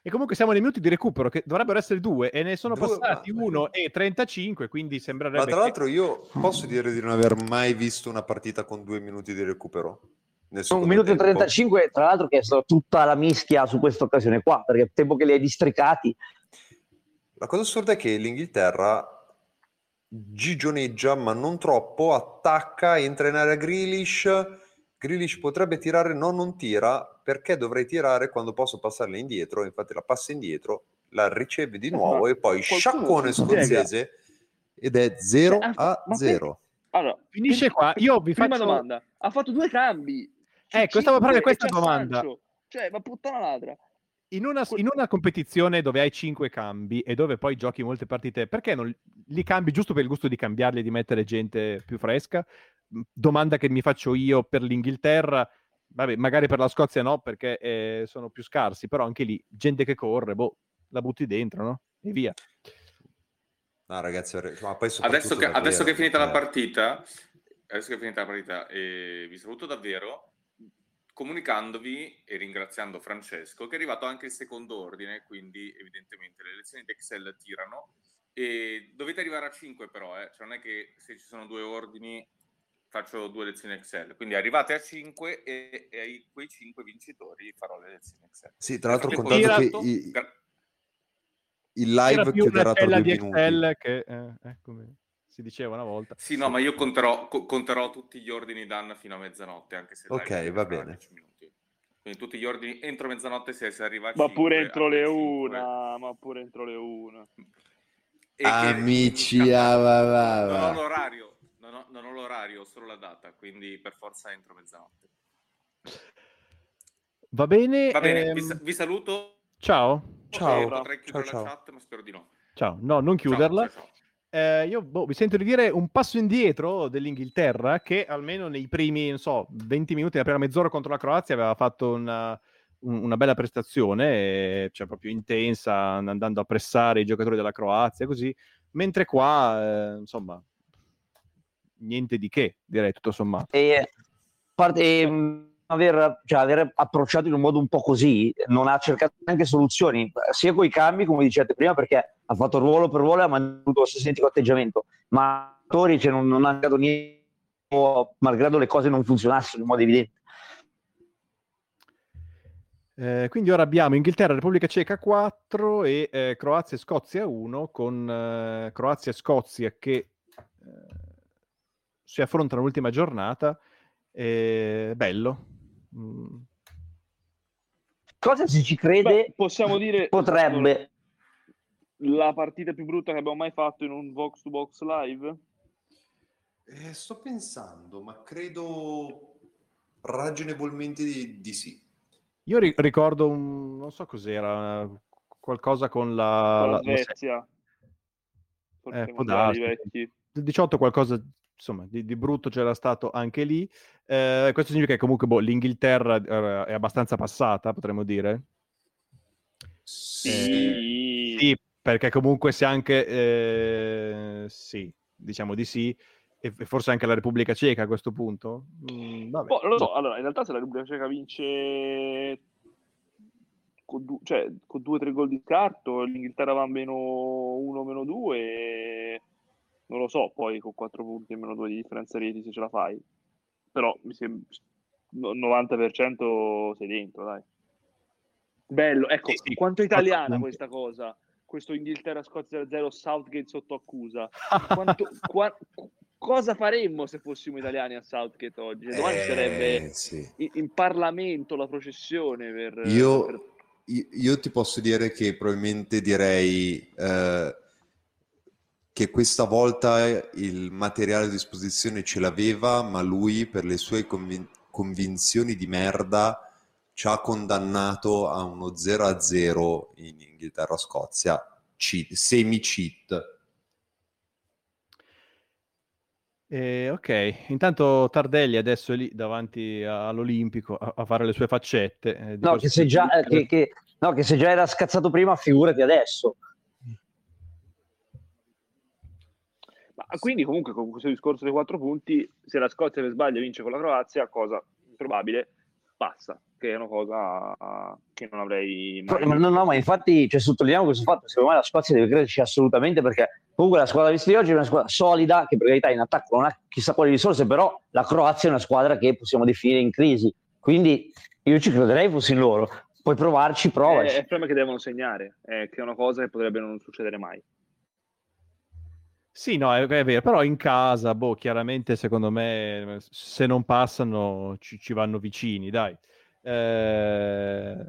E comunque siamo nei minuti di recupero, che dovrebbero essere due, e ne sono due, passati ma... 1 e 35, quindi sembrerebbe... Ma tra l'altro io posso dire di non aver mai visto una partita con due minuti di recupero? Un minuto e 35, tra l'altro, che è stata tutta la mischia su questa occasione qua, perché il tempo che li hai districati. La cosa assurda è che l'Inghilterra gigioneggia, ma non troppo, attacca, entra in area Grealish. Grealish potrebbe tirare, no, non tira, perché dovrei tirare quando posso passarla indietro. Infatti la passa indietro, la riceve di nuovo e poi sciaccone scozzese ed è 0 cioè, a 0. Allora, finisce qua. Io vi prima faccio... domanda. Ha fatto due cambi Ecco, stavo parlando di questa domanda. Cioè, ma puttana ladra. In una, in una, competizione dove hai cinque cambi e dove poi giochi molte partite, perché non li cambi giusto per il gusto di cambiarli e di mettere gente più fresca? Domanda che mi faccio io per l'Inghilterra, vabbè, magari per la Scozia no, perché eh, sono più scarsi, però anche lì, gente che corre, boh, la butti dentro, no? E via. No, ragazzi, ma poi adesso, che, adesso che è finita la partita, adesso che è finita la partita, eh, vi saluto davvero comunicandovi e ringraziando Francesco che è arrivato anche il secondo ordine, quindi evidentemente le lezioni di Excel tirano. E dovete arrivare a 5 però, eh? cioè non è che se ci sono due ordini faccio due lezioni Excel, quindi arrivate a 5 e, e ai quei 5 vincitori farò le lezioni Excel. Sì, tra l'altro contato che i, il live chiuderà tra due di Excel che, eh, eccomi si diceva una volta. Sì, no, ma io conterò, co- conterò tutti gli ordini Dan fino a mezzanotte, anche se... Ok, va bene. Quindi tutti gli ordini entro mezzanotte se si arriva Ma 5, pure entro le 1, ma pure entro le 1. Amici, che... ah, va, va, va. Non ho l'orario, non ho, non ho l'orario, ho solo la data, quindi per forza entro mezzanotte. Va bene. Va bene, ehm... vi, vi, saluto. Ciao. Ciao. Potrei chiudere ciao, la ciao. chat, ma spero di no. Ciao, no, non chiuderla. Ciao, ciao. Eh, io boh, mi sento di dire un passo indietro dell'Inghilterra che almeno nei primi, so, 20 minuti, la prima mezz'ora contro la Croazia aveva fatto una, un, una bella prestazione, cioè proprio intensa, andando a pressare i giocatori della Croazia, così, mentre qua, eh, insomma, niente di che, direi tutto sommato. E, parte, e, aver, cioè, aver, approcciato in un modo un po' così, non ha cercato neanche soluzioni, sia con i cambi, come dicevate prima, perché ha fatto ruolo per ruolo e ha mantenuto lo stesso identico atteggiamento, ma attori cioè, non, non ha dato niente, malgrado le cose non funzionassero in modo evidente. Eh, quindi ora abbiamo Inghilterra, Repubblica Ceca 4 e eh, Croazia e Scozia 1, con eh, Croazia e Scozia che eh, si affrontano l'ultima giornata. bello. Mm. Cosa se ci crede? Beh, possiamo dire potrebbe la partita più brutta che abbiamo mai fatto in un box to box live? Eh, sto pensando, ma credo ragionevolmente di, di sì. Io ri- ricordo un, non so cos'era, qualcosa con la, la, la Svezia. La eh, può darsi. 18 qualcosa insomma, di, di, brutto c'era stato anche lì. Eh, questo significa che comunque boh, l'Inghilterra eh, è abbastanza passata, potremmo dire. Sì. Eh, sì, perché comunque se anche... Eh, sì, diciamo di sì e forse anche la Repubblica Ceca a questo punto? Mm, boh, lo so, allora in realtà se la Repubblica Ceca vince con, du- cioè, con due o tre gol di scarto, l'Inghilterra va a meno uno, meno due, non lo so, poi con quattro punti e meno due di differenza reti se ce la fai, però mi sembra 90% sei dentro, dai. Bello, ecco, sì, sì. quanto italiana questa cosa questo Inghilterra-Scozia 0 Southgate sotto accusa. [LAUGHS] Quanto, qua, cosa faremmo se fossimo italiani a Southgate oggi? Domani eh, sarebbe sì. in, in, Parlamento la processione per... Io, per... io ti posso dire che probabilmente direi eh, che questa volta il materiale a disposizione ce l'aveva, ma lui per le sue convin- convinzioni di merda ci ha condannato a uno 0-0 in Inghilterra-Scozia, semi-cheat Eh, ok, intanto Tardelli adesso è lì davanti all'Olimpico a, a fare le sue faccette. Eh, no, che se già, eh, che, che, no, che se già era scazzato prima, figurati adesso. Ma quindi comunque con questo discorso dei quattro punti, se la Scozia per sbaglio vince con la Croazia, cosa improbabile, passa che è una cosa che non avrei mai... No, no, ma infatti cioè, sottolineiamo questo fatto, secondo me la Scozia deve crederci assolutamente perché comunque la squadra vista di oggi è una squadra solida che per carità in attacco non ha chissà quali risorse, però la Croazia è una squadra che possiamo definire in crisi, quindi io ci crederei fossi in loro, puoi provarci, provaci. È, è il problema che devono segnare, è che è una cosa che potrebbe non succedere mai. Sì, no, è, è, vero, però in casa, boh, chiaramente secondo me se non passano ci, ci vanno vicini, dai. Eh...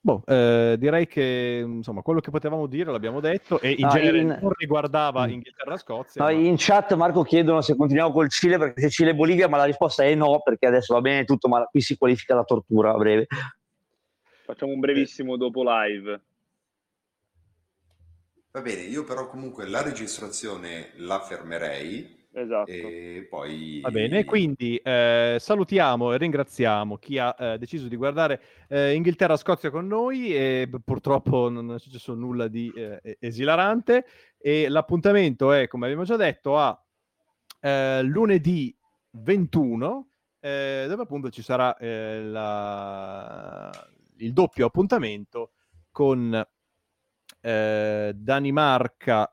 Boh, eh, direi che insomma quello che potevamo dire l'abbiamo detto e in no, genere in... non riguardava mm. Inghilterra-Scozia. No, ma... In chat Marco chiedono se continuiamo col Cile perché se Cile e Bolivia, ma la risposta è no perché adesso va bene tutto, ma qui si qualifica la tortura a breve. Facciamo un brevissimo dopo live. Va bene, io però comunque la registrazione la fermerei Esatto. E poi... Va bene, quindi eh, salutiamo e ringraziamo chi ha eh, deciso di guardare eh, Inghilterra-Scozia con noi e purtroppo non è successo nulla di eh, esilarante e l'appuntamento è, come abbiamo già detto, a eh, lunedì 21 eh, dove appunto ci sarà la... il doppio appuntamento con Danimarca...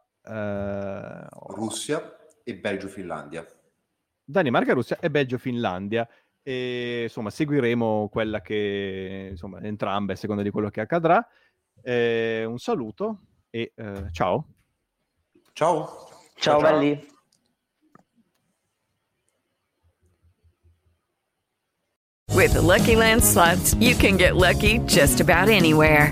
Russia e Belgio-Finlandia. Danimarca, Russia e Belgio-Finlandia. E insomma, seguiremo quella che insomma, entrambe, a seconda di quello che accadrà. Eh, un saluto e eh, ciao. Ciao. Ciao, ciao belli. With the Lucky Land slots, you can get lucky just about anywhere.